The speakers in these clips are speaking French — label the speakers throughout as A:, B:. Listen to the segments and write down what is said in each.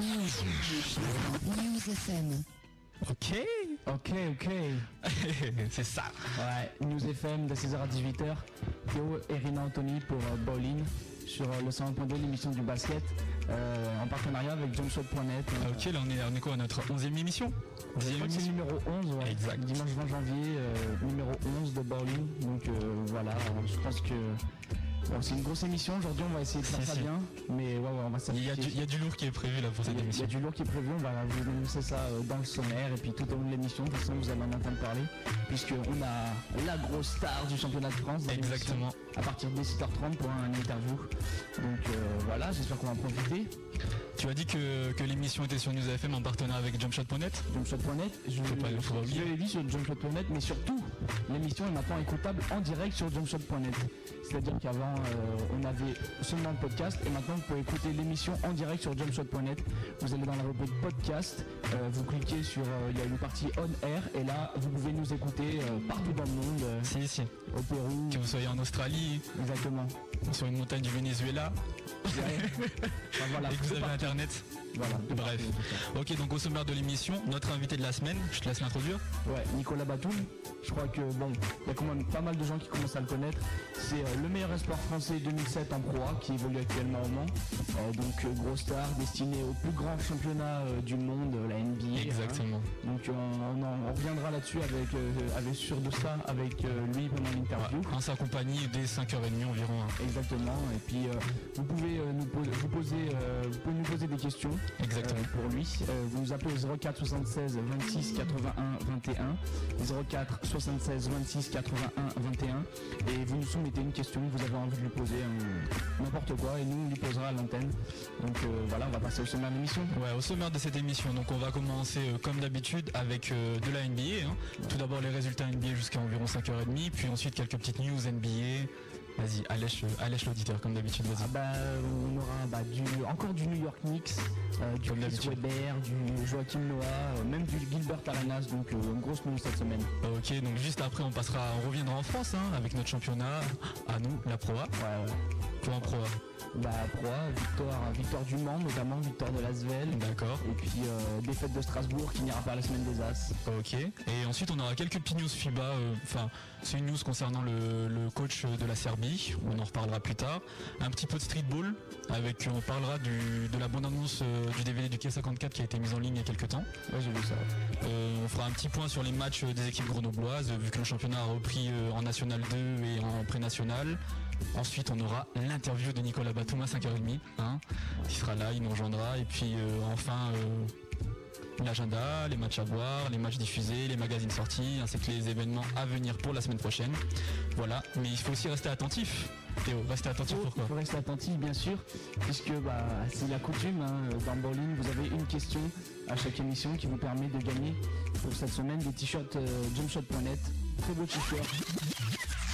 A: News FM.
B: Ok,
C: Ok, ok.
B: c'est ça.
C: Ouais, News FM de 16h à 18h. Théo et Rina Anthony pour euh, Bowling sur euh, le 101.2, l'émission du basket, euh, en partenariat avec jumpshot.net.
B: Ok, là on est, on est quoi à notre 11e émission?
C: Je
B: 11e
C: crois que c'est
B: émission
C: numéro 11, ouais.
B: Exact.
C: Dimanche 20 janvier, numéro 11 de Bowling. Donc voilà, je pense que bon, c'est une grosse émission. Aujourd'hui, on va essayer de faire
B: Si,
C: ça
B: si.
C: bien. Mais ouais, ouais, on va
B: il y, a du, il y a du lourd qui est prévu là pour cette
C: Il a- il y
B: émission.
C: a du lourd qui est prévu, on va vous annoncer ça euh, dans le sommaire et puis tout au long de l'émission, de toute façon vous allez en entendre parler, puisqu'on a la grosse star du championnat de France
B: Exactement.
C: à partir de 6h30 pour un interview. Donc euh, voilà, j'espère qu'on va en profiter.
B: Tu as dit que, que l'émission était sur News FM en partenariat avec Jumpshot.net
C: Jumpshot.net, je,
B: pas-
C: je l'ai dit sur Jumpshot.net, mais surtout, l'émission est maintenant écoutable en direct sur Jumpshot.net. C'est-à-dire qu'avant, euh, on avait seulement le podcast, et maintenant, vous pouvez écouter l'émission en direct sur Jumpshot.net. Vous allez dans la rubrique podcast, euh, vous cliquez sur, euh, il y a une partie on air, et là, vous pouvez nous écouter partout dans le monde,
B: Si, si.
C: au Pérou,
B: Que vous soyez en Australie,
C: exactement.
B: sur une montagne du Venezuela,
C: Enfin, voilà,
B: et que vous avez. Internet.
C: Voilà,
B: Bref. Ok, donc au sommaire de l'émission, notre invité de la semaine, je te laisse l'introduire.
C: Ouais, Nicolas Batum, je crois que bon, il y a quand même pas mal de gens qui commencent à le connaître. C'est euh, le meilleur espoir français 2007 en Pro A qui évolue actuellement au Mans. Euh, donc euh, gros star destiné au plus grand championnat du monde, la NBA.
B: Exactement.
C: hein. Donc euh, on, en- on reviendra là-dessus avec, avec sur de ça avec lui pendant l'interview.
B: En sa compagnie dès 5h30 environ. hein.
C: Exactement. Et puis vous pouvez nous poser, vous poser, vous pouvez nous poser des questions.
B: Exactement.
C: Euh, pour lui. Euh, vous nous appelez au 04 76 26 81 21. 04 76 26 81 21. Et vous nous soumettez une question que vous avez envie de lui poser, euh, n'importe quoi, et nous on lui posera à l'antenne. Donc voilà, on va passer au sommaire de l'émission.
B: Ouais, au sommaire de cette émission, donc on va commencer comme d'habitude avec de la NBA. hein. Tout d'abord les résultats NBA jusqu'à environ 5h30, puis ensuite quelques petites news NBA. Vas-y, allèche, allèche l'auditeur comme d'habitude,
C: Ah
B: vas-y.
C: bah, euh, on aura bah, du, encore du New York Knicks, euh, du
B: Comme
C: Chris. Webber, du Joachim Noah, euh, même du Gilbert Arenas, donc euh, une grosse news cette semaine.
B: Ok, donc juste après on passera, on reviendra en France hein, avec notre championnat, à nous, la Pro A.
C: Ouais, ouais.
B: Quoi en Pro A
C: Bah, Pro A, victoire, victoire du Mans, notamment victoire de l'Asvel.
B: D'accord.
C: Et puis euh, défaite de Strasbourg qui n'ira pas la semaine des As.
B: Ok. Et ensuite on aura quelques petites news FIBA. euh, Enfin, c'est une news concernant le, le coach de la Serbie. On en reparlera plus tard. Un petit peu de streetball. Avec, on parlera du, de la bande annonce euh, du DVD du K54 qui a été mise en ligne il y a quelques temps.
C: Ouais, j'ai vu ça.
B: Euh, on fera un petit point sur les matchs des équipes grenobloises, euh, vu que le championnat a repris euh, en National 2 et en pré-national. Ensuite, on aura l'interview de Nicolas Batum à 5h30. Hein, qui sera là, il nous rejoindra. Et puis euh, enfin, euh, l'agenda, les matchs à voir, les matchs diffusés, les magazines sortis, ainsi que les événements à venir pour la semaine prochaine. Voilà, mais il faut aussi rester attentif. Théo, rester attentif
C: Il
B: pourquoi
C: faut rester attentif bien sûr, puisque bah, c'est la coutume, hein, dans Bowling, vous avez une question à chaque émission qui vous permet de gagner pour cette semaine des t-shirts euh, jumpshot.net. Très beau t-shirt.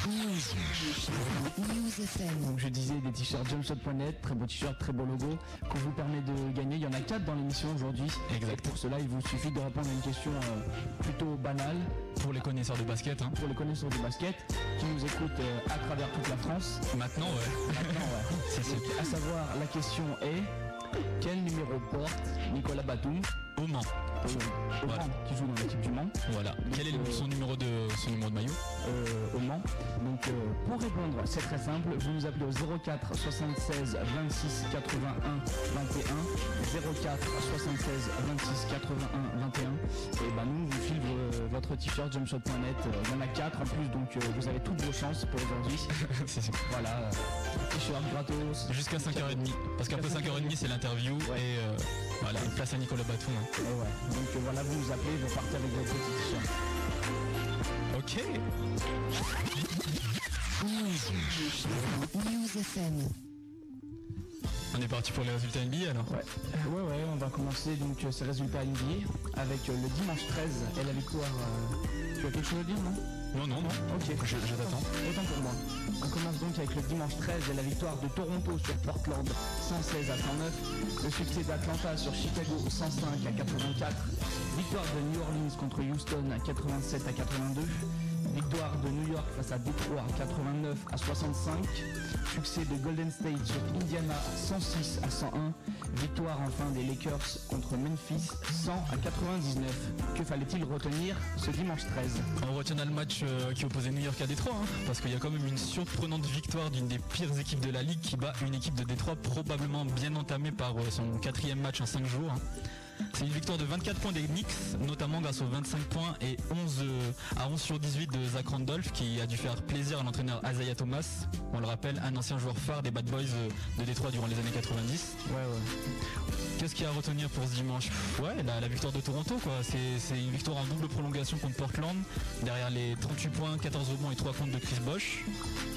A: News FM.
C: Donc je disais des t-shirts jumpshot.net, très beau t-shirt, très beau logo, qu'on vous permet de gagner. Il y en a quatre dans l'émission aujourd'hui.
B: Exact.
C: Et pour cela, il vous suffit de répondre à une question euh, plutôt banale
B: Pour les connaisseurs de basket, hein.
C: pour les connaisseurs du basket qui nous écoutent euh, à travers toute la France.
B: maintenant, ouais.
C: Maintenant, ouais. Donc, à savoir, la question est quel numéro porte Nicolas Batum?
B: Au Mans. Voilà.
C: Mans, qui joue dans l'équipe du Mans,
B: Voilà. Quel est le- son numéro de son numéro de maillot
C: euh, au Mans. Donc, euh, pour répondre, c'est très simple. Vous nous appelez au 04 76 26 81 21. 04 76 26 81 21. Et ben nous, on vous file votre t-shirt jumpshot.net. Euh, Il y en a quatre en plus, donc vous avez toutes vos chances pour aujourd'hui. Voilà, t-shirt gratos.
B: Jusqu'à 5h30. Parce qu'après
C: Jusqu'à
B: 5h30, c'est l'interview. Et voilà, place à Nicolas Batum. hein.
C: Ouais. Donc euh, voilà, vous nous appelez, vous partez avec votre petit t-shirt.
B: Ok.
A: News FM.
B: On est parti pour les résultats NBA alors.
C: Ouais. Euh, ouais, ouais, on va commencer donc euh, ces résultats NBA avec euh, le dimanche 13 et la victoire. euh, Tu as quelque chose à dire, non?
B: Non, non, non.
C: Ok.
B: Je, je t'attends.
C: Autant pour moi. On commence donc avec le dimanche 13 et la victoire de Toronto sur Portland 116 à 109. Le succès d'Atlanta sur Chicago 105 à 84. Victoire de New Orleans contre Houston à 87 à 82. Victoire de New York face à Détroit 89 à 65. Succès de Golden State sur Indiana 106 à 101. Victoire enfin des Lakers contre Memphis 100 à 99. Que fallait-il retenir ce dimanche 13
B: On retient le match euh, qui opposait New York à Détroit, hein, parce qu'il y a quand même une surprenante victoire d'une des pires équipes de la ligue qui bat une équipe de Détroit probablement bien entamée par euh, son quatrième match en 5 jours. hein. C'est une victoire de 24 points des Knicks, notamment grâce aux 25 points et 11 euh, à 11 sur 18 de Zach Randolph qui a dû faire plaisir à l'entraîneur Isaiah Thomas. On le rappelle, un ancien joueur phare des Bad Boys euh, de Détroit durant les années 90.
C: Ouais, ouais.
B: Qu'est-ce qu'il y a à retenir pour ce dimanche Ouais, la, victoire de Toronto, quoi. C'est c'est une victoire en double prolongation contre Portland, derrière les 38 points, 14 rebonds et 3 comptes de Chris Bosch.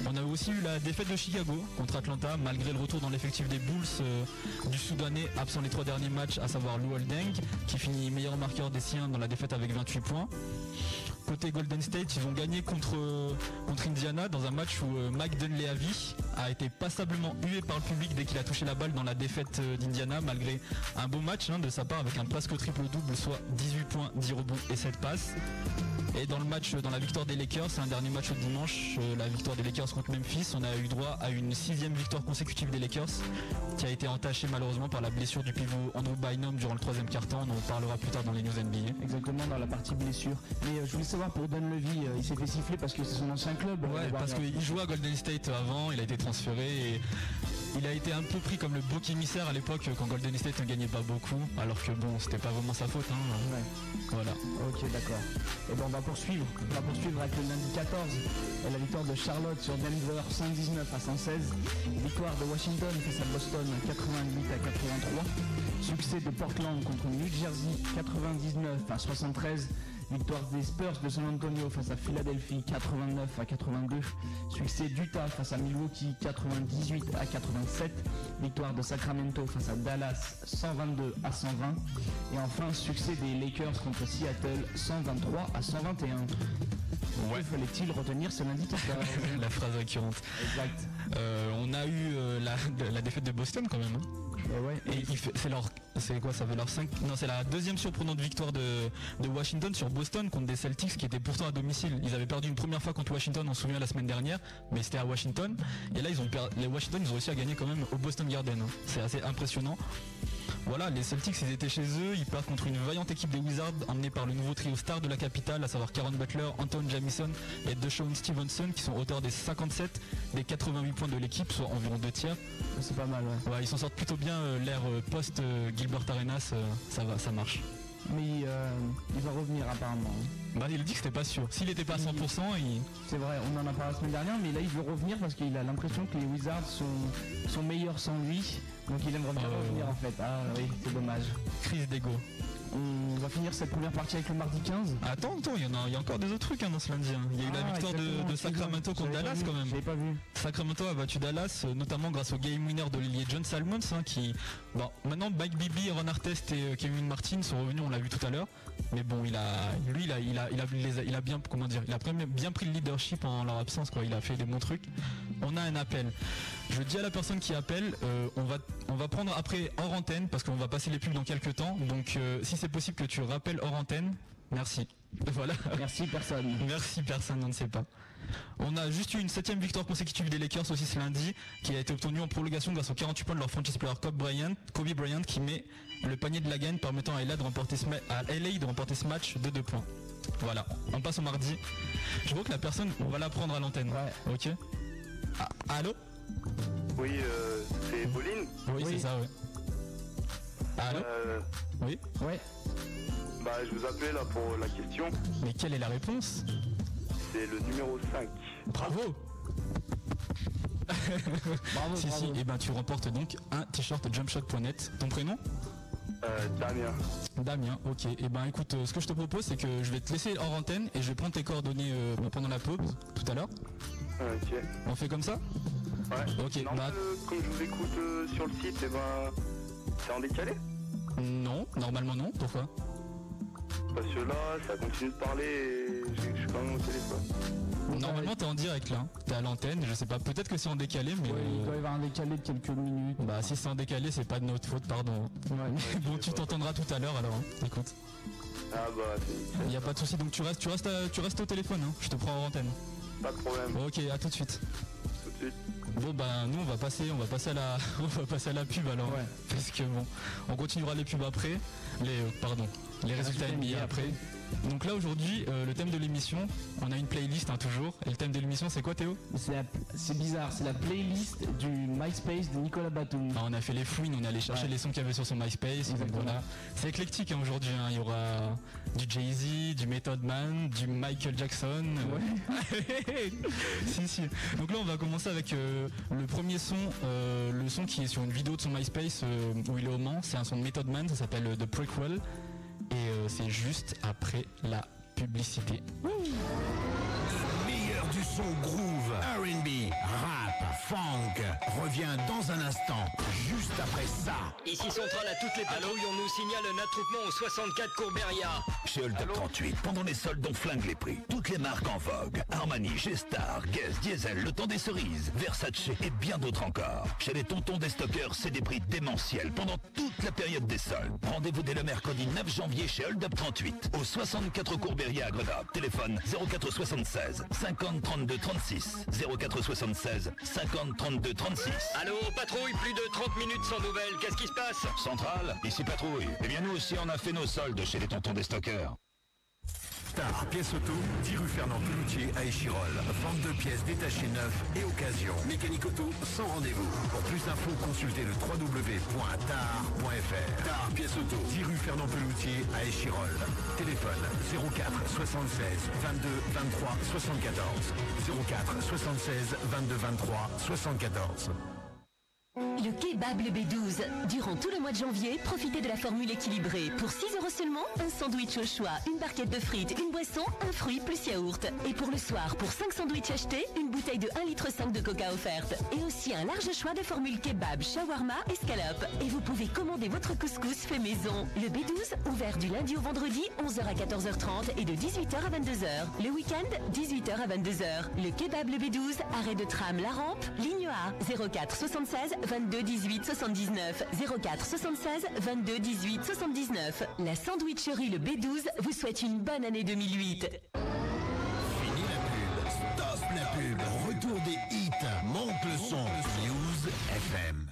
B: On a aussi eu la défaite de Chicago contre Atlanta, malgré le retour dans l'effectif des Bulls euh, du Soudanais absent les trois derniers matchs, à savoir Lou Holdeng, qui finit meilleur marqueur des siens dans la défaite avec 28 points. Côté Golden State, ils ont gagné contre, contre Indiana dans un match où euh, Mike Dunleavy a été passablement hué par le public dès qu'il a touché la balle dans la défaite euh, d'Indiana, malgré un beau match hein, de sa part avec un presque triple-double, soit 18 points, 10 rebonds et 7 passes. Et dans le match, dans la victoire des Lakers, c'est un dernier match de dimanche, euh, la victoire des Lakers contre Memphis, on a eu droit à une sixième victoire consécutive des Lakers, qui a été entachée malheureusement par la blessure du pivot Andrew Bynum durant le troisième quart-temps. On en parlera plus tard dans les news NBA.
C: Exactement dans la partie blessure. Mais euh, je savoir pour Dunleavy, euh, il s'est fait siffler parce que c'est son ancien club. euh,
B: Ouais, parce qu'il jouait à Golden State avant, il a été transféré et il a été un peu pris comme le beau émissaire à l'époque quand Golden State ne gagnait pas beaucoup, alors que bon, c'était pas vraiment sa faute. hein.
C: Ouais.
B: Voilà.
C: Ok, d'accord. Et ben on va poursuivre. On va poursuivre avec le lundi 14 et la victoire de Charlotte sur Denver 119 à 116. Victoire de Washington face à Boston 88 à 83. Succès de Portland contre New Jersey 99 à 73. Victoire des Spurs de San Antonio face à Philadelphie 89 à 82. Succès d'Utah face à Milwaukee 98 à 87. Victoire de Sacramento face à Dallas 122 à 120. Et enfin, succès des Lakers contre Seattle 123 à 121.
B: Ouais.
C: Fallait-il retenir ce lundi 14
B: la phrase récurrente.
C: Exact.
B: Euh, on a eu euh, la, la défaite de Boston quand même. hein.
C: Ouais,
B: Et c'est leur, c'est quoi Ça fait leur 5 Non, c'est la deuxième surprenante victoire de, de Washington sur Boston contre des Celtics qui étaient pourtant à domicile. Ils avaient perdu une première fois contre Washington, on se souvient la semaine dernière, mais c'était à Washington. Et là, ils ont les Washington, ils ont réussi à gagner quand même au Boston Garden. hein. C'est assez impressionnant. Voilà, les Celtics, ils étaient chez eux, ils perdent contre une vaillante équipe des Wizards emmenée par le nouveau trio star de la capitale, à savoir Karen Butler, Anton Jamison et Deshaun Stevenson, qui sont auteurs des 57 des 88 points de l'équipe, soit environ deux tiers.
C: c'est pas mal, ouais.
B: Ouais, ils s'en sortent plutôt bien euh, l'ère euh, post euh, Gilbert Arenas, euh, ça va, ça marche.
C: Mais il va revenir apparemment.
B: Bah, il a dit que c'était pas sûr. S'il était pas à 100%, il...
C: C'est vrai, on en a parlé la semaine dernière, mais là il veut revenir parce qu'il a l'impression que les Wizards sont, sont meilleurs sans lui. Donc il aimerait bien
B: Euh.
C: revenir en fait. Ah oui, c'est dommage.
B: crise d'ego.
C: On va finir cette première partie avec le mardi 15.
B: Attends, attends, il y en a, il y a encore des autres trucs hein, dans ce lundi. hein. Il y a eu la
C: Ah,
B: victoire de, Sacramento contre Dallas
C: vu,
B: quand même.
C: Pas vu.
B: Sacramento a battu Dallas, euh, notamment grâce au game winner de l'ailier John Salmons, hein, qui... Bon, maintenant Mike Bibi, Ron Artest et euh, Kevin Martin sont revenus, on l'a vu tout à l'heure. Mais bon, il a, lui, il a, il a, il a, il bien, comment dire, il a pris- bien pris le leadership en leur absence, quoi. Il a fait des bons trucs. On a un appel. Je dis à la personne qui appelle, euh, on va, on va prendre après hors antenne parce qu'on va passer les pubs dans quelques temps. Donc, euh, si c'est possible que tu rappelles hors antenne, merci. Voilà.
C: Merci personne.
B: Merci personne, on ne sait pas. On a juste eu une septième victoire consécutive des Lakers aussi ce lundi, qui a été obtenue en prolongation grâce aux 48 points de leur franchise player Kobe Bryant, Kobe Bryant qui met le panier de la gagne permettant à LA de remporter ce, ma- à LA de remporter ce match de 2 points. Voilà, on passe au mardi. Je vois que la personne, on va la prendre à l'antenne.
C: Ouais.
B: Ok Ah, Allô?
D: Oui, euh, c'est Pauline.
B: Oui,
C: Oui.
B: c'est ça, ouais. Allô?
D: Euh,
B: Oui
C: Ouais.
D: bah, je vous appelais là pour la question.
B: Mais quelle est la réponse?
D: C'est le numéro 5.
B: Bravo
C: Bravo,
B: Si,
C: bravo.
B: si, et ben tu remportes donc un t-shirt jumpshot.net. Ton prénom?
D: Euh, Damien.
B: Damien, ok. Et ben écoute, euh, ce que je te propose, c'est que je vais te laisser hors antenne et je vais prendre tes coordonnées euh, pendant la pause tout à l'heure.
D: Ok.
B: On fait comme ça
D: Ouais.
B: Ok,
D: Non,
B: bah-
D: euh, comme je vous écoute euh, sur le site, et ben, c'est en décalé?
B: Non, normalement non. Pourquoi?
D: Parce que là, ça continue de parler et je suis quand même au téléphone.
B: Normalement t'es en direct là. T'es à l'antenne, je sais pas. Peut-être que c'est en décalé, mais
C: Ouais, il doit y avoir un décalé de quelques minutes.
B: bah si c'est en décalé, c'est pas de notre faute, pardon.
C: Ouais.
B: bon, tu t'entendras tout à l'heure alors. hein. Écoute,
D: Ah bah, c'est
B: y a pas de souci. Donc tu restes, tu restes, à- tu restes au téléphone. hein. Je te prends en antenne.
D: pas de problème.
B: Ok, à tout de suite.
D: Tout de suite.
B: Bon bah nous on va passer on va passer à la on va passer à la pub alors
C: Ouais.
B: parce que bon on continuera les pubs après les euh, pardon les résultats NBA après. Donc là aujourd'hui euh, le thème de l'émission on a une playlist hein, toujours et le thème de l'émission c'est quoi Théo?
C: C'est bizarre, c'est la playlist du MySpace de Nicolas Batum.
B: Ah, On a fait les fouines on est allé chercher
C: Ouais.
B: les sons qu'il y avait sur son MySpace c'est éclectique hein, aujourd'hui hein. il y aura du Jay Z du Method Man du Michael Jackson euh, si si. Donc là on va commencer avec euh, le premier son, euh, le son qui est sur une vidéo de son MySpace où il est au Mans. C'est un son de Method Man, ça s'appelle The Prequel et euh, c'est juste après la publicité.
E: meilleur du son groove, R&B, rap, funk revient dans un instant, juste après ça.
F: Ici Centrale à toutes les patrouilles, on nous signale un attroupement au 64 Courberia.
E: Chez Hold Up 38, pendant les soldes, on flingue les prix. Toutes les marques en vogue. Armani, G-Star, Guess, Diesel, Le Temps des Cerises, Versace et bien d'autres encore. Chez les tontons des stockeurs, c'est des prix démentiels pendant toute la période des soldes. Rendez-vous dès le mercredi 9 janvier chez Hold Up 38, au 64 Courberia à Grenoble. Téléphone 04 76 50 32 36. 04 76 50 32 36.
F: Allô, patrouille, plus de 30 minutes sans nouvelles, qu'est-ce qui se passe?
E: Centrale, ici patrouille. Eh bien nous aussi on a fait nos soldes chez les tontons des stockeurs. Star Pièces Auto, 10 rue Fernand Peloutier à Échirol. Vente de pièces détachées neuves et occasion. Mécanique auto sans rendez-vous. Pour plus d'infos, consultez le www.tar.fr. Tar Pièces Auto, 10 rue Fernand Peloutier à Échirol. Téléphone 04 76 22 23 74. 04 76 22 23 74.
G: Le kebab le B12. Durant tout le mois de janvier, profitez de la formule équilibrée. Pour 6 euros seulement, un sandwich au choix, une barquette de frites, une boisson, un fruit plus yaourt. Et pour le soir, pour 5 sandwichs achetés, une bouteille de 1,5 litre de coca offerte. Et aussi un large choix de formules kebab, shawarma et scalope. Et vous pouvez commander votre couscous fait maison. Le B12, ouvert du lundi au vendredi, 11h à 14h30 et de 18h à 22h. Le week-end, 18h à 22h. Le kebab le B12, arrêt de tram La Rampe, ligne A, 04 76 22 18 79. 04 76 22 18 79. La sandwicherie le B12 vous souhaite une bonne année 2008.
E: Fini la pub, stop la pub, retour des hits, monte le son, News FM.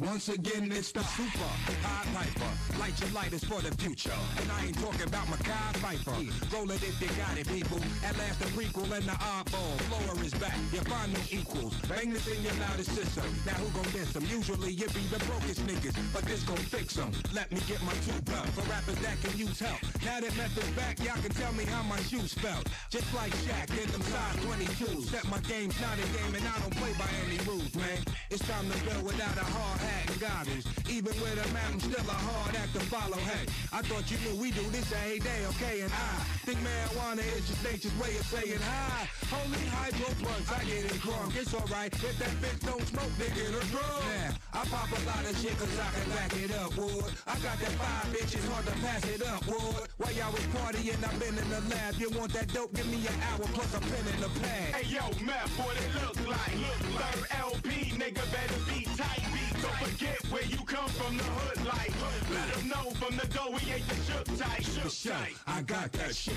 H: Once again, it's the super high piper. Light your lighters for the future. And I ain't talking about Mackay Piper. Roll it if you got it, people. At last, the prequel and the oddball. Floor is back. You find no equals. Bang this in your loudest system. Now who gon' diss them? Usually it be the brokest niggas, but this gon' fix them. Let me get my two belt for rappers that can use help. Now that method's back, y'all can tell me how my shoes felt. Just like Shaq in them size 22. Set my game's not a game and I don't play by any rules, man. It's time to build without a hard goggles. Even with a I'm still a hard act to follow. Hey, I thought you knew we do this every day, okay? And I think marijuana is just nature's way of saying hi. Holy hydro blunts, I get it drunk. It's alright if that bitch don't smoke, they get a drug. Yeah, I pop a lot of shit cause I can back it up, Wood. I got that five bitches hard to pass it up, Wood. While y'all was partying, I've been in the lab. You want that dope? Give me an hour plus a pen in the pad.
I: Hey yo, Matt, what it look like? look like? Third LP, nigga better be tight. Don't forget where you come from, the hood like. Let them know from the door we ain't the shook tight. Shook tight.
H: I got that shit.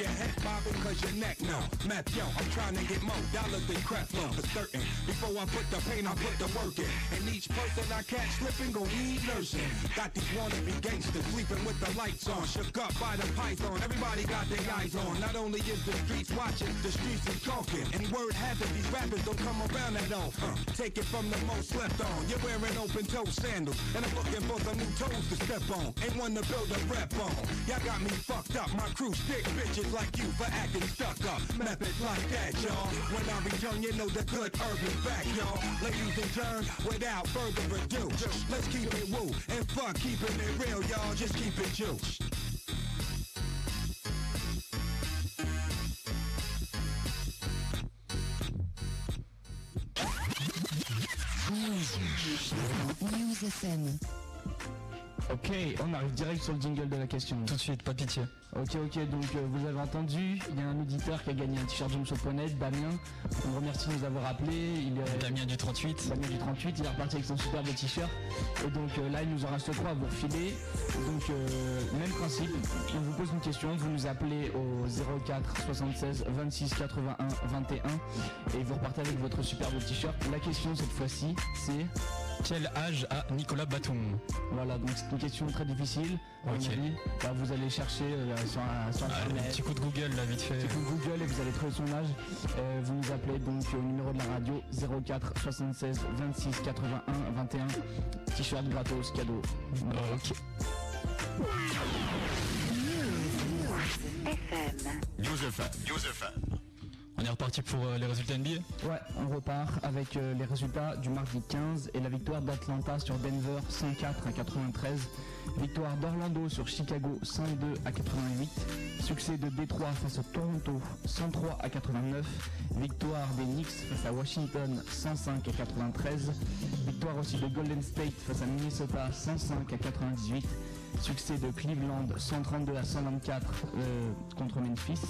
H: Your head bobbing cause your neck numb. Math, yo, I'm trying to get more dollars than crap flow for certain. Before I put the pain, I put the work in. And each person I catch slipping gon' need nursing. Got these wannabe gangsters sleeping with the lights on. Shook up by the python. Everybody got their eyes on. Not only is the streets watching, the streets is talking. And word has it, these rappers don't come around that often. Take it from the most slept on. You're wearing open toe sandals. And I'm looking for some new toes to step on. Ain't one to build a rep on. Y'all got me fucked up. My crew stick bitches like you for acting stuck up. Methods like that, y'all. When I return, you know the good herb is back, y'all. Ladies and germs, without further ado, let's keep it woo. And fuck keeping it real, y'all. Just keep it juice.
A: FM.
C: Ok, on arrive direct sur le jingle de la question.
B: Tout de suite, pas de pitié.
C: Ok, ok, donc euh, vous avez entendu, il y a un auditeur qui a gagné un t-shirt jumpshot.net, Damien. On le remercie de nous avoir appelé. Il est,
B: Damien du 38.
C: Damien du 38, il est reparti avec son superbe t-shirt. Et donc euh, là, il nous en reste trois à vous refiler. Donc, euh, même principe, on vous pose une question, vous nous appelez au 04 76 26 81 21 et vous repartez avec votre superbe t-shirt. La question cette fois-ci, c'est
B: Quel âge a Nicolas Batum
C: voilà, donc c'est une question très difficile. À mon
B: Ok.
C: avis, bah, vous allez chercher euh, sur, un- sur
B: Allez,
C: internet.
B: Petit coup de Google là, vite fait.
C: Petit coup de Google et vous allez trouver son âge. Euh, vous nous appelez donc au numéro de la radio 04 76 26 81 21. T-shirt gratos, cadeau. Voilà.
B: Ok.
J: News FM. News FM.
B: On est reparti pour euh, les résultats NBA.
C: Ouais, on repart avec euh, les résultats du mardi 15 et la victoire d'Atlanta sur Denver 104 à 93. Victoire d'Orlando sur Chicago 102 à 88. Succès de Détroit face à Toronto 103 à 89. Victoire des Knicks face à Washington 105 à 93. Victoire aussi de Golden State face à Minnesota 105 à 98. Succès de Cleveland 132 à 124 euh, contre Memphis.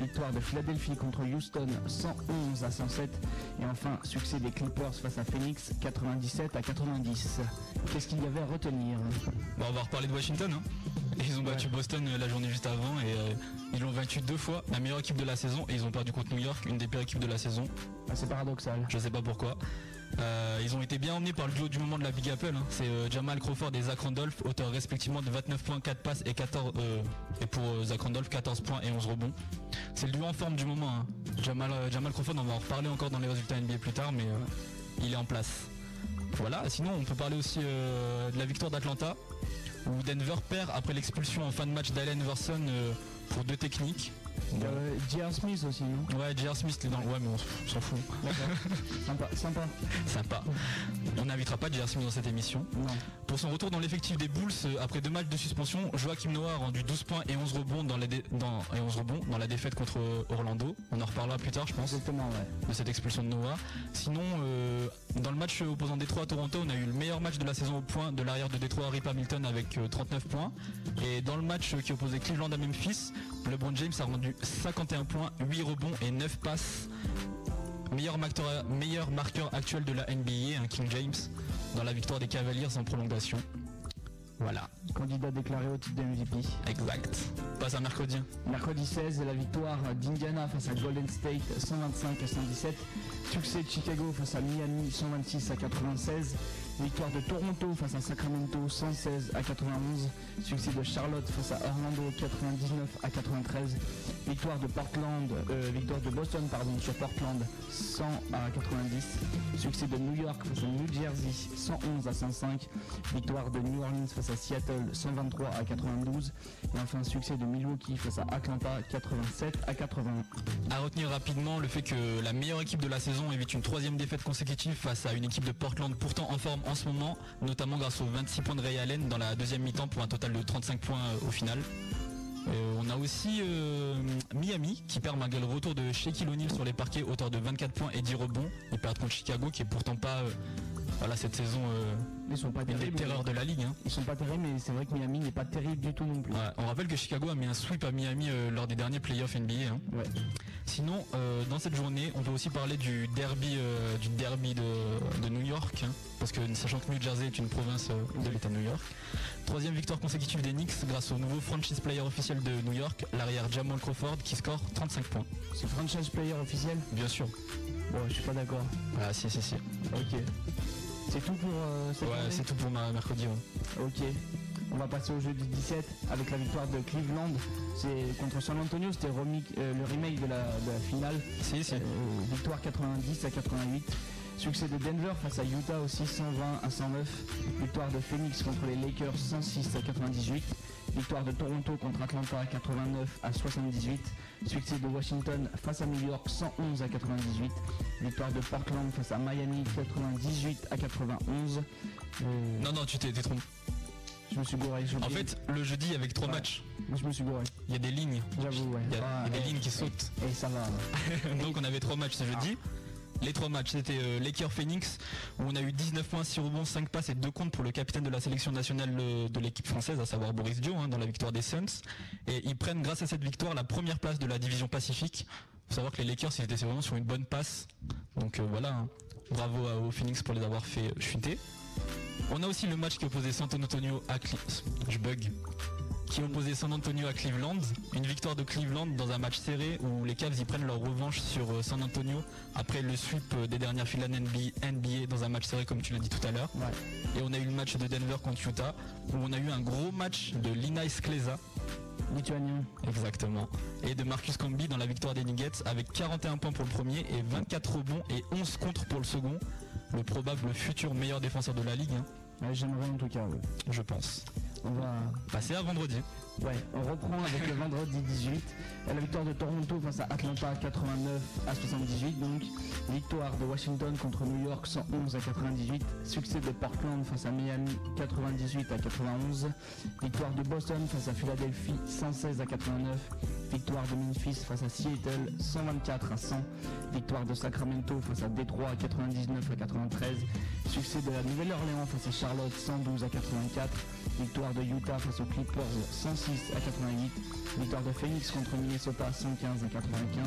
C: Victoire de Philadelphie contre Houston 111 à 107. Et enfin, succès des Clippers face à Phoenix 97 à 90. Qu'est-ce qu'il y avait à retenir?
B: Bon, on va reparler de Washington. hein. Ils ont battu Boston euh, la journée juste avant et euh, ils l'ont vaincu deux fois, la meilleure équipe de la saison, et ils ont perdu contre New York, une des pires équipes de la saison.
C: Ah, C'est paradoxal.
B: Je sais pas pourquoi. Euh, ils ont été bien emmenés par le duo du moment de la Big Apple. hein. C'est euh, Jamal Crawford et Zach Randolph, auteurs respectivement de 29 points, 4 passes et 14 euh, et pour Zach Randolph 14 points et 11 rebonds. C'est le duo en forme du moment. hein. Jamal, Crawford, on va en reparler encore dans les résultats NBA plus tard, mais il est en place. Voilà, sinon on peut parler aussi de la victoire d'Atlanta, où Denver perd après l'expulsion en fin de match d'Allen Iverson euh, pour deux techniques.
C: Euh, J.R. Smith aussi, non
B: Ouais, J.R. Smith il est dans le... Ouais mais on s'en fout.
C: Sympa, sympa.
B: Sympa. On n'invitera pas J.R. Smith dans cette émission.
C: Non.
B: Pour son retour dans l'effectif des Bulls, euh, après deux matchs de suspension, Joachim Noah a rendu 12 points et 11 rebonds dans, la dé- dans- et 11 rebonds dans la défaite contre euh, Orlando. On en reparlera plus tard, je pense,
C: Exactement, ouais.
B: de cette expulsion de Noah. Sinon, euh, dans le match opposant Détroit à Toronto, on a eu le meilleur match de la saison au point de l'arrière de Détroit, Rip Hamilton, avec euh, 39 points. Et dans le match qui opposait Cleveland à Memphis, LeBron James a rendu 51 points, 8 rebonds et 9 passes. Meilleur marqueur, meilleur marqueur actuel de la NBA, un King James, dans la victoire des Cavaliers en prolongation. Voilà,
C: Candidat déclaré au titre de MVP.
B: exact. Passe à mercredi.
C: Mercredi 16, la victoire d'Indiana face à Golden State 125 à 117. Succès de Chicago face à Miami 126 à 96. Victoire de Toronto face à Sacramento 116 à 91. Succès de Charlotte face à Orlando 99 à 93. Victoire de Portland, euh, victoire de Boston sur Portland 100 à 90. Succès de New York face à New Jersey 111 à 105. Victoire de New Orleans face à Seattle 123 à 92. Et enfin succès de Milwaukee face à Atlanta 87 à 81.
B: À retenir rapidement le fait que la meilleure équipe de la saison évite une troisième défaite consécutive face à une équipe de Portland pourtant en forme en ce moment, notamment grâce aux 26 points de Ray Allen dans la deuxième mi-temps pour un total de 35 points euh, au final. Euh, on a aussi euh, Miami qui perd malgré le retour de Shaquille O'Neal sur les parquets, auteur de 24 points et 10 rebonds. Ils perdent contre Chicago qui est pourtant pas voilà, cette saison euh,
C: Ils sont pas
B: une des
C: terribles.
B: terreurs de la ligue. hein.
C: Ils sont pas terribles, mais c'est vrai que Miami n'est pas terrible du tout non plus.
B: Ouais, on rappelle que Chicago a mis un sweep à Miami euh, lors des derniers playoffs NBA. hein.
C: Ouais.
B: Sinon, euh, dans cette journée, on peut aussi parler du derby, euh, du derby de, de New York, hein, parce que sachant que New Jersey est une province de l'État de New York. Troisième victoire consécutive des Knicks grâce au nouveau franchise player officiel de New York, l'arrière Jamal Crawford, qui score 35 points.
C: C'est franchise player officiel?
B: Bien sûr.
C: Bon, je suis pas d'accord.
B: Ah si si si.
C: Ok. C'est tout pour euh, cette
B: Ouais, c'est tout pour ma mercredi. ouais.
C: Ok. On va passer au jeu du 17 avec la victoire de Cleveland. C'est contre San Antonio, c'était euh, le remake de la, de la finale.
B: Si si.
C: Euh, victoire 90 à 88. Succès de Denver face à Utah aussi 120 à 109. Victoire de Phoenix contre les Lakers 106 à 98. Victoire de Toronto contre Atlanta 89 à 78. Succès de Washington face à New York 111 à 98. Victoire de Portland face à Miami 98 à 91. Euh,
B: Non non, tu t'es trompé.
C: je me suis gouré.
B: En fait, le jeudi avec trois
C: Ouais.
B: matchs,
C: je me suis gouré.
B: il y a des lignes.
C: J'avoue, ouais.
B: Il y a,
C: Ah,
B: il y a des lignes qui sautent.
C: Et ça va.
B: Donc on avait trois matchs ce jeudi. Les trois matchs, c'était euh, Lakers Phoenix, où on a eu 19 points, 6 rebonds, 5 passes et 2 comptes pour le capitaine de la sélection nationale euh, de l'équipe française, à savoir Boris Dio, hein, dans la victoire des Suns. Et ils prennent, grâce à cette victoire, la première place de la division Pacifique. faut savoir que les Lakers, ils étaient vraiment sur une bonne passe. Donc euh, voilà, hein. bravo à- Phoenix pour les avoir fait chuter. On a aussi le match qui opposait San Antonio à Cleveland. Je bug. Qui opposait San Antonio à Cleveland. Une victoire de Cleveland dans un match serré où les Cavs y prennent leur revanche sur euh, San Antonio après le sweep euh, des dernières finales NBA, dans un match serré comme tu l'as dit tout à l'heure. Et on a eu le match de Denver contre Utah où on a eu un gros match de Lina Skleza.
C: Lituanien.
B: Exactement. Et de Marcus Camby dans la victoire des Nuggets avec 41 points pour le premier et 24 rebonds et 11 contre pour le second. Le probable futur meilleur défenseur de la ligue, hein,
C: Ouais, J'aimerais en tout cas. ouais.
B: je pense.
C: On va.
B: Passer à vendredi.
C: Ouais, on reprend avec le vendredi 18. Et la victoire de Toronto face à Atlanta 89 à 78. Donc, victoire de Washington contre New York 111 à 98. Succès de Portland face à Miami 98 à 91. Victoire de Boston face à Philadelphie 116 à 89. Victoire de Memphis face à Seattle 124 à 100. Victoire de Sacramento face à Détroit 99 à 93. Succès de la Nouvelle-Orléans face à Charlotte 112 à 84. Victoire de Utah face aux Clippers 106 à 88. Victoire de Phoenix contre Minnesota 115 à 95.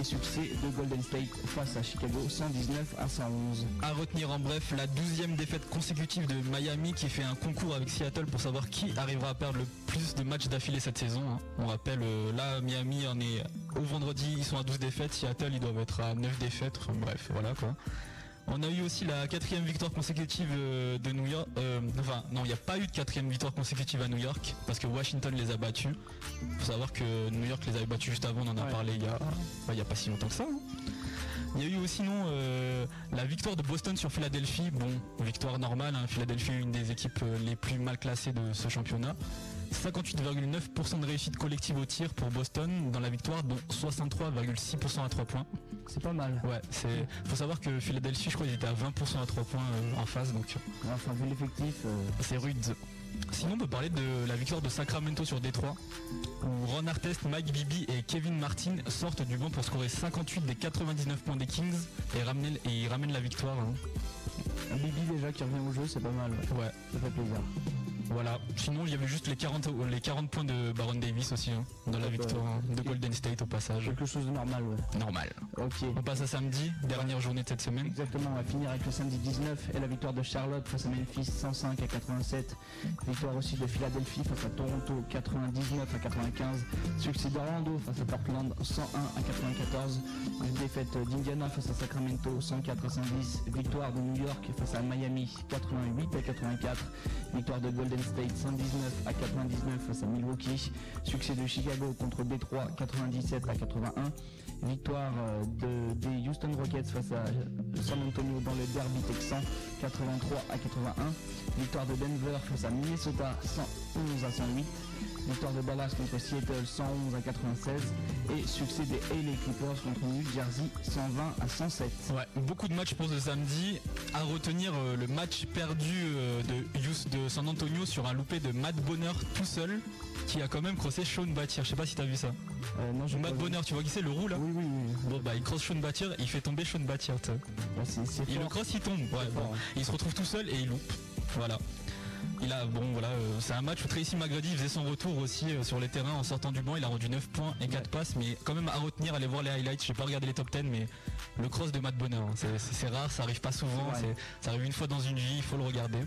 C: Et succès de Golden State face à Chicago 119 à 111.
B: À retenir en bref la 12e défaite consécutive de Miami qui fait un concours avec Seattle pour savoir qui arrivera à perdre le plus de matchs d'affilée cette saison. hein. On rappelle, euh, là Miami en est au vendredi, ils sont à 12 défaites, Seattle ils doivent être à 9 défaites, Enfin, bref, voilà quoi. On a eu aussi la quatrième victoire consécutive euh, de New York. euh, enfin, non, il n'y a pas eu de quatrième victoire consécutive à New York parce que Washington les a battus. faut savoir que New York les avait battus juste avant, on en a
C: Ouais.
B: parlé il y a, bah, il y a pas si longtemps que ça. hein. Il y a eu aussi non euh, la victoire de Boston sur Philadelphie. Bon, victoire normale. hein. Philadelphie est une des équipes les plus mal classées de ce championnat. 58,9% de réussite collective au tir pour Boston dans la victoire, dont 63,6% à 3 points.
C: C'est pas mal.
B: Ouais, c'est. Faut savoir que Philadelphie, je crois, ils étaient à 20% à 3 points euh, en face, donc
C: Enfin, vu l'effectif, euh,
B: c'est rude. Sinon, on peut parler de la victoire de Sacramento sur Détroit, où Ron Artest, Mike Bibi et Kevin Martin sortent du banc pour scorer 58 des 99 points des Kings et ramener, et ils ramènent la victoire. hein.
C: Un Bibi déjà qui revient au jeu, c'est pas mal. ouais. Ça fait plaisir.
B: voilà. Sinon, il y avait juste les 40, les 40 points de Baron Davis aussi, hein, dans la victoire hein, de Golden State au passage.
C: Quelque chose de normal, ouais.
B: Normal.
C: Ok.
B: On passe à samedi, dernière journée de cette semaine.
C: Exactement, on va finir avec le samedi 19 et la victoire de Charlotte face à Memphis 105 à 87. Victoire aussi de Philadelphie face à Toronto 99 à 95. Succès d'Orlando face à Portland 101 à 94. Une défaite d'Indiana face à Sacramento 104 à 110. Victoire de New York face à Miami 88 à 84. Victoire de Golden State 119 à 99 face à Milwaukee. Succès de Chicago contre Détroit 97 à 81. Victoire euh, de, des Houston Rockets face à San Antonio dans le derby texan 83 à 81. Victoire de Denver face à Minnesota 111 à 108. Victoire de Dallas contre Seattle 111 à 96. Et succès des LA Clippers contre New Jersey 120 à 107.
B: Ouais, beaucoup de matchs pour ce samedi. À retenir euh, le match perdu euh, de, de San Antonio sur un loupé de Matt Bonner tout seul, qui a quand même crossé Sean Battier. Je sais pas si t'as vu ça.
C: Euh, non,
B: Matt
C: vu.
B: Bonner, tu vois qui c'est le roux là
C: Oui, oui, oui.
B: Bon bah il crosse Sean Battier, il fait tomber Sean Battier. Il le cross, il tombe. Ouais,
C: C'est
B: bon.
C: fort, hein.
B: Il se retrouve tout seul et il loupe. Voilà. Il a bon voilà, euh, c'est un match où Tracy McGrady faisait son retour aussi euh, sur les terrains en sortant du banc. Il a rendu 9 points et 4 passes, mais quand même à retenir, aller voir les highlights. J'ai pas regardé les top 10, mais le cross de Matt Bonner, hein, c'est- rare, ça arrive pas souvent. Ça arrive une fois dans une vie, il faut le regarder.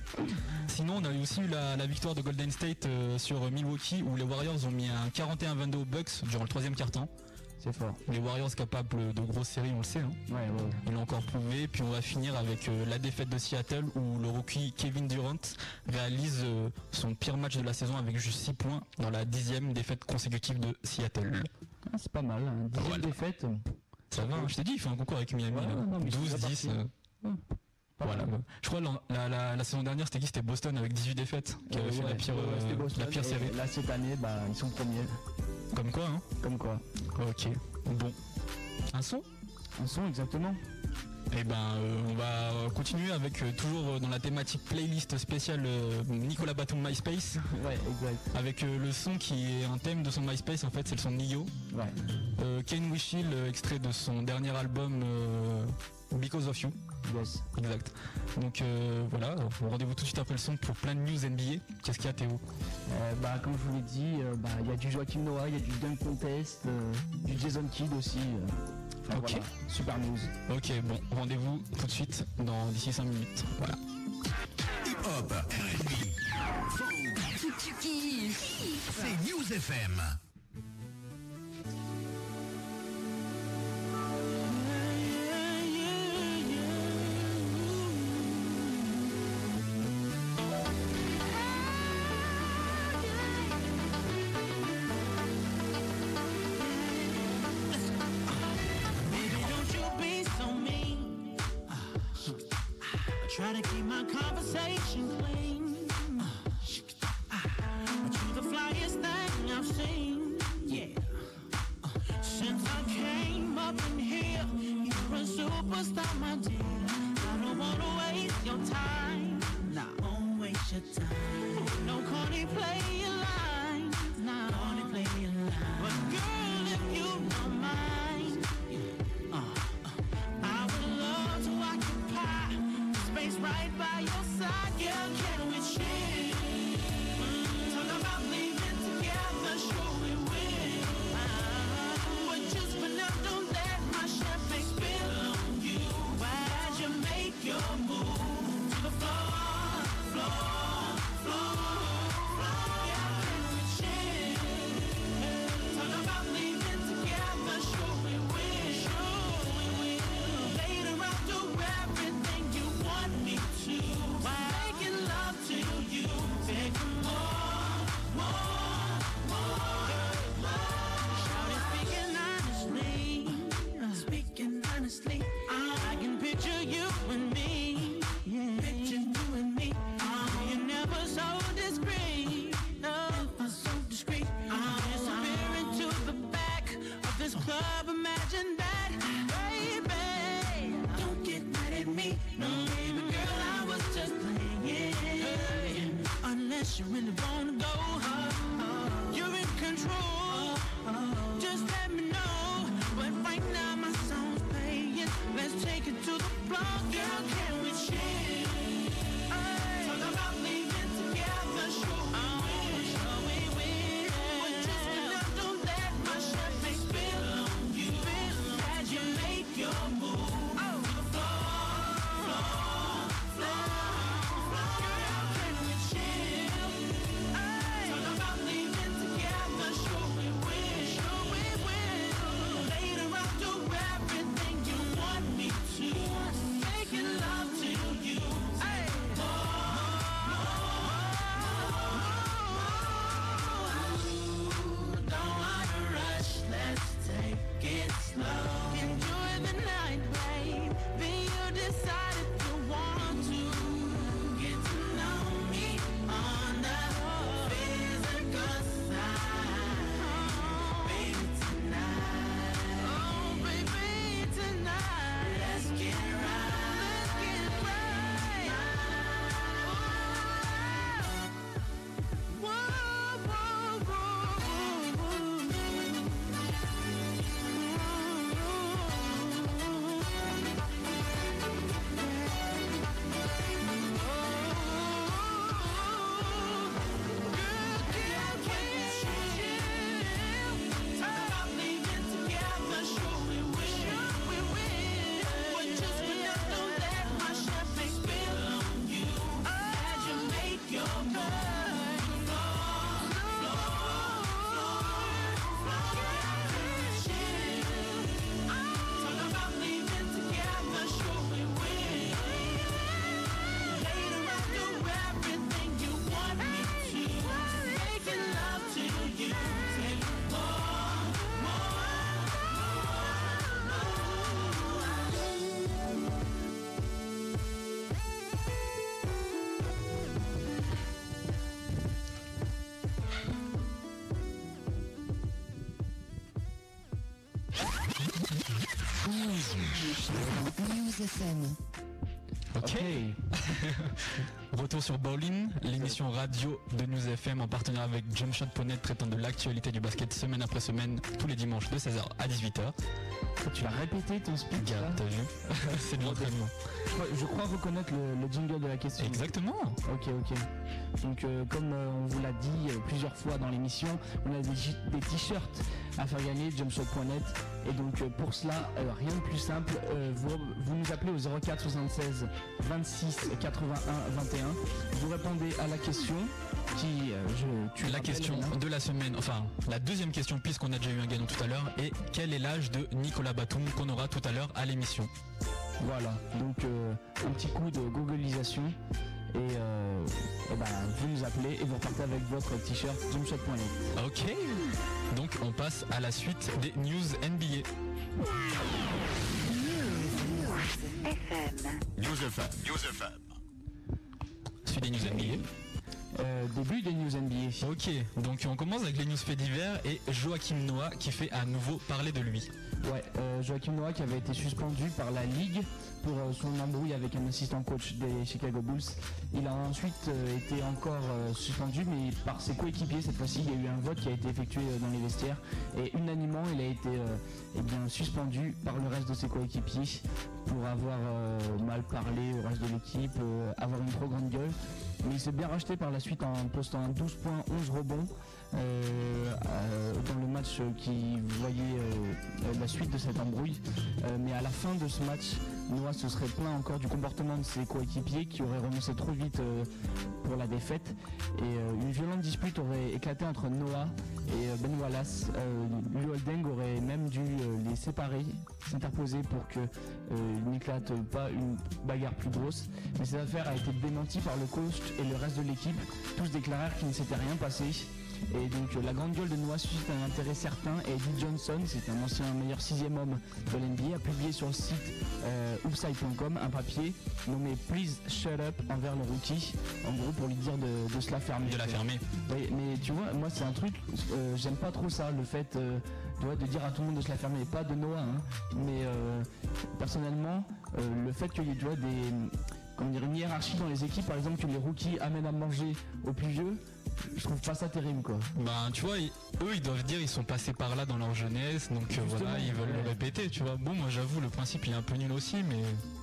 B: Sinon, on a eu aussi eu la, la victoire de Golden State euh, sur Milwaukee où les Warriors ont mis un 41-22 aux Bucks durant le troisième quart-temps.
C: C'est fort.
B: Les Warriors capables de grosses séries, on le sait. hein.
C: Ouais, ouais, ouais.
B: Ils l'ont encore prouvé. Puis on va finir avec euh, la défaite de Seattle où le rookie Kevin Durant réalise euh, son pire match de la saison avec juste 6 points dans la dixième défaite consécutive de Seattle.
C: Ah, c'est pas mal. Hein. Dixième
B: Voilà.
C: défaite.
B: Ça va, hein, je t'ai dit, il fait un concours avec Miami.
C: Ouais,
B: là.
C: non, mais
B: 12,
C: c'est
B: 10.
C: parti.
B: euh,
C: Pas
B: voilà. Je crois la, la- la saison dernière, c'était qui? C'était Boston avec 18 défaites qui avait fait la pire, euh, pire série.
C: Là, cette année, bah, ils sont premiers.
B: Comme quoi, hein
C: Comme quoi.
B: Ok. Bon. Un son?
C: Un son, exactement.
B: Et ben, euh, on va continuer avec euh, toujours euh, dans la thématique playlist spéciale Nicolas Batum MySpace.
C: Ouais, exact.
B: Avec le son qui est un thème de son MySpace, en fait, c'est le son de Nio.
C: Ouais.
B: Ken Wishill, extrait de son dernier album Because of You.
C: Yes.
B: Exact. Donc voilà, rendez-vous tout de suite après le son pour plein de news NBA. Qu'est-ce qu'il y a Théo?
C: Bah, Comme je vous l'ai dit, bah, il y a du Joachim Noah, il y a du Dunk Contest, du Jason Kidd aussi.
B: Ok.
C: Super news.
B: Ok, bon, rendez-vous tout de suite dans d'ici 5 minutes. Voilà.
J: Hip hop, R&B, C'est
A: News FM.
B: Retour sur Bowling, l'émission radio de News FM en partenariat avec Jumpshot.net traitant de l'actualité du basket semaine après semaine, tous les dimanches de 16h à 18h.
C: Tu l'as répété ton speech
B: Gars,
C: là
B: t'as vu C'est de l'entraînement.
C: je, crois, reconnaître le, le jingle de la question.
B: Exactement.
C: Ok, ok. Donc, euh, comme euh, on vous l'a dit euh, plusieurs fois dans l'émission, on a des, des t-shirts à faire gagner, jumpshot.net. Et donc, euh, pour cela, euh, rien de plus simple, euh, vous, nous appelez au 04 76 26 81 21. Vous répondez à la question qui, euh, je,
B: La question de la semaine, enfin la deuxième question puisqu'on a déjà eu un gagnant tout à l'heure est quel est l'âge de Nicolas Batum qu'on aura tout à l'heure à l'émission
C: Voilà, donc euh, un petit coup de googlisation. Et, euh, eh ben, vous nous appelez et vous repartez avec votre t-shirt jumpshot.net.
B: Ok. Donc on passe à la suite des news NBA.
J: News FM. News FM.
B: Suite des news NBA.
C: Euh, début des news NBA.
B: Ok, donc on commence avec les news faits divers et Joachim Noah qui fait à nouveau parler de lui.
C: Ouais, euh, Joachim Noah qui avait été suspendu par la Ligue pour euh, son embrouille avec un assistant coach des Chicago Bulls. Il a ensuite euh, été encore euh, suspendu, mais par ses coéquipiers cette fois-ci. Il y a eu un vote qui a été effectué dans les vestiaires et unanimement il a été eh bien, suspendu par le reste de ses coéquipiers pour avoir mal parlé au reste de l'équipe, avoir une trop grande gueule. Mais il s'est bien racheté par la suite en postant un 12 points, 11 rebonds dans le match qui voyait euh, la suite de cette embrouille. Euh, mais à la fin de ce match, Noah se serait plaint encore du comportement de ses coéquipiers qui auraient renoncé trop vite euh, pour la défaite. Et euh, une violente dispute aurait éclaté entre Noah et euh, Ben Wallace. Euh, Holding aurait même dû euh, les séparer, s'interposer pour que euh, il n'éclate pas une bagarre plus grosse. Mais cette affaire a été démentie par le coach et le reste de l'équipe. Tous déclarèrent qu'il ne s'était rien passé. Et donc euh, la grande gueule de Noah suscite un intérêt certain et Eddie Johnson, c'est un ancien meilleur sixième homme de l'NBA, a publié sur le site euh, upside.com un papier nommé Please Shut Up envers le rookie, en gros pour lui dire de, de se la fermer.
B: De la fermer.
C: Oui, mais tu vois, moi c'est un truc, euh, j'aime pas trop ça, le fait euh, de dire à tout le monde de se la fermer, pas de Noah, hein, mais euh, personnellement, le fait qu'il y ait tu vois, des, comment dire, une hiérarchie dans les équipes, par exemple que les rookies amènent à manger aux plus vieux, je trouve pas ça terrible quoi.
B: Ben tu vois, ils- eux ils doivent dire ils sont passés par là dans leur jeunesse, donc euh, voilà, ils veulent le répéter, tu vois. Bon moi j'avoue le principe il est un peu nul aussi, mais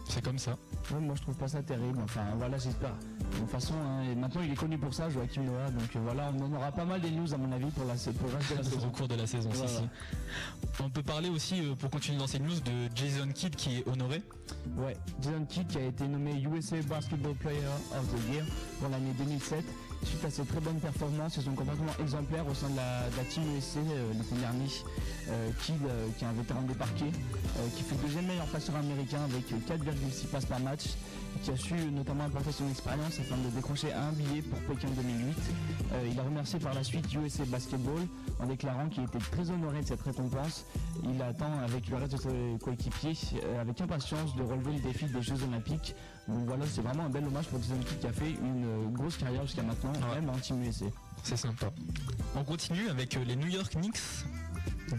B: c'est comme ça.
C: Ouais, moi je trouve pas ça terrible, enfin voilà j'espère. De toute façon, hein, et maintenant il est connu pour ça, Joachim Noah, donc euh, voilà, on en aura pas mal des news à mon avis pour, la, pour le reste de la
B: Au
C: saison.
B: cours de la saison, si, si. On peut parler aussi, euh, pour continuer dans ces news, de Jason Kidd qui est honoré.
C: Ouais, Jason Kidd qui a été nommé USA Basketball Player of the Year pour l'année 2007 suite à ses très bonnes performances et son comportement exemplaire au sein de la, de la Team euh, l'été dernier. Kidd, euh, qui est un vétéran des parquets, euh, qui fait le deuxième meilleur passeur américain avec euh, 4,6 passes par match, qui a su notamment apporter son expérience afin de décrocher un billet pour Pékin 2008. Euh, il a remercié par la suite USA Basketball en déclarant qu'il était très honoré de cette récompense. Il attend avec le reste de ses coéquipiers avec impatience de relever le défi des Jeux Olympiques. Donc voilà, c'est vraiment un bel hommage pour Jason Kidd qui a fait une euh, grosse carrière jusqu'à maintenant, même en Team USA.
B: C'est sympa. On continue avec euh, les New York Knicks.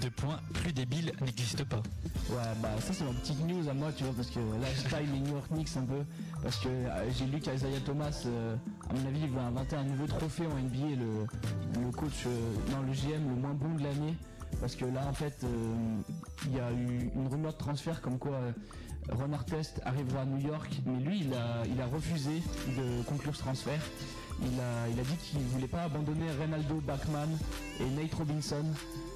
B: Deux points, plus débile n'existe pas.
C: Ouais, bah ça c'est ma petite news à moi, tu vois, parce que là je taille les New York Knicks un peu, parce que euh, j'ai lu qu'Isaiah Thomas, euh, à mon avis, il va inventer un nouveau trophée en NBA, le, le coach, euh, non, le GM le moins bon de l'année, parce que là en fait, il y a eu une rumeur de transfert comme quoi Ron Artest arrivera à New York, mais lui il a, refusé de conclure ce transfert. Il a, dit qu'il voulait pas abandonner Reynaldo Bachman et Nate Robinson.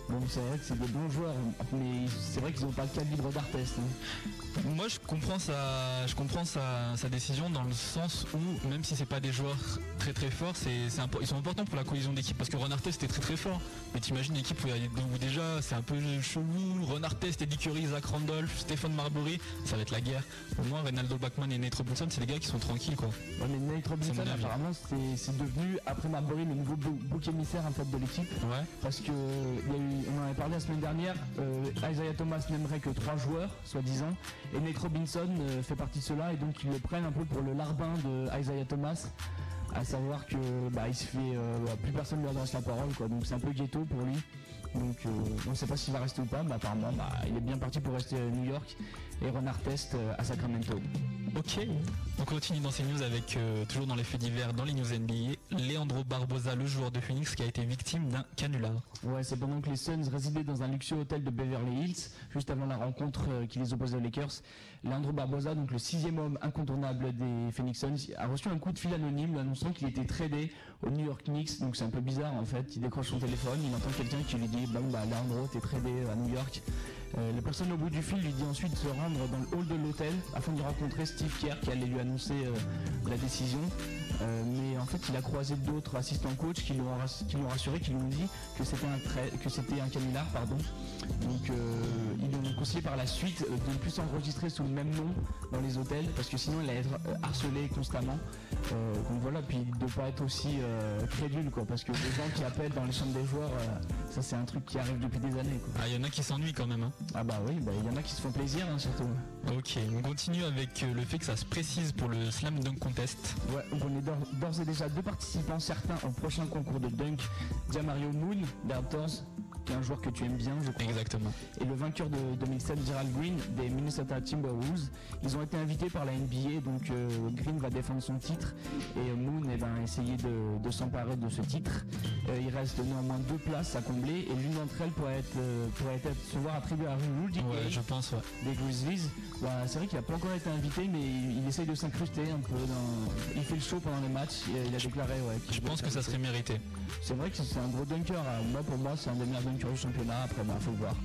C: Bon, c'est vrai que c'est des bons joueurs, mais c'est vrai qu'ils n'ont pas le calibre d'Artest. hein.
B: Moi, je comprends sa, je comprends sa, sa décision dans le sens où, même si c'est pas des joueurs très très forts, c'est, c'est impo- ils sont importants pour la cohésion d'équipe. Parce que Ron Artest était très très fort. Mais t'imagines une équipe où, il y a- où déjà c'est un peu chelou. Ron Artest, Eddie Curry, Zach Randolph, Stéphane Marbury, ça va être la guerre. Au moins, Reynaldo Bachman et Nate Robinson, c'est des gars qui sont tranquilles quoi.
C: Ouais, mais Nate Robinson,
B: C'est
C: apparemment, c'est c'est devenu, après Marbury, le nouveau bou- bouc émissaire en fait, de l'équipe.
B: Ouais.
C: Parce que il y a eu- on en avait parlé la semaine dernière, euh, Isaiah Thomas n'aimerait que trois joueurs, soi-disant, et Nate Robinson euh, fait partie de cela, et donc ils le prennent un peu pour le larbin de Isaiah Thomas. À savoir que bah, se fait euh, plus personne lui adresse la parole donc c'est un peu ghetto pour lui Donc on ne sait pas s'il va rester ou pas, mais apparemment bah, il est bien parti pour rester à New York et Ron Artest euh, à Sacramento.
B: Ok, on continue dans ces news avec euh, toujours dans les faits divers, dans les news NBA, Leandro Barbosa, le joueur de Phoenix, qui a été victime d'un canular.
C: Ouais, c'est pendant que les Suns résidaient dans un luxueux hôtel de Beverly Hills, juste avant la rencontre euh, qui les opposait aux Lakers. Leandro Barbosa, donc le sixième homme incontournable des Phoenix Suns, a reçu un coup de fil anonyme lui annonçant qu'il était tradé au New York Knicks. Donc c'est un peu bizarre en fait. Il décroche son téléphone, il entend quelqu'un qui lui dit Bon bah Leandro, t'es tradé à New York. Euh, la personne au bout du fil lui dit ensuite de se rendre dans le hall de l'hôtel afin d'y rencontrer Steve Kerr qui allait lui annoncer euh, la décision. Euh, mais en fait, il a croisé d'autres assistants coach qui lui ont, rass- qui lui ont rassuré, qui lui ont dit que c'était un que c'était un canular, pardon. Donc, ils lui ont conseillé par la suite de ne plus s'enregistrer sous le même nom dans les hôtels parce que sinon il allait être euh, harcelé constamment. Euh, donc voilà, puis de pas être aussi euh, crédule quoi, parce que les gens qui appellent dans les chambres des joueurs, euh, ça c'est un truc qui arrive depuis des années. Quoi.
B: Ah, il y en a qui s'ennuient quand même. Hein.
C: Ah bah oui, bah, il y en a qui se font plaisir hein, surtout.
B: Ok, on continue avec le fait que ça se précise pour le Slam Dunk Contest.
C: Ouais, on est d'or- d'ores et déjà deux participants certains au prochain concours de dunk. Diamario Moon, des Raptors, qui est un joueur que tu aimes bien, je crois.
B: Exactement.
C: Et le vainqueur de 2007, Gerald Green, des Minnesota Timberwolves. Ils ont été invités par la NBA, donc euh, Green va défendre son titre et Moon eh ben, essayer de, de s'emparer de ce titre. Euh, il reste néanmoins deux places à combler et l'une d'entre elles pourrait être, euh, pourrait être se voir attribuée à Rudy
B: Ouais,
C: Gay
B: je pense, ouais.
C: des Grizzlies. Bah, c'est vrai qu'il n'a pas encore été invité, mais il, il essaye de s'incruster un peu. Dans... Il fait le show pendant les matchs. Il, il a déclaré ouais,
B: Je pense que ça serait mérité.
C: C'est vrai que c'est un gros dunker. hein. Moi, pour moi, c'est un des meilleurs dunkers du championnat. Après, bah, faut le voir.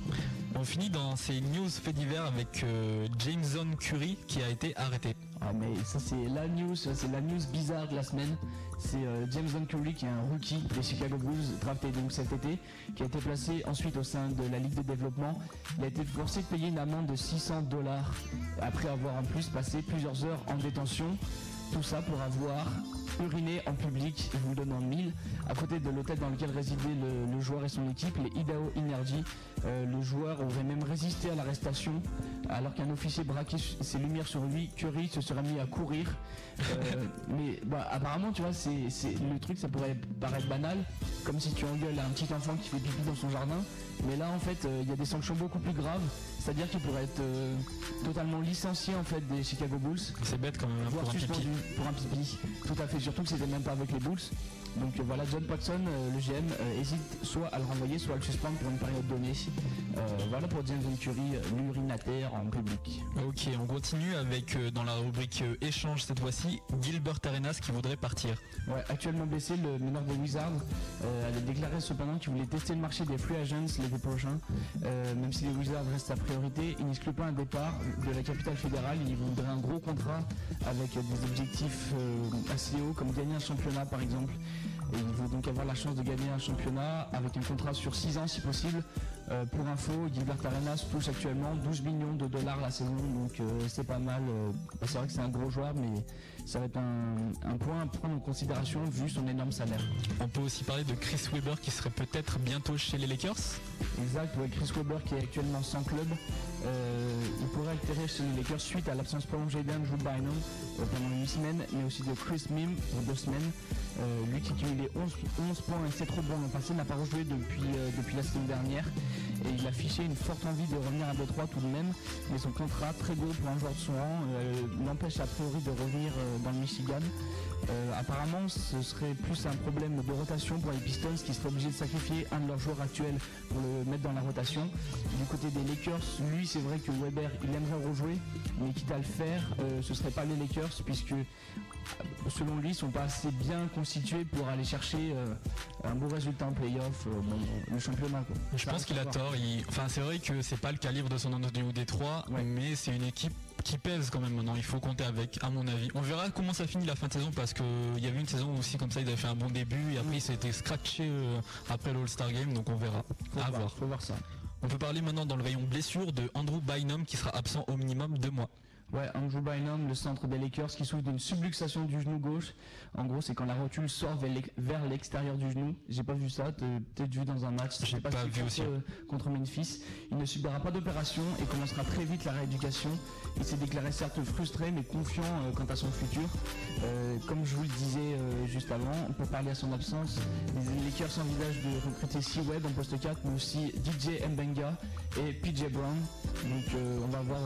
B: On finit dans ces news faits divers avec euh, Jameson Curry qui a été arrêté.
C: Ah, mais ça, c'est la news. C'est la news bizarre de la semaine. C'est euh, James Don Curry qui est un rookie des Chicago Bulls, drafté donc cet été, qui a été placé ensuite au sein de la Ligue de développement. Il a été forcé de payer une amende de 600 dollars après avoir en plus passé plusieurs heures en détention. Tout ça pour avoir uriné en public, je vous le donne en mille, à côté de l'hôtel dans lequel résidait le, le joueur et son équipe, les Idaho Energy. Euh, le joueur aurait même résisté à l'arrestation, alors qu'un officier braquait ses lumières sur lui, Curry se serait mis à courir. Euh, mais bah, apparemment, tu vois, c'est c'est- le truc, ça pourrait paraître banal, comme si tu engueules un petit enfant qui fait pipi dans son jardin. Mais là, en fait, euh, il y a des sanctions beaucoup plus graves, c'est-à-dire qu'il pourrait être euh, totalement licencié en fait des Chicago Bulls.
B: C'est bête quand même hein,
C: Voire
B: pour un pipi.
C: pour un pipi. Tout à fait, surtout que c'était même pas avec les Bulls. Donc voilà, John Paxson, euh, le GM, euh, hésite soit à le renvoyer, soit à le suspendre pour une période donnée. Euh, voilà pour James Curry, euh, l'urinataire en public.
B: Ok, on continue avec dans la rubrique échange cette fois-ci Gilbert Arenas qui voudrait partir.
C: Ouais, actuellement blessé, le meneur des Wizards avait déclaré cependant qu'il voulait tester le marché des free agents l'été prochain. Même si les Wizards restent sa priorité, il n'exclut pas un départ de la capitale fédérale. Il voudrait un gros contrat avec des objectifs assez hauts, comme gagner un championnat par exemple. Il veut donc avoir la chance de gagner un championnat avec un contrat sur 6 ans si possible. Euh, pour info, Gilbert Arenas touche actuellement 12 millions de dollars la saison, donc euh, c'est pas mal. Euh, bah, c'est vrai que c'est un gros joueur, mais ça va être un, un point à prendre en considération vu son énorme salaire.
B: On peut aussi parler de Chris Webber qui serait peut-être bientôt chez les Lakers.
C: Exact, ouais, Chris Webber qui est actuellement sans club, euh, il pourrait atterrir chez les Lakers suite à l'absence prolongée d'Andrew Bynum euh, pendant 8 semaines, mais aussi de Chris Mim pour 2 semaines. Euh, lui qui cumulait 11, 11 points et 7 rebonds l'an passé n'a pas rejoué depuis, depuis la semaine dernière et il affichait une forte envie de revenir à Détroit tout de même, mais son contrat très gros pour un joueur de son rang l'empêche a priori de revenir dans le Michigan. Euh, apparemment, ce serait plus un problème de rotation pour les Pistons qui seraient obligés de sacrifier un de leurs joueurs actuels pour le mettre dans la rotation. Du côté des Lakers, lui, c'est vrai que Weber, il aimerait rejouer, mais quitte à le faire, euh, ce serait pas les Lakers puisque euh, selon lui, ils sont pas assez bien constitués pour aller chercher euh, un beau résultat en playoff, euh, bon, le championnat. Quoi.
B: Je
C: Ça
B: pense qu'il a tort. il- Enfin, c'est vrai que c'est pas le calibre de son du Détroit, mais c'est une équipe qui pèse quand même maintenant. Il faut compter avec, à mon avis. On verra comment ça finit la fin de saison parce qu'il y avait une saison aussi comme ça, ils avaient fait un bon début et après il s'était scratché euh, après l'All-Star Game, donc on verra.
C: Faut
B: à
C: voir,
B: voir.
C: faut voir ça.
B: On peut parler maintenant dans le rayon blessure de Andrew Bynum qui sera absent au minimum deux mois.
C: Ouais, Andrew Bynum, le centre des Lakers, qui souffre d'une subluxation du genou gauche. En gros, c'est quand la rotule sort vers l'ex- vers l'extérieur du genou. J'ai pas vu ça, t'as peut-être vu dans un match. je sais
B: pas
C: si
B: vu
C: contre,
B: aussi.
C: euh, contre Memphis. Il ne subira pas d'opération et commencera très vite la rééducation. Il s'est déclaré certes frustré, mais confiant euh, quant à son futur. Euh, comme je vous le disais euh, juste avant, on peut parler à son absence. Les Lakers envisagent de recruter C-Web en poste 4, mais aussi DJ Mbenga et PJ Brown. Donc on va voir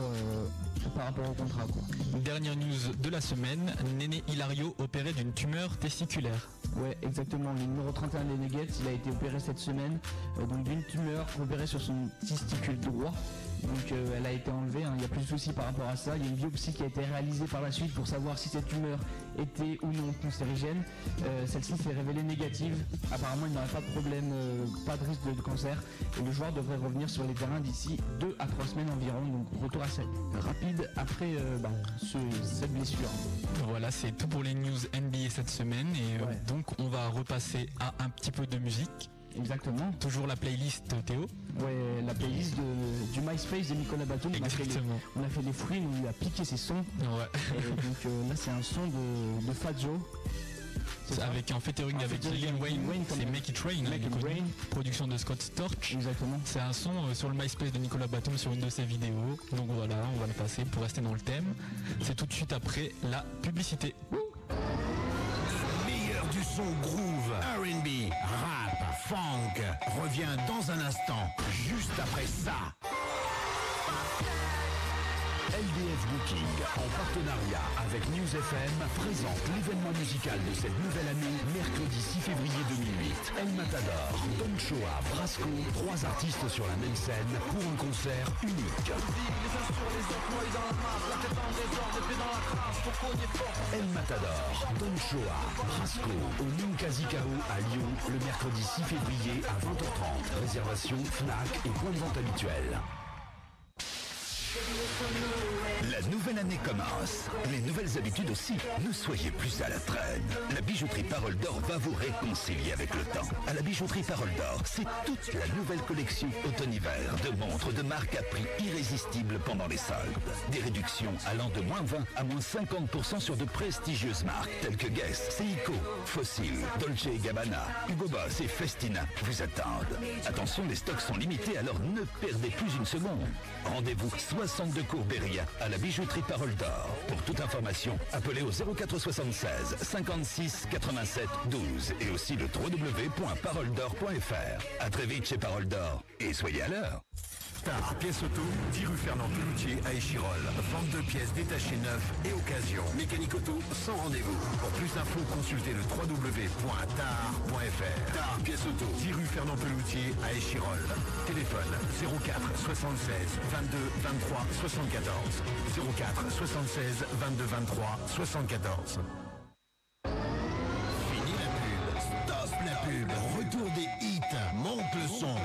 C: par rapport au Quoi.
B: Dernière news de la semaine, Néné Hilario opéré d'une tumeur testiculaire.
C: Ouais, exactement. Le numéro 31 des Nuggets, il a été opéré cette semaine, euh, donc d'une tumeur repérée sur son testicule droit. Donc euh, elle a été enlevée, hein. il n'y a plus de soucis par rapport à ça. Il y a une biopsie qui a été réalisée par la suite pour savoir si cette tumeur était ou non cancérigène. Euh, Celle-ci s'est révélée négative. Apparemment il n'y aurait pas de problème, euh, pas de risque de, cancer. Et le joueur devrait revenir sur les terrains d'ici 2 à 3 semaines environ. Donc retour assez rapide après bah, ce- cette blessure.
B: Voilà, c'est tout pour les news NBA cette semaine et donc on va repasser à un petit peu de musique.
C: Exactement.
B: Toujours la playlist Théo.
C: Ouais, la playlist de- du MySpace de Nicolas Batum. On a fait les,
B: Exactement.
C: on a fait les fruits, on lui a piqué ses sons.
B: Ouais.
C: Et donc euh, là, c'est un son de, de Fat Joe.
B: C'est avec un featuring
C: Un
B: avec Lil Wayne,
C: Wayne,
B: c'est Make It Rain, hein,
C: Make It. Rain.
B: production de Scott Storch.
C: Exactement.
B: C'est un son euh, sur le MySpace de Nicolas Batum sur une de ses vidéos. Donc voilà, on va le passer pour rester dans le thème. C'est tout de suite après la publicité.
E: Meilleur du son groove, R&B, rap, funk revient dans un instant, juste après ça. LDF Booking, en partenariat avec News FM, présente l'événement musical de cette nouvelle année, mercredi 6 février 2008. El Matador, Don Choa, Brasco, trois artistes sur la même scène pour un concert unique. El Matador, Don Choa, Brasco, au Ninkazikao à Lyon, le mercredi 6 février à 20h30. Réservation, FNAC et point de vente habituel. La nouvelle année commence. Les nouvelles habitudes aussi. Ne soyez plus à la traîne. La bijouterie Parole d'Or va vous réconcilier avec le temps. À la bijouterie Parole d'Or, c'est toute la nouvelle collection automne-hiver de montres de marque à prix irrésistible pendant les soldes. Des réductions allant de moins 20 à moins 50% sur de prestigieuses marques telles que Guess, Seiko, Fossil, Dolce Gabbana, Hugo Boss et Festina vous attendent. Attention, les stocks sont limités, alors ne perdez plus une seconde. Rendez-vous 62 Courbéria à la bijouterie Parole d'Or. Pour toute information, appelez au 0476 56 87 12 et aussi le www.paroledor.fr. À très vite chez Parole d'Or et soyez à l'heure.
K: Star Pièce Auto, 10 rue Fernand Peloutier à Échirol. Vente de pièces détachées neuves et occasion. Mécanique auto sans rendez-vous. Pour plus d'infos, consultez le www.tar.fr. Tar Pièce Auto, 10 rue Fernand Peloutier à Échirol. Téléphone 04 76 22 23 74. 04 76 22 23 74.
E: Fini la pub. Stop la pub. Retour des hits. Monte le son.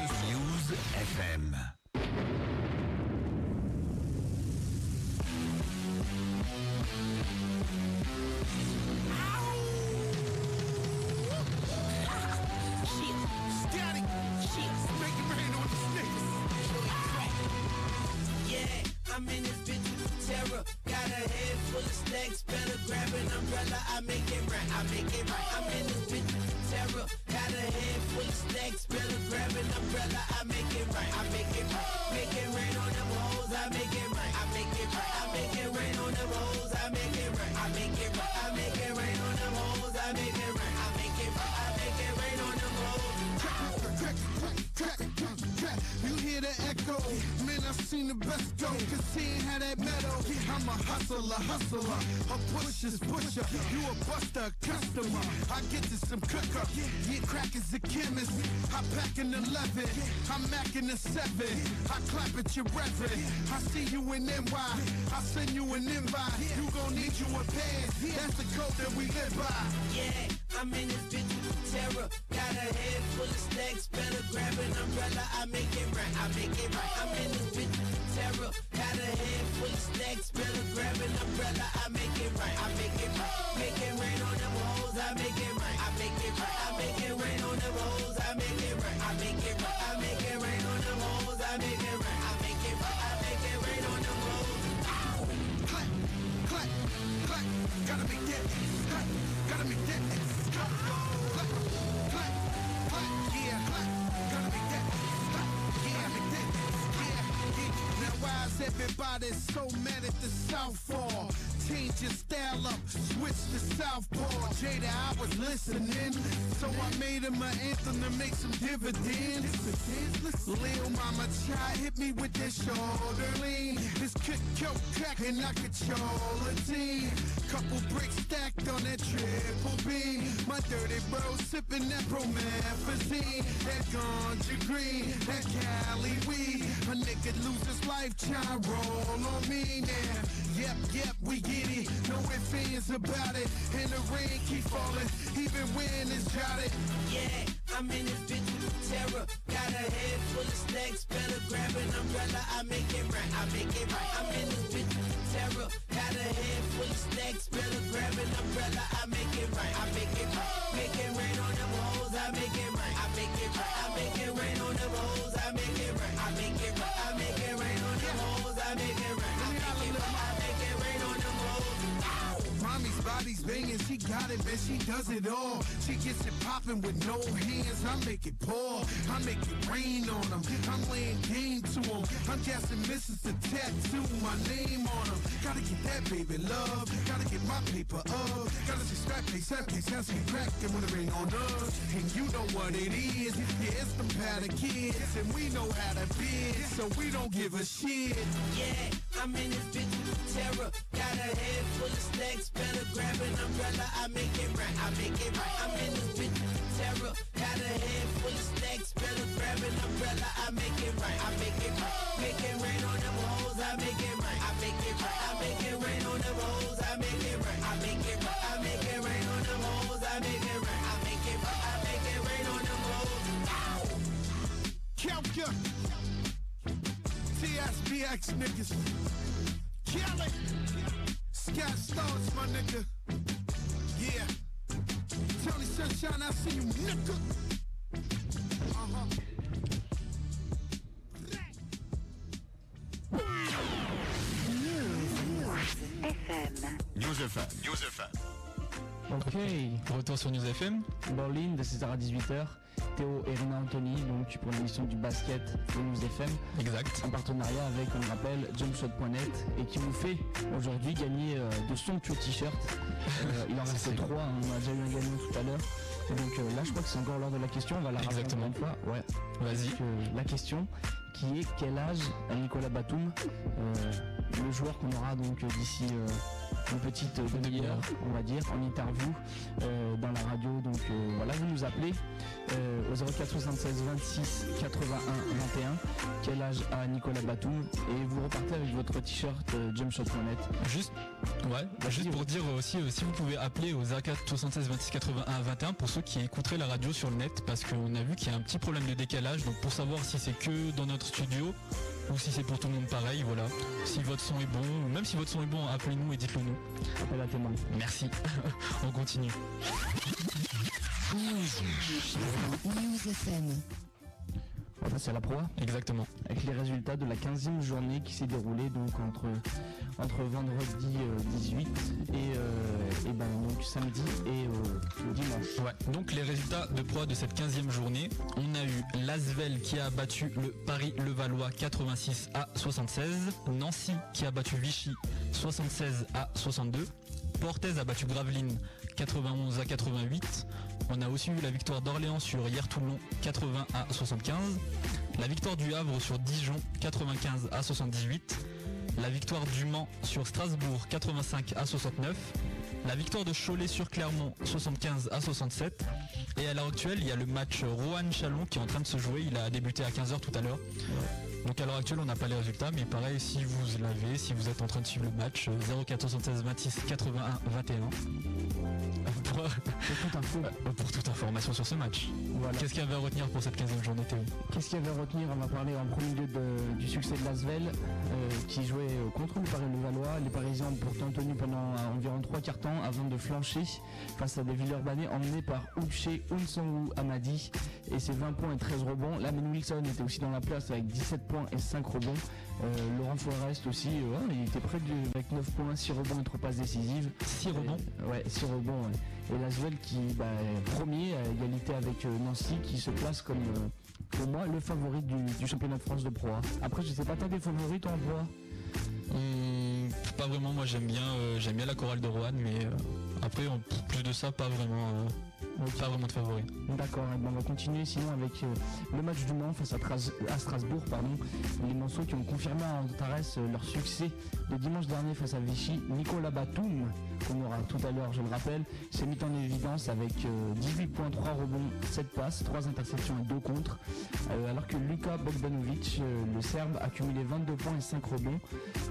L: Right. I'm in
M: hustler, hustler. A pusher's pusher. You a buster, customer. I get to some cooker. Yeah, crack is a chemist. I pack an 11. I'm macking a 7. I clap at your reverend. I see you in NY. I send you an invite. You gon' need you a pass. That's the code that we live by.
L: Yeah, I'm in this bitch with terror. Got a head full of snakes, better grab an umbrella. I make it right, I make it right. I'm in this bitch with terror. Got a head full of snakes, better grab an umbrella. I make it right, I make it right. Make it rain on them hoes, I make it right, I make it right. I make it rain on them hoes, I make it right, I make it right. I make it rain on them hoes, I make it right, I make it right. I make it rain on them hoes.
M: Clap, clap, clap, gotta make that. Clap, gotta make that. Everybody's so mad at the Southpaw. Change your style up, switch to Southpaw. Jada, I was listening, so I made him an anthem to make some dividends. Lil Mama Chai hit me with that shoulder lean. This kick, yo, crack, and I control a team. Couple bricks stacked on that triple beam. My dirty bro sipping that promethazine. That ganja green, that Cali weed. A nigga lose his life, try roll on me now. Yep, yep, we get it. No ifs, ands about it. And the rain keep falling, even when it's jotted.
L: Yeah, I'm in this bitch with terror. Got a head full of snakes, better grab an umbrella. I make it right, I make it right. I'm in this bitch with terror. Got a head full of snakes, better grab an umbrella. I make it right, I make it right. Make it rain on them hoes, I make it
M: she got it, man, she does it all. She gets it popping with no hands, I make it pour. I make it rain on them, I'm laying game to them. I'm guessing misses to tattoo my name on them. Gotta get that baby love, gotta get my paper up. Gotta see strap case, slap case, has cracked and when it rain on us. And you know what it is, yeah, it's them pattern kids. And we know how to bid, so we don't give a shit.
L: Yeah, I'm in this bitch with terror. Got a head full of snakes, better grab an umbrella. I make it right, I make it right. I'm in bitch with terror. Got a head full of snakes, better grab an umbrella. I make it right, I make it right. Make it rain on them hoes, I make it right, I make it right. I make it rain on them hoes, I make it right, I make it right. I make it rain on them hoes, I make it right, I make it right. I make it rain on them hoes.
M: Kelka. TSBX niggas. Kill it. Scott Stars, my nigga. Tony Sunshine, I see you, nigga. Uh-huh.
E: News FM. News FM.
C: Ok.
B: Retour sur News FM.
C: Berlin de 16h à 18h. Théo et Rina Anthony, donc pour l'émission du basket de News FM.
B: Exact.
C: En partenariat avec, on le rappelle, jumpshot.net et qui vous fait aujourd'hui gagner euh, de somptueux t-shirts. Euh, il en reste trois, hein, on a déjà eu un gagnant tout à l'heure. Et donc euh, là, je crois que c'est encore l'heure de la question, on va la
B: Exactement.
C: une fois. Ouais.
B: Vas-y.
C: Euh, la question qui est quel âge a Nicolas Batum, le joueur qu'on aura donc d'ici une petite demi-heure, on va dire, en interview euh, dans la radio. Donc euh, voilà, vous nous appelez euh, au 04 76 26 81 21. Quel âge a Nicolas Batum Et vous repartez avec votre t-shirt euh, jumpshot.net.
B: Juste, ouais, bah, juste pour dire aussi, euh, si vous pouvez appeler au 04 76 26 81 21 pour ceux qui écouteraient la radio sur le net, parce qu'on a vu qu'il y a un petit problème de décalage, donc pour savoir si c'est que dans notre studio ou si c'est pour tout le monde pareil, voilà. Si votre son est bon, ou même si votre son est bon, appelez-nous et dites-le nous.
C: Appel à témoin.
B: Merci. On continue.
A: News FM.
C: Passer à la proie.
B: Exactement.
C: Avec les résultats de la 15e journée qui s'est déroulée donc entre, entre vendredi euh, 18 et, euh, et ben, donc samedi et euh, dimanche.
B: Ouais, donc les résultats de proie de cette 15e journée, on a eu Lasvel qui a battu le Paris-Levallois 86 à 76, Nancy qui a battu Vichy 76 à 62, Portez a battu Gravelines 91 à 88, on a aussi eu la victoire d'Orléans sur Hier-Toulon 80 à 75, la victoire du Havre sur Dijon 95 à 78, la victoire du Mans sur Strasbourg 85 à 69, la victoire de Cholet sur Clermont 75 à 67 et à l'heure actuelle il y a le match Rohan Chalon qui est en train de se jouer, il a débuté à 15h tout à l'heure. Donc à l'heure actuelle on n'a pas les résultats mais pareil si vous l'avez, si vous êtes en train de suivre le match, euh, 04 76 26 81 21 pour, pour toute information sur ce match.
C: Voilà.
B: Qu'est-ce qu'il y avait à retenir pour cette 15e journée Théo?
C: Qu'est-ce qu'il y avait à retenir? On va parler en premier lieu de- du succès de Lasvel euh, qui jouait contre le Paris-Levallois. Les Parisiens ont pourtant tenu pendant environ trois quarts temps avant de flancher face à des Villeurbanais emmenés par Ouché Unsongu Amadi et ses 20 points et 13 rebonds. Lamine Wilson était aussi dans la place avec 17 points et 5 rebonds. Euh, Laurent Forest aussi, euh, il était près du, avec 9 points, 6 rebonds et 3 passes décisives.
B: 6 rebonds
C: Ouais, 6 rebonds. ouais. Et Lasvel qui bah, est premier à égalité avec euh, Nancy qui se place comme euh, pour moi le favori du, du championnat de France de Pro A. Après je sais pas, t'as des favoris toi en Pro A?
B: Pas vraiment. Moi, j'aime bien, euh, j'aime bien la chorale de Rouen, mais euh, après, plus de ça, pas vraiment, euh, pas vraiment de favori.
C: D'accord, on va continuer sinon avec euh, le match du Mans face à, Tras- à Strasbourg. Pardon. Les Manceaux qui ont confirmé à Antares euh, leur succès de dimanche dernier face à Vichy. Nicolas Batum, qu'on aura tout à l'heure, je le rappelle, s'est mis en évidence avec euh, 18 points, 3 rebonds, 7 passes, 3 interceptions et 2 contre. Euh, alors que Luka Bogdanovic, euh, le Serbe, a cumulé 22 points et 5 rebonds.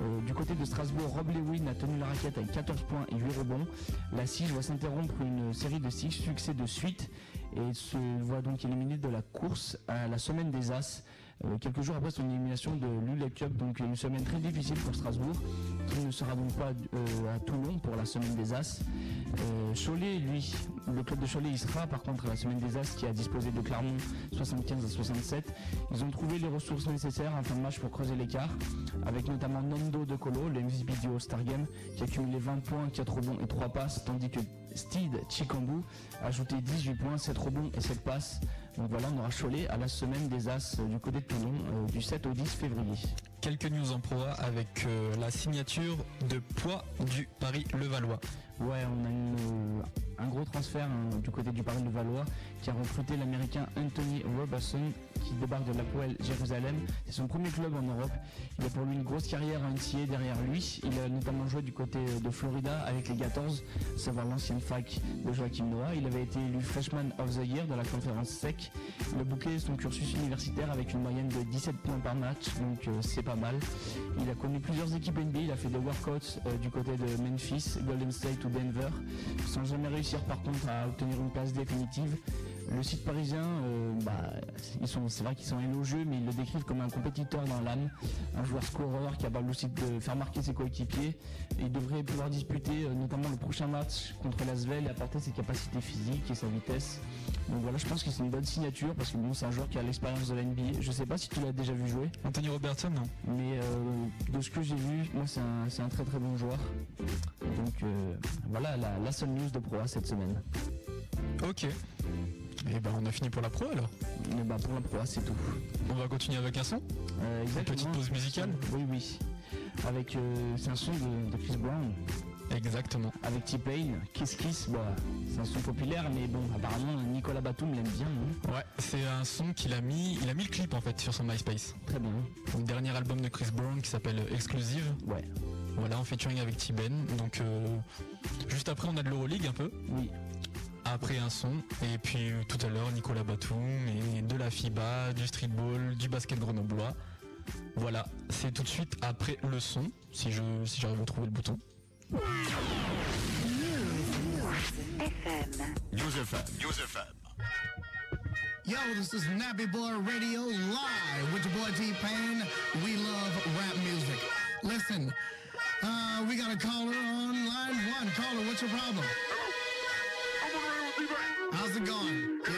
C: Euh, du côté de Strasbourg, Rob Lewin a tenu la raquette avec 14 points et 8 rebonds. La Sige va s'interrompre une série de 6 succès de suite et se voit donc éliminé de la course à la semaine des As. Euh, quelques jours après son élimination de l'ULE Cup, donc une semaine très difficile pour Strasbourg, qui ne sera donc pas euh, à Toulon pour la semaine des As. Euh, Cholet, lui, le club de Cholet, il sera par contre à la semaine des As qui a disposé de Clermont 75 à 67. Ils ont trouvé les ressources nécessaires en fin de match pour creuser l'écart, avec notamment Nando De Colo, le MVP du All-Star Game, qui a cumulé 20 points, 4 rebonds et 3 passes, tandis que Steed Chikambu a ajouté 18 points, 7 rebonds et 7 passes. Donc voilà, on aura Cholet à la semaine des As du côté de Toulon euh, du 7 au 10 février.
B: Quelques news en pro A avec euh, la signature de poids du Paris Levallois.
C: Ouais, on a euh, un gros transfert hein, du côté du Paris de Valois qui a recruté l'américain Anthony Robertson qui débarque de l'Apoel Jérusalem. C'est son premier club en Europe. Il a pour lui une grosse carrière à NCAA derrière lui. Il a notamment joué du côté de Florida avec les 14, à savoir l'ancienne fac de Joachim Noah. Il avait été élu Freshman of the Year de la conférence SEC. Il a bouclé son cursus universitaire avec une moyenne de 17 points par match, donc euh, c'est pas mal. Il a connu plusieurs équipes NBA. Il a fait des workouts euh, du côté de Memphis, Golden State ou Denver, sans jamais réussir par contre à obtenir une place définitive. Le site parisien, euh, bah, ils sont, c'est vrai qu'ils sont élogieux, mais ils le décrivent comme un compétiteur dans l'âme, un joueur scoreur capable aussi de faire marquer ses coéquipiers. Et il devrait pouvoir disputer euh, notamment le prochain match contre l'Asvel et apporter ses capacités physiques et sa vitesse. Donc voilà, je pense que c'est une bonne signature parce que bon, c'est un joueur qui a l'expérience de la NBA. Je sais pas si tu l'as déjà vu jouer.
B: Anthony Robertson, non.
C: Mais euh, de ce que j'ai vu, moi c'est un, très très bon joueur. Donc euh, voilà la, la seule news de Pro A cette semaine.
B: Ok. Et ben on a fini pour la pro alors.
C: Et bah, pour la Pro c'est tout.
B: On va continuer avec un son?
C: Euh, exactement.
B: petite pause musicale?
C: Oui oui. Avec euh, c'est un son de, de Chris Brown.
B: Exactement.
C: Avec T-Pain, Kiss Kiss, bah, c'est un son populaire, mais bon, apparemment Nicolas Batum l'aime bien. non?
B: Ouais, c'est un son qu'il a mis, il a mis le clip en fait sur son MySpace.
C: Très bien.
B: Le dernier album de Chris Brown qui s'appelle Exclusive.
C: Ouais.
B: Voilà, en featuring avec T-Ben. Donc euh, juste après on a de l'Euroleague un peu.
C: Oui.
B: Après un son, et puis euh, tout à l'heure Nicolas Batum, et de la FIBA, du streetball, du basket grenoblois. Voilà, c'est tout de suite après le son, si je si j'arrive à trouver le bouton.
E: News FM. News FM.
M: Yo, this is Nappy Boy Radio live with your boy T Pain. We love rap music. Listen, uh, we got a caller on line one. Caller, what's your problem? How's it going? Going good.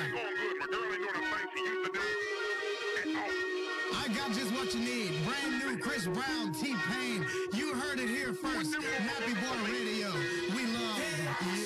M: My girl ain't
L: doing a thing she used to do. I got just what you need. Brand new Chris Brown, T-Pain. You heard it here first. Happy Boy
N: Radio. We love you.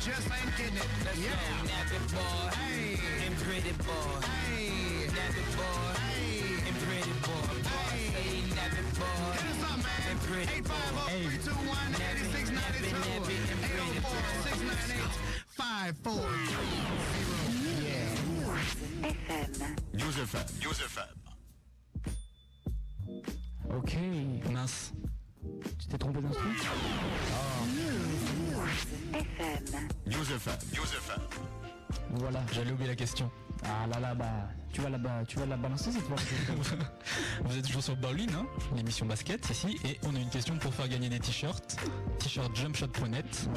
N: Just ain't getting it. yeah.
L: Nappy boy.
N: Hey.
L: And pretty boy.
N: Hey.
L: Nappy boy.
N: Hey.
L: And pretty boy. Say nappy boy.
N: Hit us up, man.
L: And pretty boy.
N: 855-832-8698.
E: News FM. News FM.
B: Question.
C: Ah là là, bah, tu vas la, ba- tu vas la balancer cette fois.
B: Vous êtes toujours sur Bowling, hein, l'émission basket ici, et on a une question pour faire gagner des t-shirts. T-shirt jumpshot.net.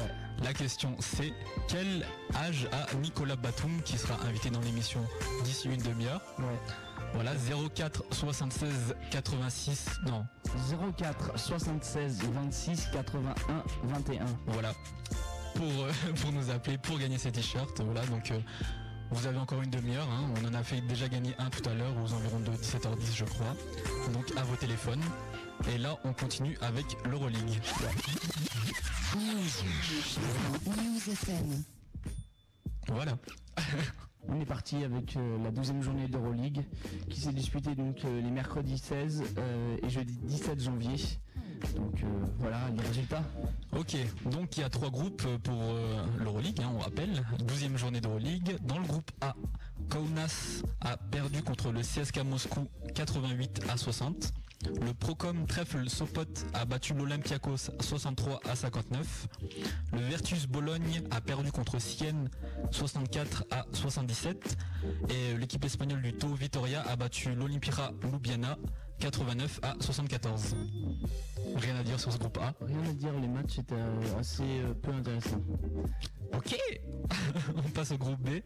B: La question c'est quel âge a Nicolas Batum qui sera invité dans l'émission d'ici une demi-heure
C: Ouais.
B: Voilà, 04 76 86. Non,
C: 04 76 26 81 21.
B: voilà. Pour, euh, pour nous appeler, pour gagner ces t-shirts. Voilà, donc euh, vous avez encore une demi-heure. hein. On en a fait déjà gagner un tout à l'heure, aux environs de 17h10, je crois. Donc à vos téléphones. Et là, on continue avec l'Euroleague.
A: News. News FM.
B: Voilà.
C: On est parti avec euh, la deuxième journée d'Euroleague qui s'est disputée donc euh, les mercredis 16 euh, et jeudi 17 janvier. Donc euh, voilà les résultats.
B: Ok, donc il y a trois groupes pour euh, l'Euroleague, hein, on rappelle. 12e journée d'Euroleague. Dans le groupe A, Kaunas a perdu contre le CSK Moscou 88 à 60. Le Procom Trèfle Sopot a battu l'Olympiakos 63 à 59. Le Virtus Bologne a perdu contre Sienne 64 à 77. Et l'équipe espagnole du Tau Vitoria a battu l'Olimpira Ljubljana 89 à 74. Rien à dire sur ce groupe A.
C: Rien à dire, les matchs étaient euh, assez euh, peu intéressants.
B: Ok On passe au groupe B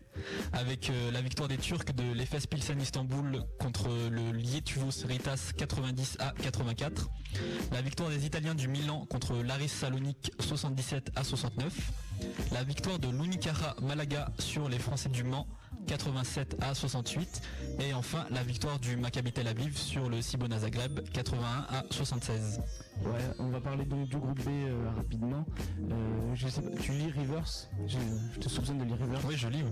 B: avec euh, la victoire des Turcs de l'Efes Pilsen Istanbul contre le Lietuvos Ritas 90 à 84. La victoire des Italiens du Milan contre l'Aris Salonique 77 à 69. La victoire de l'Unicara Malaga sur les Français du Mans 87 à 68. Et enfin la victoire du Maccabi Tel Aviv sur le Cibona Zagreb 81 à 76.
C: Ouais, on va parler donc du groupe B euh, rapidement. Euh, je sais pas, tu lis Rivers? Je, je te soupçonne de lire Rivers.
B: Oui, je lis.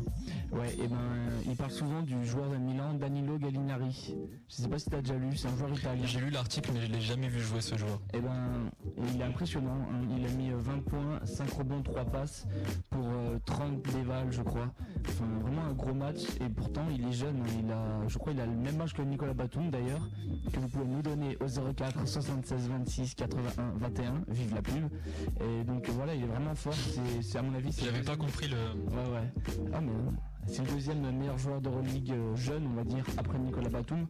C: Ouais, et ben euh, il parle souvent du joueur de Milan, Danilo Gallinari. Je sais pas si t'as déjà lu, c'est un joueur italien.
B: J'ai lu l'article mais je l'ai jamais vu jouer ce joueur.
C: Et ben il est impressionnant. hein. Il a mis euh, 20 points, 5 rebonds, 3 passes pour euh, 30 dévals, je crois. Enfin, vraiment un gros match. Et pourtant, il est jeune. hein. Il a, je crois, il a le même âge que Nicolas Batum d'ailleurs, que vous pouvez nous donner au 04 76 26 81 21. Vive la pub. Et donc voilà, il est vraiment fort. C'est, à mon avis.
B: J'avais pas compris le.
C: Ouais, ouais. Ah, mais euh, c'est le deuxième meilleur joueur de Ligue jeune, on va dire, après Nicolas Batum.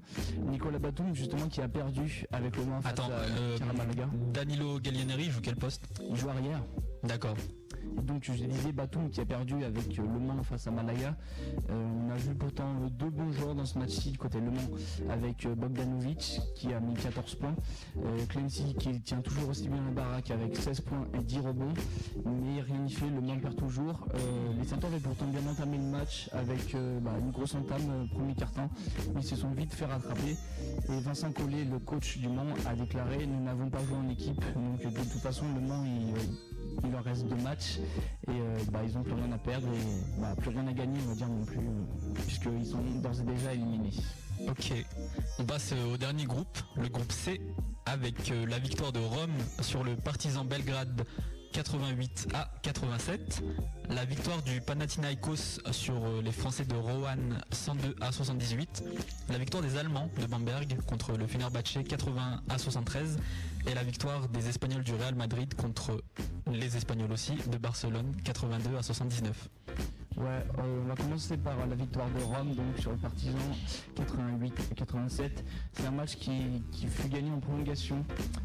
C: Nicolas Batum, justement, qui a perdu avec le Mans face
B: Attends,
C: à
B: euh. Danilo Gallinari joue quel poste?
C: Il joue arrière.
B: D'accord.
C: Donc je disais Batum qui a perdu avec euh, Le Mans face à Malaya. Euh, on a vu pourtant deux bons joueurs dans ce match-ci côté Le Mans avec euh, Bogdanovic qui a mis 14 points, Clancy qui tient toujours aussi bien la baraque avec 16 points et 10 rebonds, mais rien n'y fait, Le Mans perd toujours. Les Centaures avaient pourtant bien entamé le match avec bah, une grosse entame premier mais ils se sont vite fait rattraper. Et Vincent Collet, le coach du Mans, a déclaré nous n'avons pas joué en équipe, donc de toute façon le Mans il, il leur reste deux matchs et euh, bah, ils ont plus rien à perdre et bah, plus rien à gagner on va dire non plus puisqu'ils sont d'ores et déjà éliminés.
B: Ok, on passe euh, au dernier groupe, le groupe C, avec euh, la victoire de Rome sur le Partizan Belgrade 88 à 87, la victoire du Panathinaikos sur les Français de Roanne 102 à 78, la victoire des Allemands de Bamberg contre le Fenerbahçe 80 à 73 et la victoire des Espagnols du Real Madrid contre les Espagnols aussi de Barcelone 82 à 79.
C: Ouais, euh, on va commencer par la victoire de Rome donc sur le Partizan 88-87. C'est un match qui, fut gagné en prolongation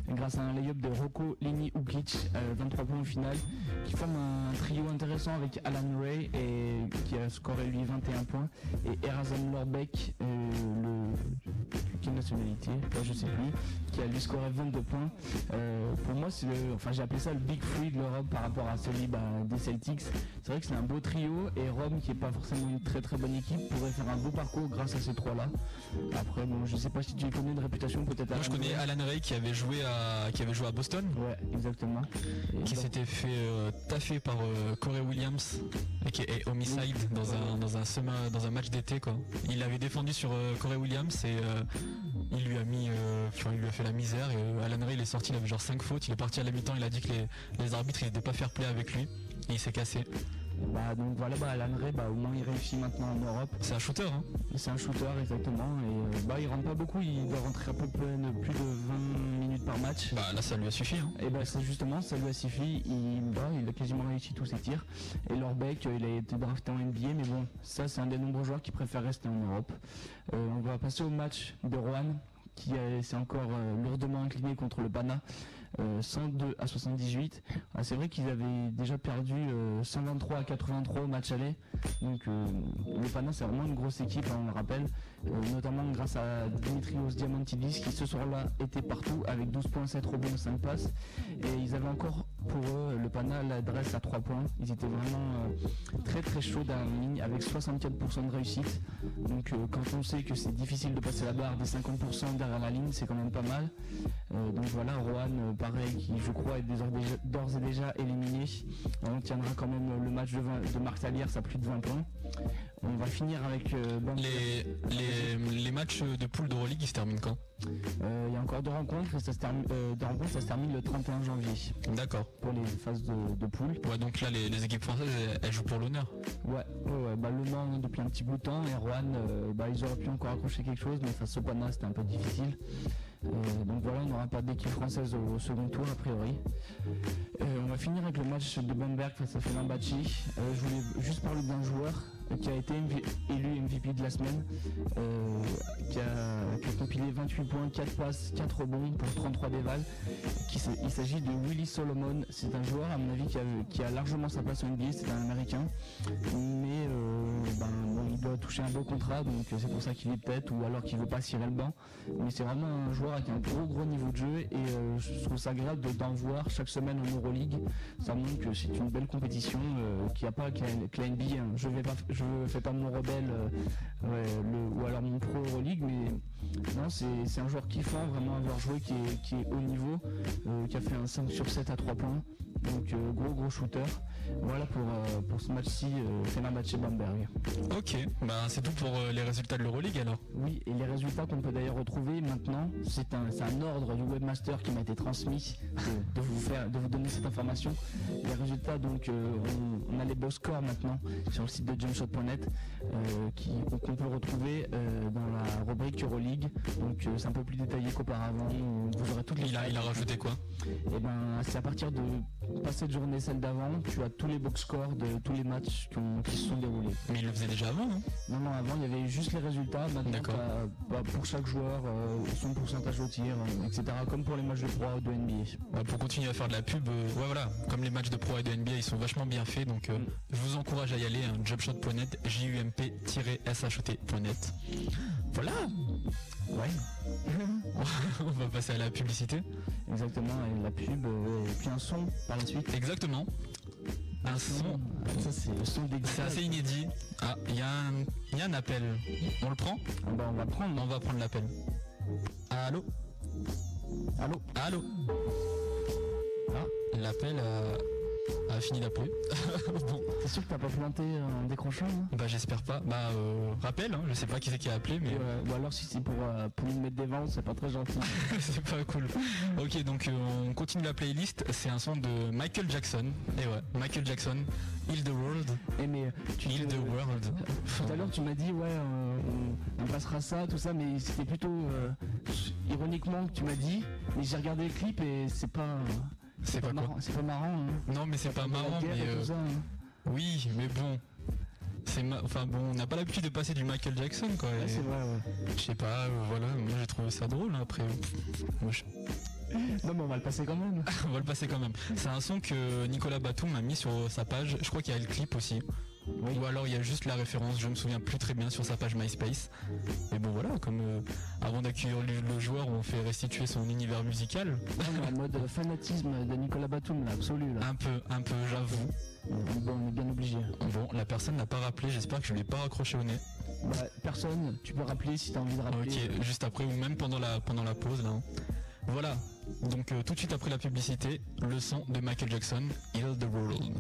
C: grâce à un lay-up de Rocco Lini Ukic, euh, 23 points au final, qui forme un trio intéressant avec Alan Ray et qui a scoré lui 21 points et Erazan Lorbeck, euh, le quelle nationalité, Là, je sais plus, qui a lui scoré 22 points. Euh, pour moi, c'est le, enfin j'ai appelé ça le Big Free de l'Europe par rapport à celui bah, des Celtics. C'est vrai que c'est un beau trio et Rome, qui est pas forcément une très très bonne équipe, pourrait faire un beau parcours grâce à ces trois-là. Après, bon, je sais pas si tu les connais de réputation, peut-être.
B: Moi je connais
C: Ray.
B: Alan Ray qui avait joué à, qui avait joué à Boston.
C: Ouais, exactement. Et
B: qui
C: donc-
B: s'était fait euh, taffer par euh, Corey Williams et qui est homicide dans un dans un dans un match d'été quoi. Il avait défendu sur euh, Corey Williams et euh, il lui a mis euh, il lui a fait la misère et euh, Alan Ray il est sorti il avait genre 5 fautes, il est parti à la mi-temps, il a dit que les, arbitres ils étaient pas fair play avec lui et il s'est cassé.
C: Bah, donc voilà, bah, Alan Ray, bah, au moins il réussit maintenant en Europe.
B: C'est un shooter hein.
C: C'est un shooter exactement et euh, bah il rentre pas beaucoup, il doit rentrer à peu près plus de 20 minutes par match.
B: Bah là ça lui a suffi hein.
C: Et bah c'est justement ça lui a suffi, il, bah, il a quasiment réussi tous ses tirs. Et Lorbeck euh, il a été drafté en NBA mais bon ça c'est un des nombreux joueurs qui préfèrent rester en Europe. Euh, on va passer au match de Rouen qui s'est encore euh, lourdement incliné contre le Bana. Euh, 102 à 78. Ah, c'est vrai qu'ils avaient déjà perdu euh, 123 à 83 au match aller. Donc euh, le Pana c'est vraiment une grosse équipe, hein, on le rappelle, Euh, notamment grâce à Dimitrios Diamantidis qui ce soir-là était partout avec 12 points, 7 rebonds, 5 passes. Et ils avaient encore pour eux le Pana l'adresse à 3 points. Ils étaient vraiment euh, très très chauds dans la ligne avec 64% de réussite. Donc euh, quand on sait que c'est difficile de passer la barre des 50% derrière la ligne, c'est quand même pas mal. Euh, donc voilà, Rohan, euh, pareil, qui je crois est d'ores et déjà éliminé. On tiendra quand même le match de, 20 de Marc à plus de 20 points. On va finir avec euh, Bamberg.
B: Les, les, les matchs de poule d'Euroleague ils se terminent quand?
C: Euh, Il y a encore deux rencontres et ça se termine, euh, deux rencontres, ça se termine le 31 janvier
B: D'accord.
C: pour les phases de, de poule.
B: Ouais donc là les, les équipes françaises elles, elles jouent pour l'honneur.
C: Ouais, bah, Le Mans depuis un petit bout de temps et Rouen, euh, bah, ils auraient pu encore accrocher quelque chose, mais face au Pana c'était un peu difficile. Donc voilà, on n'aura pas d'équipe française au, au second tour a priori. On va finir avec le match de Bamberg face à Fenerbahçe. Euh, je voulais juste parler d'un joueur qui a été élu MVP de la semaine, euh, qui, a, qui compilé 28 points, 4 passes, 4 rebonds pour 33 dévals. Qui il s'agit de Willy Solomon. C'est un joueur, à mon avis, qui a, qui largement sa place en NBA. C'est un américain. Mais euh, ben, bon, il doit toucher un beau contrat, donc c'est pour ça qu'il est peut-être, ou alors qu'il veut pas cirer le banc. Mais c'est vraiment un joueur avec un gros gros niveau de jeu et euh, je trouve ça agréable de- d'en voir chaque semaine en Euroleague. Ça montre que c'est une belle compétition, qu'il n'y a pas que la, NBA. hein. Je vais pas, fais pas mon rebelle euh, ou alors mon pro Euroleague, mais non, c'est un joueur kiffant vraiment avoir joué qui est, qui est haut niveau, euh, qui a fait un 5 sur 7 à 3 points. Donc euh, gros gros shooter. Voilà pour, euh, pour ce match-ci, euh, Fenerbahçe Bamberg.
B: Ok, bah c'est tout pour euh, les résultats de l'Euroleague alors.
C: Oui, et les résultats qu'on peut d'ailleurs retrouver maintenant, c'est un, un ordre du webmaster qui m'a été transmis de, de vous faire, de vous donner cette information. Les résultats, donc, euh, on, on a les beaux scores maintenant sur le site de jumpshot.net qu'on peut retrouver dans la rubrique Euroleague. Donc, c'est un peu plus détaillé qu'auparavant. Vous aurez toutes les.
B: Il a, il a rajouté quoi?
C: Et ben, c'est à partir de pas cette journée, celle d'avant, tu as tous les box scores de tous les matchs qui, ont- qui se sont déroulés.
B: Mais il le faisait déjà avant, non
C: Non, non, avant il y avait juste les résultats. Maintenant,
B: D'accord.
C: t'as, bah, pour chaque joueur, euh, son pourcentage au tir, euh, etc. Comme pour les matchs de Pro de NBA.
B: Bah, pour continuer à faire de la pub, euh, ouais voilà, comme les matchs de pro et de NBA ils sont vachement bien faits, donc euh, je vous encourage à y aller, hein, jumpshot.net, J-U-M-P-shot.net. Voilà
C: Ouais.
B: On va passer à la publicité.
C: Exactement, et la pub, euh, et puis un son par la suite.
B: Exactement. Un son.
C: Ça, c'est le son des
B: C'est assez inédit. Ah, il y, a un- il y a un appel. On le prend
C: On va prendre.
B: On va prendre l'appel. Allô
C: Allô
B: Allô Ah, l'appel a, a fini d'appeler. bon.
C: T'es sûr que t'as pas planté en décrochant hein?
B: Bah j'espère pas. Bah euh, rappel, hein, je sais pas qui c'est qui a appelé, mais
C: Ouais, Ou alors si c'est pour, euh, pour nous mettre des ventes, c'est pas très gentil.
B: c'est pas cool. Ok, donc euh, on continue la playlist. C'est un son de Michael Jackson. Et ouais, Michael Jackson, Heal the World.
C: Et mais tu
B: Heal the World.
C: Tout à l'heure tu m'as dit ouais on, on passera ça, tout ça, mais c'était plutôt ironiquement que tu m'as dit, mais j'ai regardé le clip et c'est pas
B: C'est pas
C: marrant, c'est pas marrant. hein.
B: Non, mais c'est pas marrant, mais euh,
C: ça, hein.
B: oui, mais bon. C'est ma- enfin bon, on n'a pas l'habitude de passer du Michael Jackson quoi.
C: Ouais, c'est vrai, ouais.
B: Je sais pas, euh, voilà, moi j'ai trouvé ça drôle hein, après. Moi, je-
C: Non mais on va le passer quand même.
B: on va le passer quand même. C'est un son que Nicolas Batum a mis sur sa page. Je crois qu'il y a le clip aussi. Ou alors il y a juste la référence, je me souviens plus très bien sur sa page MySpace. Mais bon voilà, comme euh, avant d'accueillir le, joueur, on fait restituer son univers musical.
C: Non, mais en mode fanatisme de Nicolas Batum là, absolu là.
B: Un peu, un peu, j'avoue.
C: Bon, on est bien obligé.
B: Bon, la personne n'a pas rappelé, j'espère que je l'ai pas raccroché au nez.
C: Bah, personne, tu peux rappeler si t'as envie de rappeler.
B: Ok, juste après ou même pendant la, pendant la pause là. hein. Voilà, donc euh, tout de suite après la publicité, le son de Michael Jackson, Heal the World.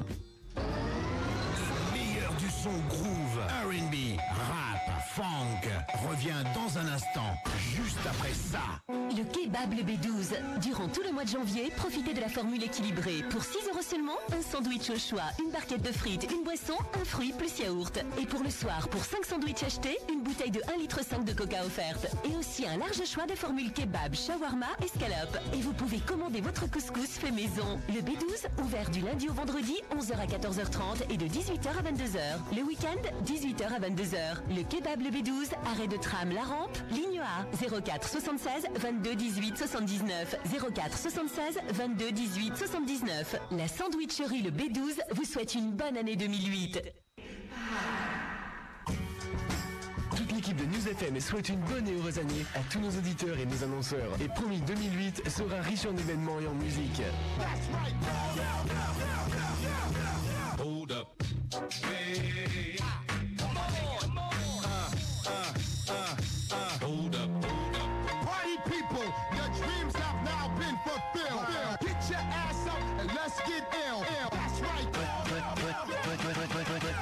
E: Son groove, R&B, rap, funk revient dans un instant, juste après ça.
G: Le kebab le B12. Durant tout le mois de janvier, profitez de la formule équilibrée. Pour 6 euros seulement, un sandwich au choix, une barquette de frites, une boisson, un fruit plus yaourt. Et pour le soir, pour 5 sandwichs achetés, une bouteille de 1,5 litre de coca offerte. Et aussi un large choix de formules kebab, shawarma et scalope. Et vous pouvez commander votre couscous fait maison. Le B12, ouvert du lundi au vendredi, 11h à 14h30 et de 18h à 22h. Le week-end, 18h à 22h. Le kebab le B12, arrêt de tram La Rampe, ligne A, 04 76 22 18 79. 04 76 22 18 79. La sandwicherie le B12 vous souhaite une bonne année 2008.
O: Toute l'équipe de News FM souhaite une bonne et heureuse année à tous nos auditeurs et nos annonceurs. Et promis, 2008 sera riche en événements et en musique.
P: Hold up. Hey.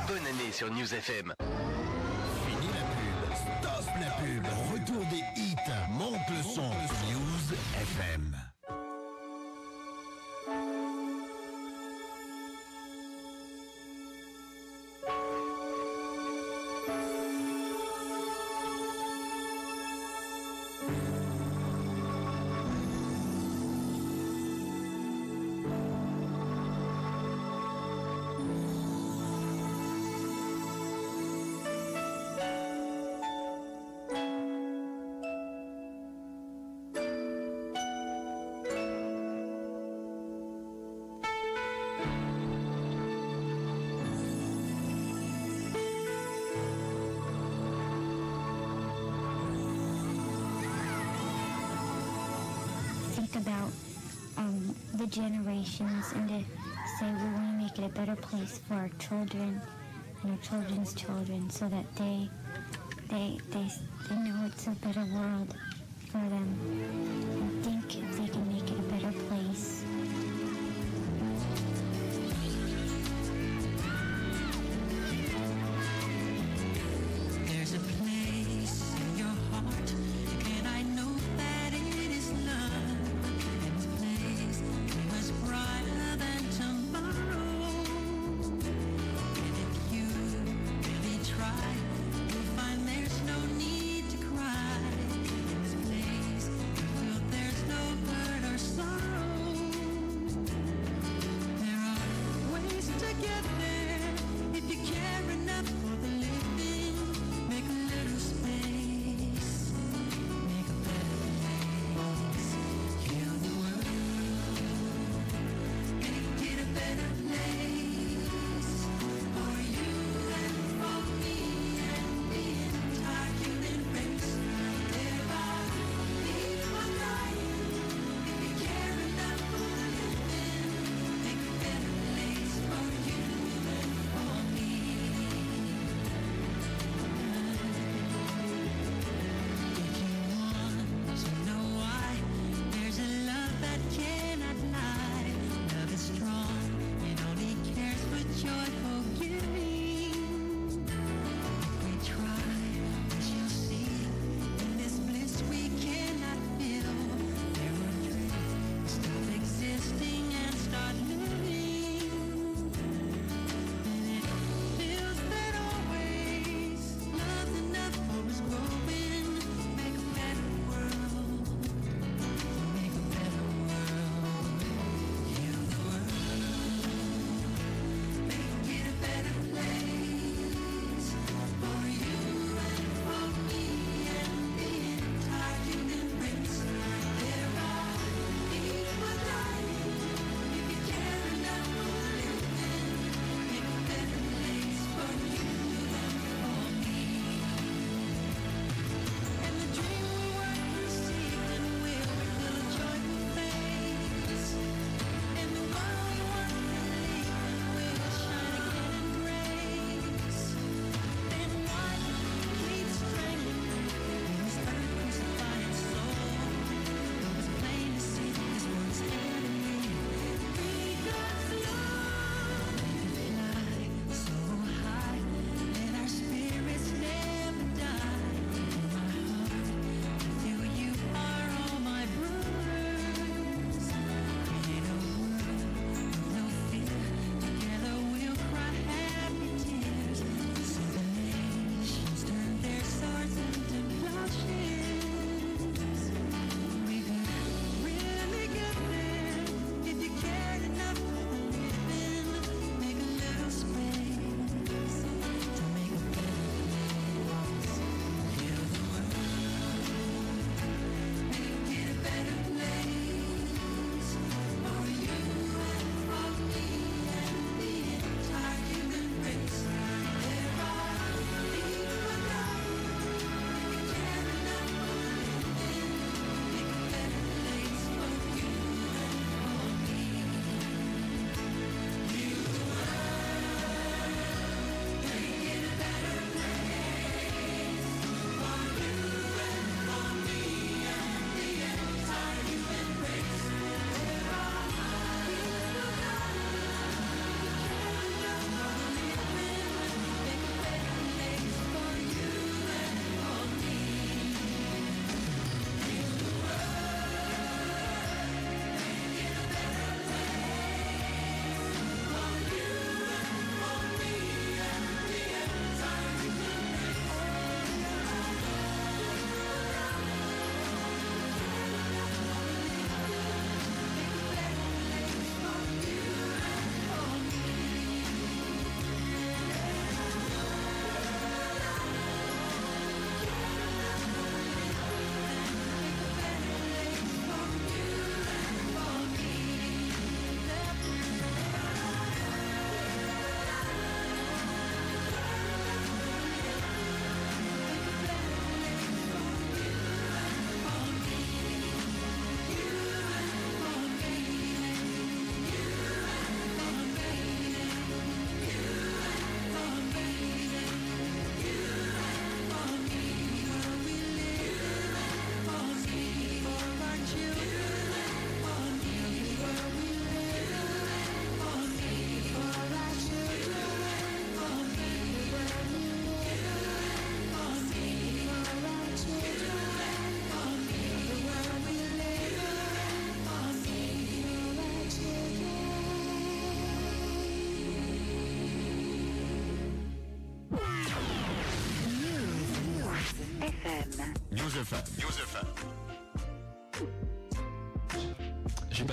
O: Bonne année sur News FM.
E: Fini la pub, stop la pub, retour des hits, monte le son, News FM.
Q: Generations and to say we want to make it a better place for our children and our children's children so that they they they, they know it's a better world for them and think if they can make it a better place.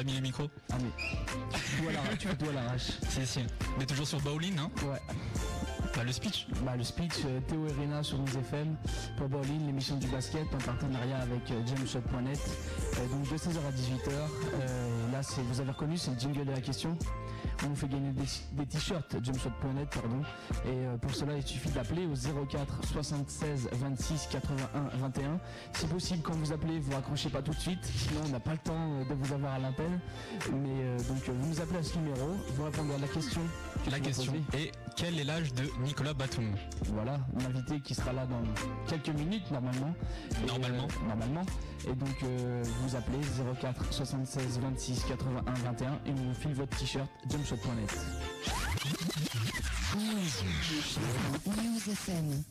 B: Mis les micros
C: Ah mais tout à l'arrache, tu l'arrache.
B: Si si. Mais toujours sur Bowling hein
C: Ouais.
B: Bah le speech.
C: Bah le speech, euh, Théo Erena sur News FM pour Bowling, l'émission du basket en partenariat avec euh, jamshot.net. Euh, donc de 16h à 18h. Euh, là c'est vous avez reconnu, c'est le jingle de la question. On vous fait gagner des, des t-shirts jamshot.net pardon. Et euh, pour cela il suffit d'appeler au 04 76 26 81 21. Si possible quand vous appelez vous raccrochez pas tout de suite, sinon on n'a pas le temps euh, de vous avoir à l'antenne. Mais euh, donc vous nous appelez à ce numéro, vous répondez à la question. que
B: La question est quel est l'âge de Nicolas Batum
C: Voilà, l'invité qui sera là dans quelques minutes normalement. Et,
B: Normalement.
C: euh, normalement. Et donc euh, vous appelez 04 76 26 81 21 et on vous file votre t-shirt jumpshot.net.
A: News. FM.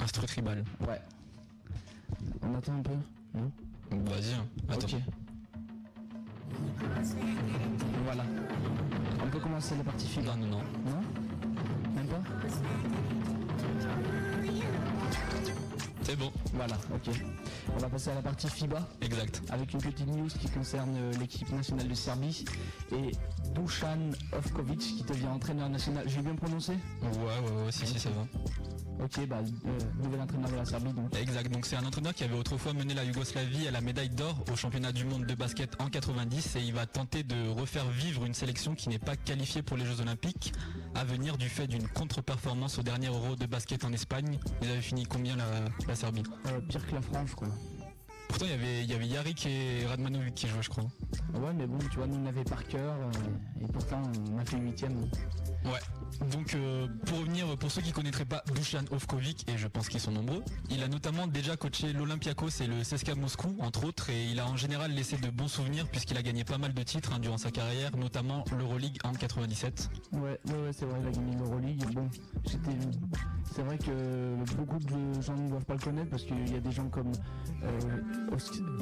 B: Instru tribal.
C: Ouais. On attend un peu Non?
B: Vas-y, hein. attends.
C: Voilà. On peut commencer la partie FIBA
B: Non, non, non.
C: Non? Même pas?
B: C'est bon.
C: Voilà, ok. On va passer à la partie FIBA.
B: Exact.
C: Avec une petite news qui concerne euh, l'équipe nationale de Serbie et Dusan Ovkovic qui devient entraîneur national. J'ai bien prononcé
B: Ouais, ouais, ouais, si, si, ça va.
C: Ok, bah, euh, nouvel entraîneur de la Serbie donc.
B: Exact, donc c'est un entraîneur qui avait autrefois mené la Yougoslavie à la médaille d'or au championnat du monde de basket en 90 et il va tenter de refaire vivre une sélection qui n'est pas qualifiée pour les Jeux Olympiques à venir du fait d'une contre-performance au dernier Euro de basket en Espagne. Ils avaient fini combien la, la Serbie?
C: Euh, pire que la France quoi.
B: Pourtant il y avait, il y avait Yarik et Radmanovic qui jouaient je crois.
C: Ouais, mais bon, tu vois, nous on avait par cœur et pourtant on a fait huitième.
B: Ouais. Donc euh, pour revenir, pour ceux qui connaîtraient pas Dusan Ovkovic, et je pense qu'ils sont nombreux, il a notamment déjà coaché l'Olympiakos et le CSKA Moscou, entre autres, et il a en général laissé de bons souvenirs puisqu'il a gagné pas mal de titres hein, durant sa carrière, notamment l'Euroleague en 97.
C: Ouais, ouais, ouais, c'est vrai, il a gagné l'Euroleague. Bon, j'étais. C'est vrai que beaucoup de gens ne doivent pas le connaître parce qu'il y a des gens comme euh,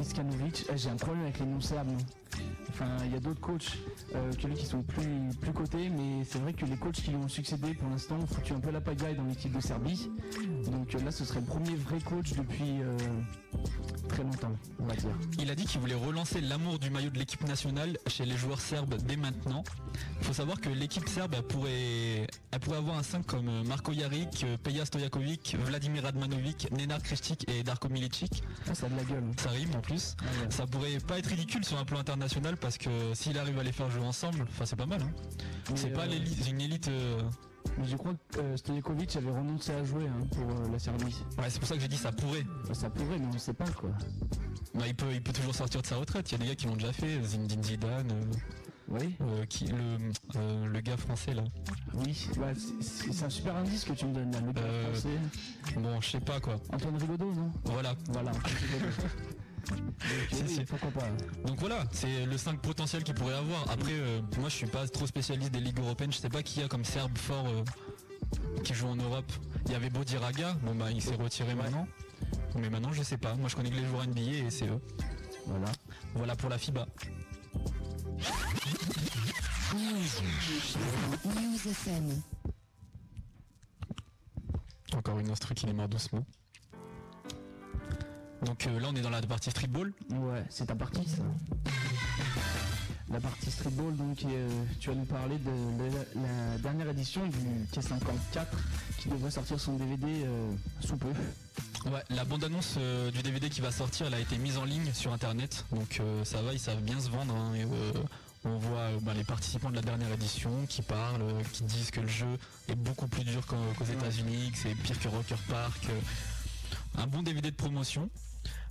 C: Iskanovic. Eh, J'ai un problème avec les noms serbes. Enfin, il y a d'autres coachs euh, que lui qui sont plus, plus cotés, mais c'est vrai que les coachs qui lui ont succédé pour l'instant ont foutu un peu la pagaille dans l'équipe de Serbie. Donc euh, là, ce serait le premier vrai coach depuis euh, très longtemps, on va dire.
B: Il a dit qu'il voulait relancer l'amour du maillot de l'équipe nationale chez les joueurs serbes dès maintenant. Il faut savoir que l'équipe serbe elle pourrait, elle pourrait avoir un 5 comme Marko Jaric, Peja Stojakovic, Vladimir Radmanovic, Nenar Kristic et Darko Milicic.
C: Ah, ça a de la gueule.
B: Ça rime en plus.
C: ouais.
B: Ça pourrait pas être ridicule sur un plan international parce que s'il arrive à les faire jouer ensemble, enfin c'est pas mal. Hein. C'est pas
C: euh,
B: une élite. euh,
C: Mais je crois que euh, avait renoncé à jouer hein, pour euh, la Serbie.
B: Ouais, c'est pour ça que j'ai dit ça pourrait.
C: Ça pourrait, mais on sait pas quoi.
B: Bah, il peut, il peut toujours sortir de sa retraite. Il y a des gars qui l'ont déjà fait. Zinedine Zidane. euh,
C: Oui.
B: euh, qui, le, euh, le gars français là.
C: Oui, bah, c'est un super indice que tu me donnes là, le gars
B: Euh,
C: français.
B: Bon, je sais pas quoi.
C: Antoine Rigaudot, non?
B: Voilà.
C: Voilà. Donc, oui, pourquoi pas.
B: Donc voilà, c'est le 5 potentiel qu'il pourrait avoir. Après, euh, moi je suis pas trop spécialiste des ligues européennes. Je sais pas qui y a comme Serbe fort euh, qui joue en Europe. Il y avait Bodiraga, bon bah il s'est retiré maintenant. Mais maintenant je sais pas. Moi je connais que les joueurs NBA et c'est eux.
C: Voilà.
B: Voilà pour la FIBA. Encore une instru qui démarre doucement. Donc euh, là on est dans la partie streetball.
C: Ouais, c'est ta partie ça. La partie streetball, donc euh, tu vas nous parler de, la, dernière édition du K54 qui devrait sortir son DVD euh, sous peu.
B: Ouais, la bande-annonce euh, du DVD qui va sortir, elle a été mise en ligne sur internet, donc ça va, ils savent bien se vendre. hein, on voit bah, les participants de la dernière édition qui parlent, qui disent que le jeu est beaucoup plus dur qu'aux États-Unis, que c'est pire que Rocker Park. un bon DVD de promotion.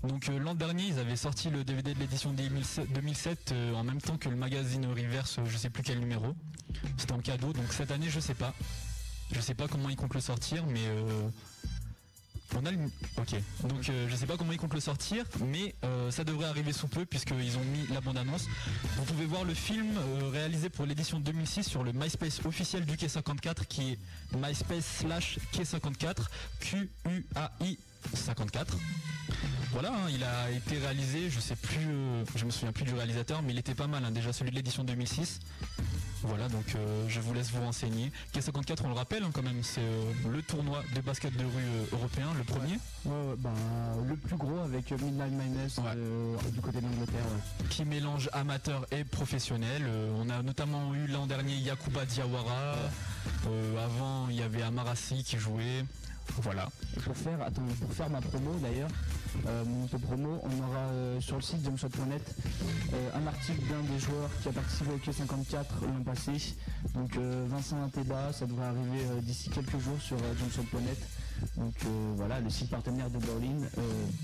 B: Donc euh, l'an dernier, ils avaient sorti le DVD de l'édition 2007, 2007, euh, en même temps que le magazine Reverse, euh, je sais plus quel numéro. C'était en cadeau, donc cette année, je sais pas. Je sais pas comment ils comptent le sortir, mais on a le... Ok. Donc euh, je sais pas comment ils comptent le sortir, mais ça devrait arriver sous peu puisqu'ils ont mis la bande-annonce. Vous pouvez voir le film réalisé pour l'édition 2006 sur le MySpace officiel du K54 qui est MySpace slash K54 Q-U-A-I 54. Voilà, hein, il a été réalisé, je sais plus, euh, je me souviens plus du réalisateur, mais il était pas mal, hein, déjà celui de l'édition 2006. Voilà, donc euh, je vous laisse vous renseigner. K54, on le rappelle hein, quand même, c'est euh, le tournoi de basket de rue euh, européen, le premier.
C: Ouais, ouais, ben, le plus gros avec Midnight euh, du côté de l'Angleterre.
B: qui mélange amateur et professionnel. On a notamment eu l'an dernier Yakuba Diawara. Avant, il y avait Amarasi qui jouait. Voilà.
C: Pour faire, pour faire ma promo d'ailleurs, euh, auto-promo, on aura euh, sur le site jumpshot.net euh, un article d'un des joueurs qui a participé au Q54 l'an passé. Donc euh, Vincent Inteba, ça devrait arriver d'ici quelques jours sur jumpshot.net. Donc voilà, le site partenaire de Berlin.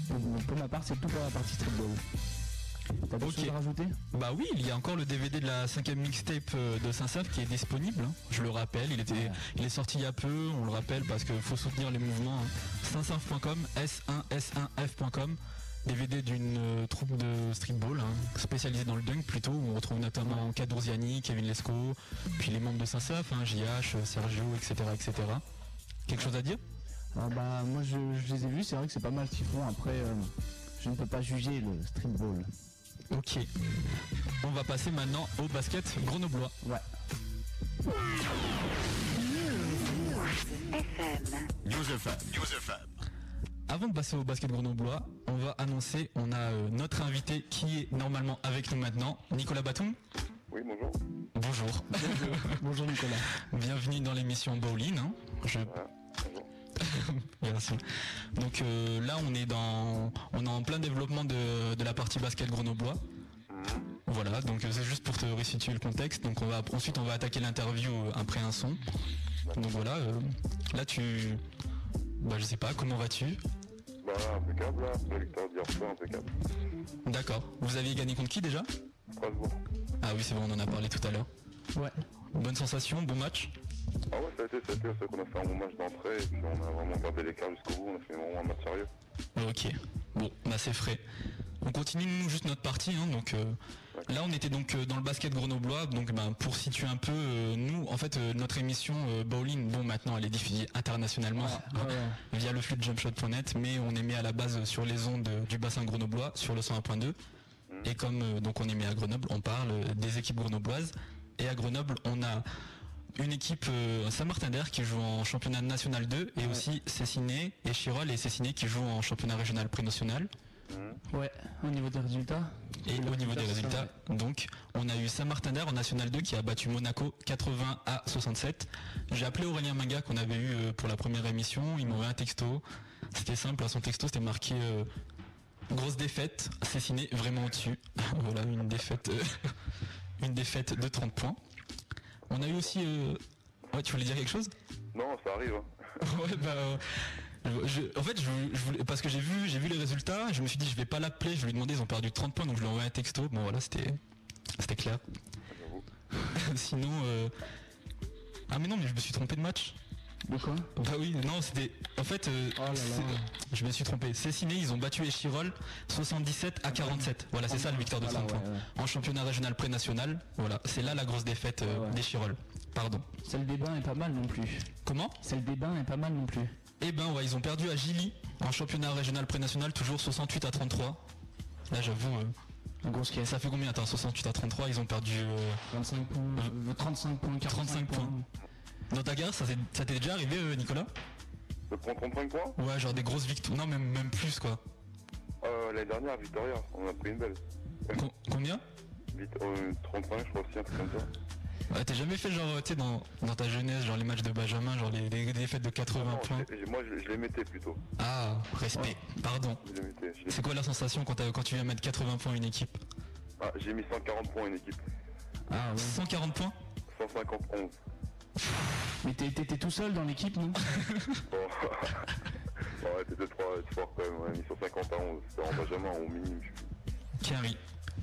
C: Pour, pour ma part, c'est tout pour la partie streetball. T'as d'autres
B: Ok.
C: choses à rajouter?
B: Bah oui, il y a encore le DVD de la cinquième mixtape euh, de Saint-Sav qui est disponible. hein. Je le rappelle, il était, il est sorti il y a peu. On le rappelle parce qu'il faut soutenir les mouvements. Hein. Saint-Sav.com, S1S1F.com. DVD d'une euh, troupe de streetball hein, spécialisée dans le dunk plutôt. où On retrouve notamment Kadurziani, Kevin Lescaut, puis les membres de Saint-Sav, hein, JH, Sergio, etc., etc. Quelque chose à dire?
C: Ah bah moi je, je les ai vus, c'est vrai que c'est pas mal ce qu'ils font. Après, euh, je ne peux pas juger le streetball.
B: Ok. On va passer maintenant au basket grenoblois.
C: Ouais.
E: News FM. News FM.
B: Avant de passer au basket grenoblois, on va annoncer, on a euh, notre invité qui est normalement avec nous maintenant, Nicolas Batum.
D: Oui, bonjour.
B: Bonjour.
C: Bonjour Nicolas.
B: Bienvenue dans l'émission Bowling. hein. Je... Merci. Donc euh, là, on est dans, on est en plein développement de, de la partie basket grenoblois. Voilà, donc euh, c'est juste pour te restituer le contexte. Donc on va ensuite on va attaquer l'interview euh, après un son. Donc voilà, euh, là tu, bah je sais pas, comment vas-tu?
D: Bah, impeccable, là. Victoire d'hier soir, impeccable.
B: D'accord. Vous aviez gagné contre qui déjà?
D: Strasbourg.
B: Ah oui, c'est bon, on en a parlé tout à l'heure.
C: Ouais.
B: Bonne sensation, bon match.
D: Ah ouais, ça a été, ça a été. C'est qu'on a fait un bon match d'entrée et puis on a vraiment gardé l'écart jusqu'au bout. On a fait vraiment un match sérieux.
B: Ok. Bon, bah c'est frais. On continue nous juste notre partie. hein, donc euh, là, on était donc euh, dans le basket grenoblois. Donc bah, pour situer un peu, euh, nous, en fait, euh, notre émission euh, Bowling, bon, maintenant, elle est diffusée internationalement hein, via le flux de jumpshot.net, mais on émet à la base sur les ondes du bassin grenoblois sur le 101.2. Et comme euh, donc on émet à Grenoble, on parle des équipes grenobloises. Et à Grenoble, on a une équipe euh, Saint-Martin d'Air qui joue en championnat national 2 et aussi Cessiné et Chirol et Cessiné qui jouent en championnat régional pré-national.
C: Ouais, au niveau des résultats.
B: Et au niveau des résultats, donc, on a eu Saint-Martin d'Air en National 2 qui a battu Monaco 80 à 67. J'ai appelé Aurélien Manga qu'on avait eu euh, pour la première émission. Il m'a envoyé un texto. C'était simple, à son texto c'était marqué euh, grosse défaite, Cessiné vraiment au-dessus. voilà, une défaite, euh, une défaite de 30 points. On a eu aussi. euh, Ouais, tu voulais dire quelque chose?
D: Non, ça arrive. hein.
B: Ouais, bah. euh, je- en fait, je, je voulais, parce que j'ai vu, j'ai vu les résultats, je me suis dit, je vais pas l'appeler, je vais lui demander, ils ont perdu 30 points, donc je lui ai envoyé un texto. Bon, voilà, c'était, c'était clair. Sinon, euh, ah mais non, mais je me suis trompé de match.
C: De quoi
B: Bah oui, non, c'était, en fait, euh, c'est- je me suis trompé. Cessiné, ils ont battu Échirol 77 à 47. Voilà, c'est ça le victoire de 30 points. En championnat régional pré-national, voilà, c'est là la grosse défaite euh, d'Échirol. Pardon.
C: Celle des bains est pas mal non plus.
B: Comment
C: Celle des bains est pas mal non plus.
B: Eh ben ouais, ils ont perdu à Gilly en championnat régional pré-national, toujours 68 à 33. Là j'avoue, euh, ça fait combien Attends, 68 à 33, ils ont perdu... euh,
C: 25 points, euh, 35 points,
B: 35 points. Dans ta guerre, ça t'est déjà arrivé euh, Nicolas
D: De prendre 35 points
B: Ouais, genre des grosses victoires, non même, même plus quoi.
D: Euh, L'année dernière, Victoria, on a pris une belle.
B: combien
D: Vite, euh, 35, je crois aussi, un truc comme ça.
B: Ouais, T'as jamais fait genre, tu sais, dans, dans ta jeunesse, genre les matchs de Benjamin, genre les, les défaites de 80
D: Non,
B: points
D: moi, je, je les mettais plutôt.
B: Ah, respect, pardon. C'est quoi la sensation quand, quand tu viens mettre 80 points à une équipe
D: Ah, j'ai mis 140 points à une équipe.
C: Ah ouais.
B: 140 points
D: 151.
C: Mais t'es- t'étais tout seul dans l'équipe, non
D: Bon. ouais, t'étais trop trop fort quand même. A mis sur 50 à 11. C'était en Benjamin, au minimum.
B: Carrie.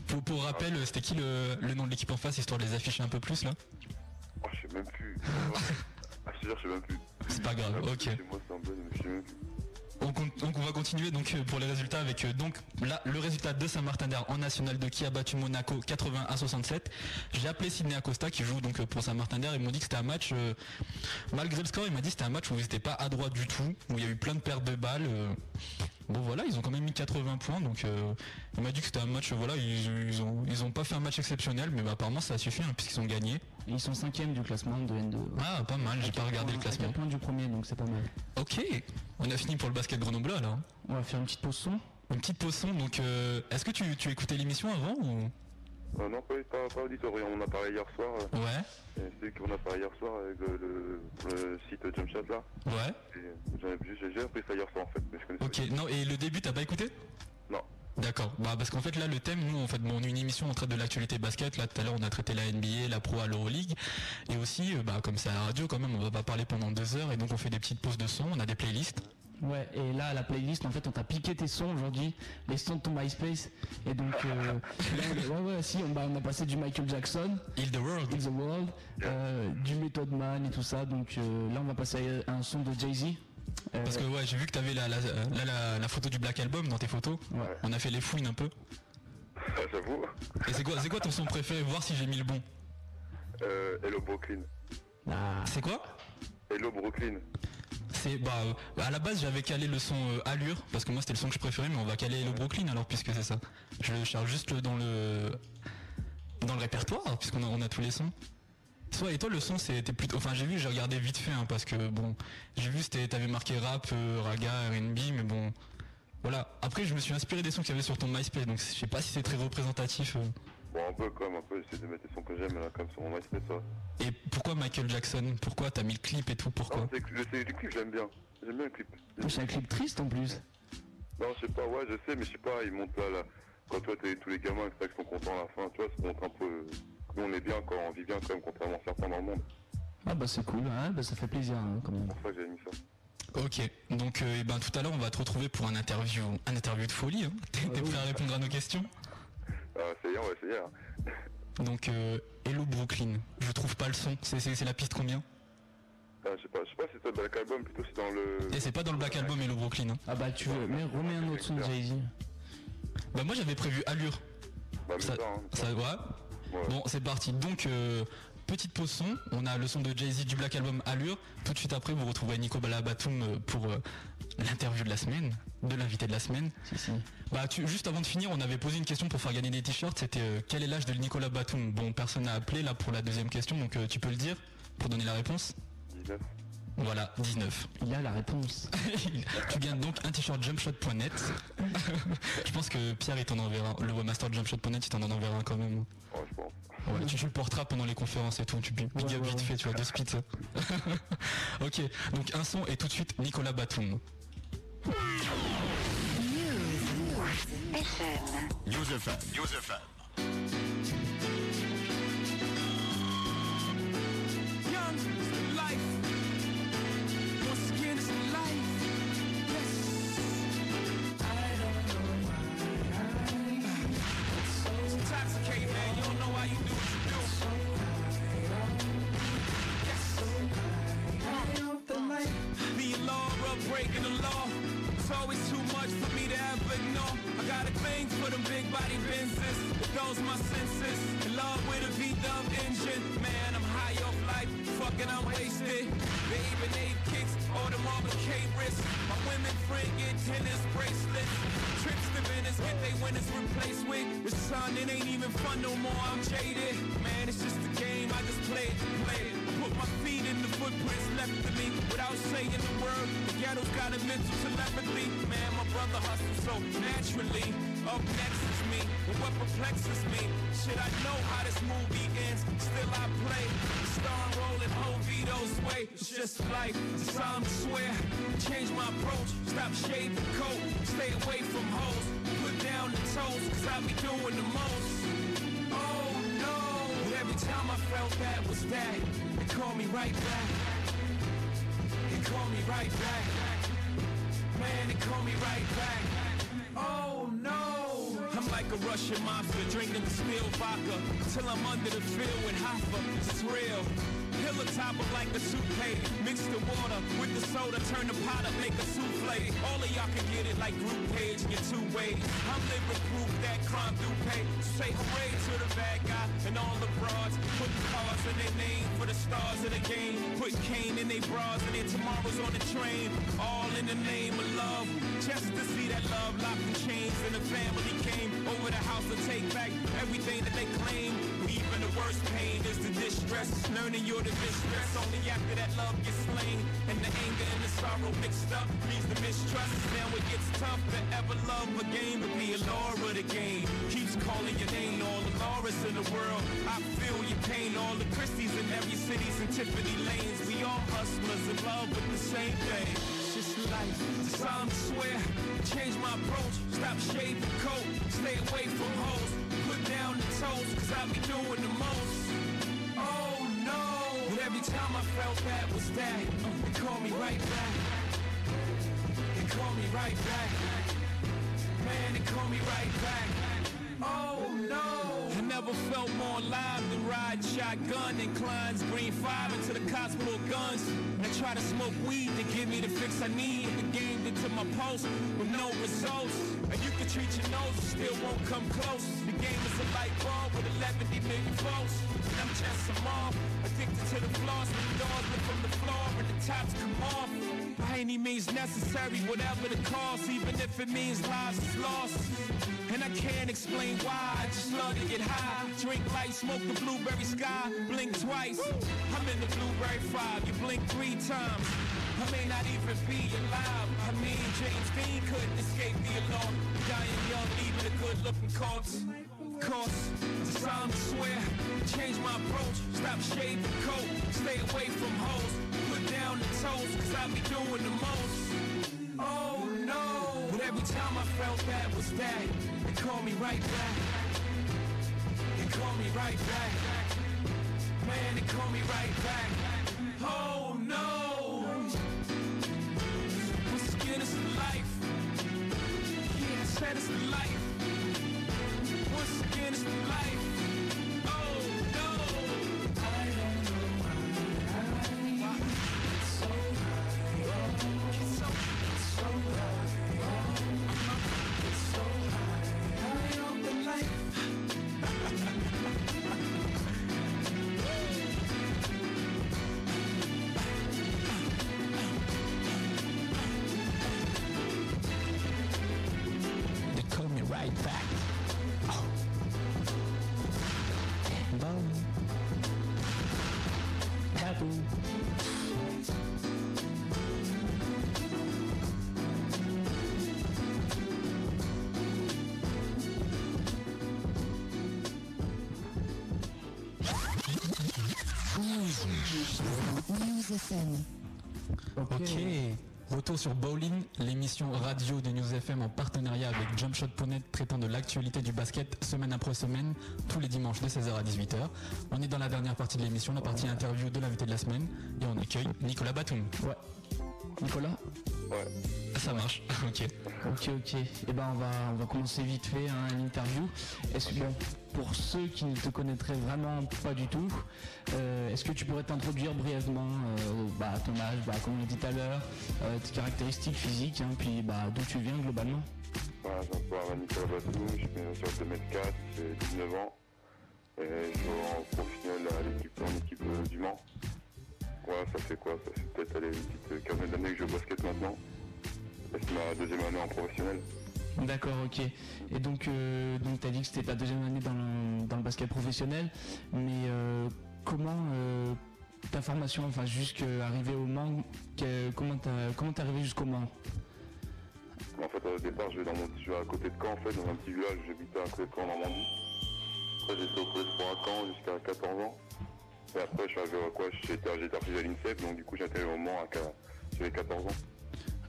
B: Pour, pour rappel, c'était qui le, le nom de l'équipe en face, histoire de les afficher un peu plus là?
D: Oh, je sais même plus. ah, je te jure, je sais même plus.
B: C'est pas grave, ok.
D: Chez moi, c'est un blague, mais je sais même plus.
B: On donc on va continuer donc euh, pour les résultats avec euh, le résultat de Saint-Martin d'Air en National 2 qui a battu Monaco 80 à 67. J'ai appelé Sidney Acosta qui joue donc euh, pour Saint-Martin d'Air. Ils m'ont dit que c'était un match malgré le score, il m'a dit que c'était un match où ils n'étaient pas à droite du tout, où il y a eu plein de pertes de balles. Bon voilà, ils ont quand même mis 80 points donc il m'a dit que c'était un match voilà, ils, ils ont pas fait un match exceptionnel mais bah, apparemment ça a suffi hein, puisqu'ils ont gagné.
C: Ils sont cinquième du classement de N2.
B: Ah, pas mal, j'ai pas regardé le classement.
C: 4 points du premier, donc c'est pas mal.
B: Ok, on a fini pour le basket grenoblois là.
C: On va faire une petite pause son.
B: Une petite pause son, donc euh, est-ce que tu, tu écoutais l'émission avant ou?
D: Euh, non, pas, pas, pas auditorium, on a parlé hier soir. euh,
B: Ouais.
D: C'est qu'on a parlé hier soir avec le, le, le site Jumpshot là.
B: Ouais.
D: Ai- J'ai j'ai appris ça hier soir en fait, mais je connaissais
B: Ok, non, et le début, t'as pas écouté?
D: Non.
B: D'accord, bah parce qu'en fait là le thème, nous en fait bon, on est une émission on traite de l'actualité basket, là tout à l'heure on a traité la NBA, la Pro à l'Euroleague, et aussi euh, bah comme c'est à la radio quand même on va pas parler pendant deux heures et donc on fait des petites pauses de son, on a des playlists.
C: Ouais, et là, la playlist, en fait, on t'a piqué tes sons aujourd'hui, les sons de ton MySpace. Et donc, euh, là, ouais, ouais, si, on, bah, on a passé du Michael Jackson.
B: Heal the World.
C: The World. euh, du Method Man et tout ça. Donc euh, là, on va passer à un son de Jay-Z. Euh,
B: Parce que ouais j'ai vu que t'avais la, la, la, la- la photo du Black Album dans tes photos, on a fait les fouines un peu.
D: J'avoue.
B: Et c'est quoi, c'est quoi ton son préféré, voir si j'ai mis le bon
D: Euh, Hello Brooklyn.
B: C'est quoi?
D: Hello Brooklyn.
B: C'est bah euh, à la base j'avais calé le son euh, Allure parce que moi c'était le son que je préférais mais on va caler le Brooklyn alors puisque c'est ça. Je le cherche juste dans le dans le répertoire puisqu'on a, on a tous les sons. Et toi le son c'était plutôt enfin j'ai vu j'ai regardé vite fait hein, parce que bon j'ai vu c'était t'avais marqué rap, euh, raga, R&B mais bon voilà. Après je me suis inspiré des sons qu'il y avait sur ton MySpace donc je sais pas si c'est très représentatif. euh.
D: Bon, un peu quand même, un peu, j'essaie de mettre les sons que j'aime là, comme sur mon MySpace. Ouais.
B: Et pourquoi Michael Jackson? Pourquoi t'as mis le clip et tout? Pourquoi?
D: Non, c'est du clip, j'aime bien. J'aime bien le clip.
C: C'est un clip triste en plus.
D: Non, je sais pas, ouais, je sais, mais je sais pas, ils montent là, là. Quand toi, t'es tous les gamins, c'est qui sont contents à la fin, tu vois, ça montre un peu. Euh, Nous, on est bien quand on vit bien, quand même, contrairement à certains dans le monde.
C: Ah bah c'est cool, hein, bah, ça fait plaisir hein, quand même.
D: C'est pour ça que j'ai mis ça.
B: Ok, donc euh, eh ben, tout à l'heure on va te retrouver pour un interview, un interview de folie. Hein. T'es t'es prêt à répondre à nos questions?
D: Ah, c'est hier, ouais, c'est hier.
B: Donc euh, Hello Brooklyn, je trouve pas le son, c'est- c'est c'est la piste combien?
D: Ah, je sais pas, je sais pas si c'est dans le Black Album, plutôt c'est dans le.
B: Et c'est pas dans le Black Album Hello Brooklyn. hein.
C: Ah bah tu veux, mais remets un autre son Jay-Z.
B: Bah moi j'avais prévu Allure.
D: Bah,
B: ça,
D: mais ça, hein.
B: ça- ouais. Bon c'est parti, donc euh, petite pause son, on a le son de Jay-Z du Black Album Allure. Tout de suite après vous retrouverez Nico Balabatoum euh, pour euh, l'interview de la semaine, de l'invité de la semaine. Bah tu, juste avant de finir, on avait posé une question pour faire gagner des t-shirts, c'était euh, quel est l'âge de Nicolas Batum Bon personne n'a appelé là pour la deuxième question, donc euh, tu peux le dire pour donner la réponse.
D: 19.
B: Voilà, 19.
C: Il a la réponse.
B: tu gagnes donc un t-shirt jumpshot.net. je pense que Pierre il t'en enverra, le webmaster de jumpshot.net il t'en en enverra un quand même.
D: Ouais, je pense.
B: Ouais, tu, tu le porteras pendant les conférences et tout, tu big up vite fait, tu vois, deux speeds. ok, donc un son et tout de suite Nicolas Batum.
E: News FM. News FM.
R: Young always too much for me to ever ignore. I got a thing for them big body Benzes. Those my senses. In love with a V-dub engine. Man, I'm high off life. Fucking, I'm wasted. Babe and eight kicks. All the Marvin K wrists. My women friend get tennis bracelets. Trips to Venice get they winners replaced with. The sun, it ain't even fun no more. I'm jaded. Man, it's just a game. I just play it play it. In footprints left to me without saying a word. The ghetto's got a mental telepathy. Man, my brother hustles so naturally. Up next is me. But what perplexes me? Shit, I know how this movie ends. Still I play. The star whole Vito's way. It's just life. It's a solemn swear. Change my approach. Stop shaving coat. Stay away from hoes. Put down the toes. Cause I be doing the most. Oh no. But every time I felt that was that. They call me right back. Call me right back. Man, they call me right back. Oh no. I'm like a Russian mobster drinking distilled vodka till I'm under the field with Hoffa. It's real. Pillow topper like a soup plate. Mix the water with the soda, turn the pot up, make a souffle. All of y'all can get it like group page your two ways. I'm living proof that crime do pay. Say hooray to the bad guy and all the broads. Putting cars in their name for the stars of the game. Putting cane in their bras and their tomorrows on the train. All in the name of love. Just to see that love locked in chains and the family came over the house to take back everything that they claim. Even the worst pain is the distress. Learning you're the mistress. Only after that love gets slain. And the anger and the sorrow mixed up leads to mistrust. Now it gets tough to ever love again. But be a of the game. Keeps calling your name. All the Laura's in the world. I feel your pain. All the Christies in every city's and Tiffany lanes. We all hustlers in love with the same thing. It's just life. To swear. Change my approach. Stop shaving coat. Stay away from hoes. Down the toes. Cause I be doing the most. Oh no. But every time I felt that was that. They call me right back. They call me right back. Man, they call me right back. Oh no! I never felt more alive than riding shotgun and Klein's green five into the cops pull guns. And try to smoke weed to give me the fix I need. The game into my post with no results. And you can treat your nose, it still won't come close. The game is a light bulb with 11 million volts. And I'm just a mob, addicted to the flaws. The doors look from the floor and the tops come off. By any means necessary, whatever the cost, even if it means lives is lost. And I can't explain why, I just love to get high. Drink light, smoke the blueberry sky, blink twice. I'm in the blueberry five, you blink three times. I may not even be alive. I mean, James Dean couldn't escape the alarm. Dying young, even a good looking corpse. Course, time to swear. Change my approach, stop shaving coat, stay away from hoes. Put down the toes, cause I be doing the most. Oh no! But every time I felt that was that, they call me right back. They call me right back. Man, they call me right back. Oh no! Yeah, I
B: sur Bowling, l'émission radio de News FM en partenariat avec Jumpshot.net traitant de l'actualité du basket semaine après semaine, tous les dimanches de 16h à 18h. On est dans la dernière partie de l'émission, la partie interview de l'invité de la semaine, et on accueille Nicolas Batum.
C: Ouais. Nicolas?
D: Ouais.
B: Ça marche, ok.
C: Ok, ok. Et ben on va, on va commencer vite fait hein, l'interview. Est-ce que bon, pour ceux qui ne te connaîtraient vraiment pas du tout, euh, est-ce que tu pourrais t'introduire brièvement euh, bah, à ton âge, bah, comme on l'a dit tout à l'heure, euh, tes caractéristiques physiques, hein, puis bah, d'où tu viens globalement?
D: Voilà, je m'appelle Nicolas Batou, je suis sur 2m4, j'ai 19 ans. Et je joue en professionnel à l'équipe, en équipe du Mans. Voilà, ça fait quoi Ça fait peut-être allez, une petite euh, quinzaine d'années que je basket maintenant. C'est ma deuxième année en professionnel.
C: D'accord, ok. Et donc, euh, donc tu as dit que c'était ta deuxième année dans le, dans le basket professionnel, mais euh, comment euh, ta formation, enfin jusqu'arriver au Mans, que- comment t'as comment t'es arrivé jusqu'au Mans?
D: En fait, au départ, je vais, dans mon, vais à côté de Caen, en fait, dans un petit village, j'habitais à côté de Caen, en Normandie. Après, fait au collège pour à Caen jusqu'à 14 ans. Et après, je suis arrivé à quoi J'étais refusé à l'INSEP, donc du coup, j'ai intégré au Mans à j'avais 14 ans.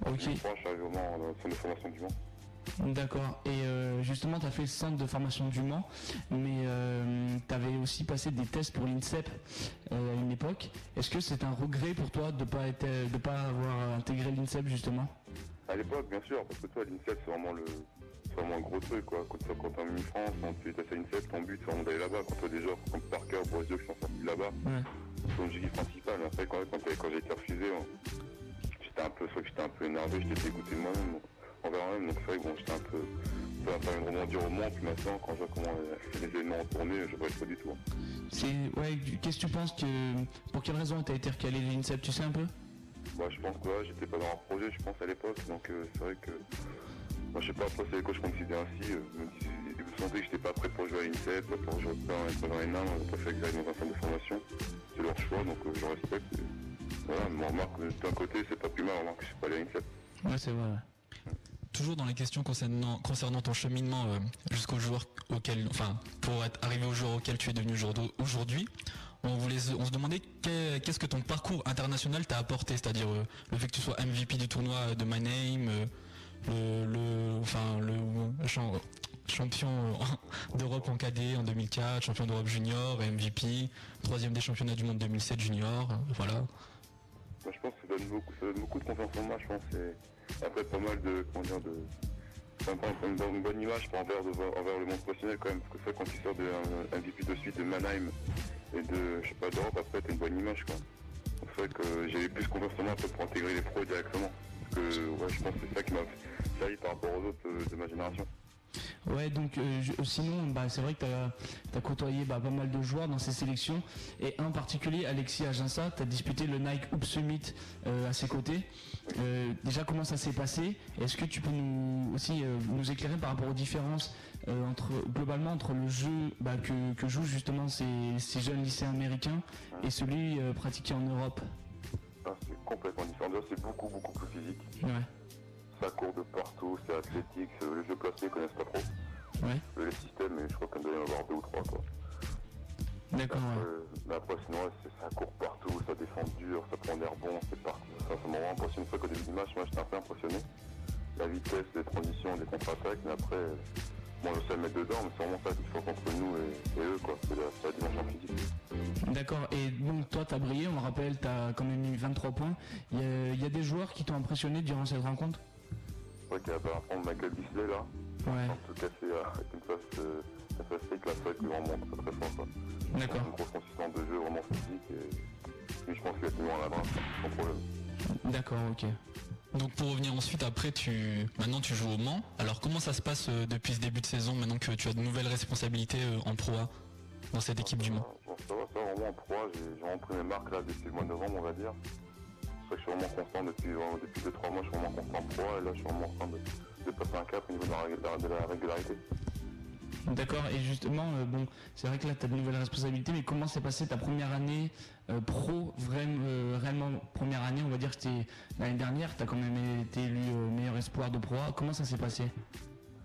C: Ok.
D: Je suis arrivé au Mans, dans le centre de formation du Mans.
C: D'accord. Et euh, justement, tu as fait le centre de formation du Mans, mais tu avais aussi passé des tests pour l'INSEP euh, à une époque. Est-ce que c'est un regret pour toi de ne pas, être- de pas avoir intégré l'INSEP justement?
D: À l'époque, bien sûr, parce que toi, l'INSEP, c'est vraiment le. C'est vraiment un gros truc, quoi. Quand, tu- quand t'es en mi-France, quand tu es à l'INSEP, ton but, c'est d'aller là-bas. Quand tu as des joueurs comme Parker, Boisio qui sont sortis là-bas, c'est ton objectif principal. Après, quand, quand, quand j'ai été refusé, j'étais un peu, j'étais un peu énervé, j'étais dégoûté de moi-même, envers moi-même. Donc, c'est vrai que bon, j'étais un peu. Ça va pas me rebondir au Mans, puis maintenant, quand je vois comment euh, les événements ont tourné, je ne pas du tout. hein.
C: C'est ouais. Qu'est-ce que tu penses que pour quelle raison tu as été recalé de l'INSEP Tu sais un peu?
D: Bah, je pense que ouais, j'étais pas dans un projet, je pense, à l'époque. Donc, euh, c'est vrai que. Moi, je sais pas, après, c'est les coachs qu'on décidait ainsi. euh, c'est- sentaient que j'étais pas prêt pour jouer à l'INSEP, pas pour jouer pas pas dans les nains, on a préféré que j'aille dans un centre de formation. C'est leur choix, donc euh, je respecte. Et voilà, mais on remarque que d'un côté, c'est pas plus mal, on remarque que je suis pas allé à l'INSEP.
C: Ouais, c'est vrai.
B: Toujours dans les questions concernant, concernant ton cheminement euh, jusqu'au joueur auquel, enfin, pour être arrivé au joueur auquel tu es devenu aujourd'hui- on voulait, on se demandait qu'est- qu'est-ce que ton parcours international t'a apporté, c'est-à-dire euh, le fait que tu sois MVP du tournoi de My Name, euh, le, le, enfin, le champ- champion euh, d'Europe en cadet en 2004, champion d'Europe junior, MVP, troisième des championnats du monde 2007 junior, euh, voilà.
D: Je pense que ça donne beaucoup, de confiance en moi, je pense. Après, pas mal de, comment dire, de, une, bonne- image envers, envers le monde professionnel quand même. Parce que ça, quand tu sors d'un MVP de suite de Mannheim et de, je sais pas, d'Europe, après, t'as une bonne image, quoi. C'est vrai que j'avais plus confiance en moi pour intégrer les pros directement. Que, ouais, je pense que c'est ça qui m'a servi par rapport aux autres euh, de ma génération.
C: Ouais, donc euh, je- sinon, bah, c'est vrai que tu as, côtoyé bah, pas mal de joueurs dans ces sélections. Et un en particulier, Alexis Aginsa, tu as disputé le Nike Hoop Summit euh, à ses côtés. Euh, déjà, comment ça s'est passé? Est-ce que tu peux nous, aussi nous éclairer par rapport aux différences entre, globalement entre le jeu bah, que, que jouent justement ces, ces jeunes lycéens américains et celui pratiqué en Europe?
D: Ah, complètement différent. C'est beaucoup, beaucoup plus physique.
C: Ouais.
D: Ça court de partout, c'est athlétique, c'est- le jeu placé, ils connaissent pas trop.
C: Ouais.
D: Les systèmes, mais je crois qu'on doit y en avoir deux ou trois, quoi.
C: D'accord,
D: mais après, sinon, ça court partout, ça défend dur, ça prend des rebonds, c'est parti. Ça, ça m'a vraiment impressionné. C'est vrai qu'au début du match, moi, j'étais un peu impressionné. La vitesse, les transitions, les contre-attaques, mais après, bon, je sais le mettre dedans, mais c'est vraiment ça la différence entre nous et, et eux, quoi. C'est la, la dimension physique.
C: D'accord, et donc toi tu as brillé, on le rappelle, tu as quand même eu 23 points. Il y, a- il y a des joueurs qui t'ont impressionné durant cette rencontre?
D: C'est vrai qu'il y a par contre Michael Bisley, là.
C: Ouais.
D: En tout cas, c'est avec une face, euh, une face fake, qu'il est vraiment très très fort, quoi.
C: D'accord.
D: Une grosse consistance de jeu, vraiment physique, et, et je pense qu'il va être loin à la main, sans problème.
C: D'accord, ok.
B: Donc pour revenir ensuite, après tu maintenant tu joues au Mans. Alors comment ça se passe euh, depuis ce début de saison, maintenant que tu as de nouvelles responsabilités euh, en Pro A dans cette équipe du Mans?
D: Ça va, vraiment en 3, j'ai j'ai vraiment pris mes marques là depuis le mois de novembre, on va dire. Je suis vraiment constant depuis, depuis 2-3 mois, je suis vraiment constant en 3 et là je suis vraiment en train de, de passer un cap au niveau de la régularité.
C: D'accord, et justement, euh, bon, c'est vrai que là tu as de nouvelles responsabilités, mais comment s'est passée ta première année euh, pro, vraiment, euh, réellement première année, on va dire que l'année dernière, tu as quand même été élu meilleur espoir de Pro A. Comment ça s'est passé?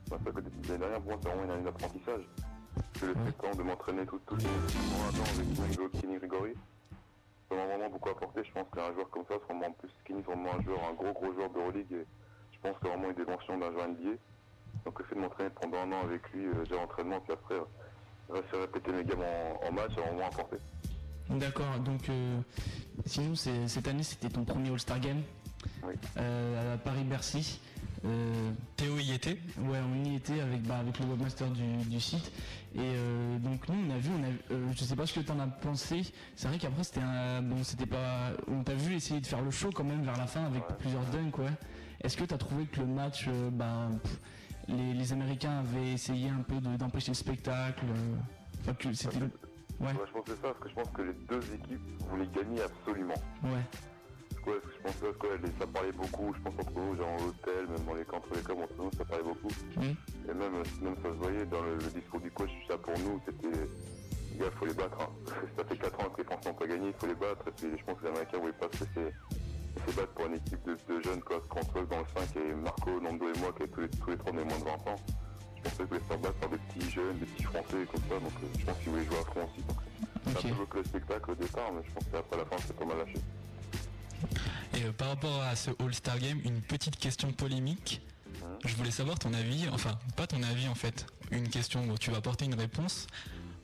D: Bah, que l'année dernière, pour moi c'est vraiment une année d'apprentissage. J'ai le temps de m'entraîner tout, tout le temps avec Nico Kenny Grigori. Ça m'a vraiment beaucoup apporté, je pense qu'un joueur comme ça, c'est vraiment en plus Kenny, c'est vraiment un joueur, un gros gros joueur de Euroleague et je pense a vraiment une dimension d'un joueur NBA. Donc le fait de m'entraîner pendant un an avec lui, euh, l'entraînement, puis après euh, rester répéter mes gammes en, en match, m'a vraiment apporté.
C: D'accord, donc euh, sinon cette année c'était ton premier All-Star Game euh, à Paris-Bercy. Euh,
B: Théo y était
C: Ouais, on y était avec, bah, avec le webmaster du, du site. Et euh, donc nous on a vu, on a, euh, je sais pas ce que tu en as pensé. C'est vrai qu'après c'était un, bon, c'était pas, on t'a vu essayer de faire le show quand même vers la fin avec plusieurs dunks, ouais. Est-ce que tu as trouvé que le match, euh, bah, pff, les, les Américains avaient essayé un peu de- d'empêcher le spectacle euh, enfin, que c'était, le- ouais,
D: Ouais, je pense que c'est ça, parce que je pense que les deux équipes voulaient gagner absolument.
C: ouais.
D: Ouais, parce que je pense que quoi, les- ça parlait beaucoup, je pense entre nous, genre en hôtel, même dans les camps, entre les camps, entre nous, ça parlait beaucoup. Et même, même ça se voyait dans le, le discours du coach, ça pour nous, c'était, les gars, faut les battre. Hein. ça fait 4 ans que les Français n'ont pas gagné, il faut les battre. Et puis, je pense que les Américains ne voulaient pas se laisser, laisser battre pour une équipe de, de jeunes, quoi. Contre eux, dans le 5, et Marco, Nando et moi, qui tous les, tous les trois moins de 20 ans. Je pensais que les faire battre par des petits jeunes, des petits Français, comme ça, donc euh, je pense qu'ils voulaient jouer à fond aussi. C'est un peu bloqué le spectacle au départ, mais je pense qu'après la fin, c'est pas mal lâché.
B: Et euh, par rapport à ce All-Star Game, une petite question polémique. Je voulais savoir ton avis, enfin pas ton avis en fait, une question où tu vas apporter une réponse.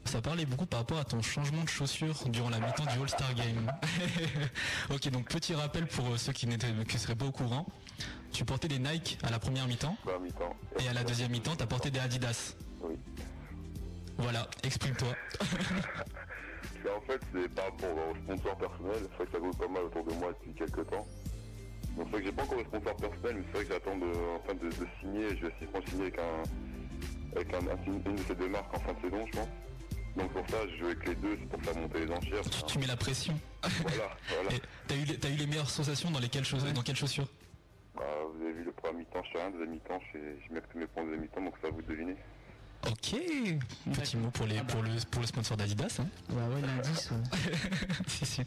B: Ça parlait beaucoup par rapport à ton changement de chaussures durant la mi-temps du All-Star Game. ok, donc petit rappel pour euh, ceux qui qui seraient pas au courant. Tu portais des Nike à la première mi-temps.
D: mi-temps.
B: Et à la deuxième mi-temps, tu as porté des Adidas.
D: Oui.
B: Voilà, exprime-toi.
D: Et en fait, c'est par rapport au sponsor personnel. C'est vrai que ça vaut pas mal autour de moi depuis quelques temps. Donc c'est vrai que j'ai pas encore de sponsor personnel, mais c'est vrai que j'attends de, enfin, de, de signer. Je vais signer avec, un, avec un, un- une de ces deux marques en fin de saison, je pense. Donc pour ça, je joue avec les deux, c'est pour faire monter les enchères.
B: Tu mets la pression.
D: Voilà, voilà.
B: Et T'as eu, eu les meilleures sensations dans lesquelles chaussures, dans quelles chaussures?
D: Bah, vous avez vu le premier mi-temps, je fais rien, deuxième mi-temps, je, mets tous mes points de deuxième mi-temps, donc ça vous devinez.
B: Ok, petit mot pour, les, pour, le, pour le sponsor d'Adidas. Hein.
C: Bah ouais, l'indice.
B: Si, si. Et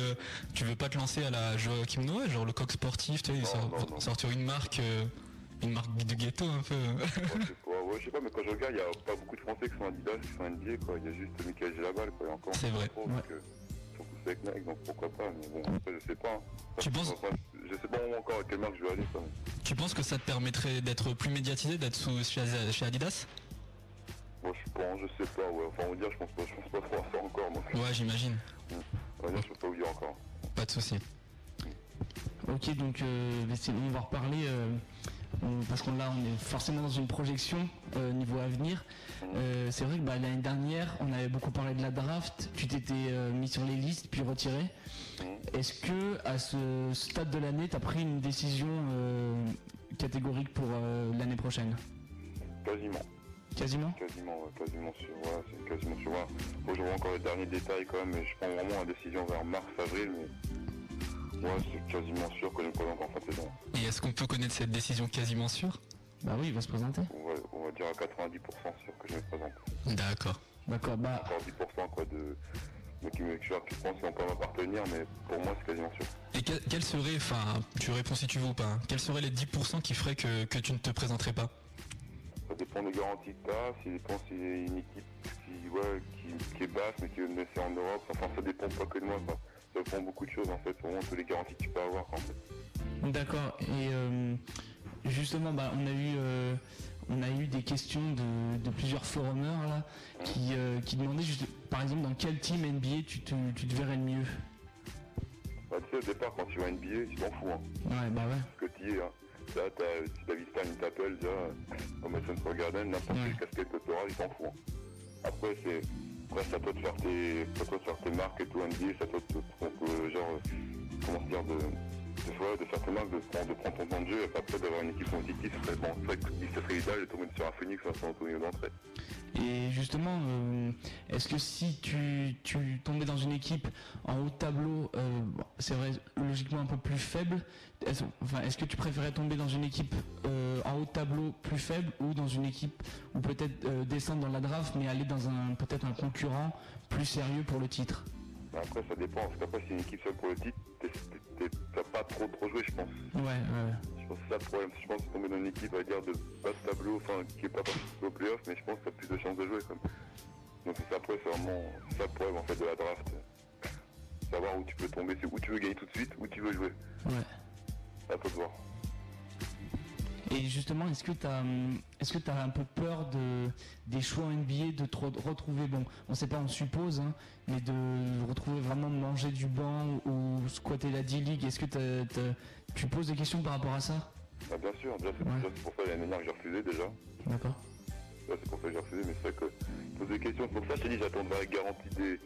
B: euh, tu veux pas te lancer à la Joachim Noah, genre le coq sportif, tu sais, sor- sortir une marque, euh, une marque de ghetto un peu.
D: Ouais, ouais, je sais pas, mais quand je regarde, il n'y a pas beaucoup de Français qui sont Adidas, qui sont NBA, quoi. Il y a juste Michael Gelabal, quoi. Et encore,
B: C'est vrai.
D: Trop, donc, euh, ils sont tous avec Nike, donc pourquoi pas. Mais bon, après, je sais pas. hein.
B: Tu penses-
D: Enfin, Je sais pas encore à quelle marque je vais aller, quoi.
B: tu penses que ça te permettrait d'être plus médiatisé, d'être sous, chez, chez Adidas?
D: Moi, je pense, je sais pas, ouais. Enfin, on va dire, je pense pas, je pense pas trop à ça encore, moi.
B: Ouais, j'imagine.
D: On va dire, je peux pas vous dire encore.
B: Pas de souci.
C: Ok, donc euh, on va reparler euh, on- parce qu'on là on est forcément dans une projection euh, niveau avenir. Euh, c'est vrai que bah, l'année dernière on avait beaucoup parlé de la draft, tu t'étais euh, mis sur les listes puis retiré. Est-ce que à ce stade de l'année tu as pris une décision euh, catégorique pour l'année prochaine?
D: Quasiment.
C: Quasiment?
D: Quasiment, ouais, quasiment sûr, c'est quasiment sûr. Moi, je vois encore les derniers détails quand même, mais je prends vraiment la décision vers mars, avril, mais ouais, c'est quasiment sûr que je me présente en fin de saison.
B: Et est-ce qu'on peut connaître cette décision quasiment sûre?
C: Bah oui, il va se présenter.
D: On va, on va dire à 90% sûr que je me présente.
B: D'accord.
C: D'accord, bah.
D: Encore 10% quoi de. de qui me qui pensent qu'on peut m'appartenir, mais pour moi c'est quasiment sûr.
B: Et quel, quel serait, enfin, tu réponds si tu veux ou pas, hein, quels seraient les 10% qui feraient que, que tu ne te présenterais pas?
D: Ça dépend des garanties que t'as, ça dépend si c'est une équipe qui, ouais, qui, qui est basse mais qui veut me laisser en Europe, enfin ça dépend pas que de moi, ça, de beaucoup de choses en fait, c'est vraiment toutes les garanties que tu peux avoir en fait.
C: D'accord. Et euh, justement, bah, on a eu, euh, on a eu des questions de, de plusieurs forumers là, qui, euh, qui demandaient juste, par exemple, dans quel team NBA tu te, tu te verrais le mieux?
D: Bah, tu sais, au départ, quand tu vas NBA, tu t'en fous. Hein.
C: Ouais, bah ouais.
D: Parce que tu es. Hein. Là, t'as, si David Stern il t'appelle, déjà, au Madison Square Garden, n'importe quelle casquette que tu auras, il t'en fout. hein. Après, c'est. Après, c'est à toi de faire tes, à toi de faire tes marques et tout NBA, c'est à toi de, de- genre, euh, comment dire, de, de, faire tes de prendre, ton temps de jeu, et puis après d'avoir une équipe compétitive, ce serait bon. C'est serait idéal de tomber sur un Phoenix ou San Antonio d'entrée.
C: Et justement, euh, est-ce que si tu, tombais dans une équipe en haut de tableau, euh, c'est vrai, logiquement un peu plus faible, est-ce enfin, est-ce que tu préférais tomber dans une équipe euh, en haut de tableau plus faible ou dans une équipe ou peut-être descendre dans la draft mais aller dans un peut-être un concurrent plus sérieux pour le titre?
D: Après, ça dépend, parce qu'après, si une équipe seule pour le titre, t'as pas trop trop joué, je pense.
C: Ouais, ouais.
D: Je pense que c'est ça le problème. Je pense que tomber dans une équipe, à dire, de bas de tableau, enfin, qui est pas participé au playoff, mais je pense que t'as plus de chances de jouer, quand même. Donc, c'est ça, après, c'est vraiment ça le problème, en fait, de la draft. Savoir où tu peux tomber, c'est où tu veux gagner tout de suite, où tu veux jouer.
C: Ouais.
D: À toi de voir.
C: Et justement, est-ce que tu as, est-ce que as un peu peur de, des choix en NBA, de te re- retrouver, bon, on sait pas, on suppose, hein, mais de retrouver vraiment manger du banc ou squatter la D-League Est-ce que tu poses des questions par rapport à ça?
D: Bah, bien sûr, c'est déjà, c'est pour ça l'année dernière que j'ai refusé, déjà.
C: D'accord.
D: Là, c'est pour ça que j'ai refusé, mais c'est vrai que je pose des questions. C'est pour ça que je t'ai dit, j'attendrai la garantie des,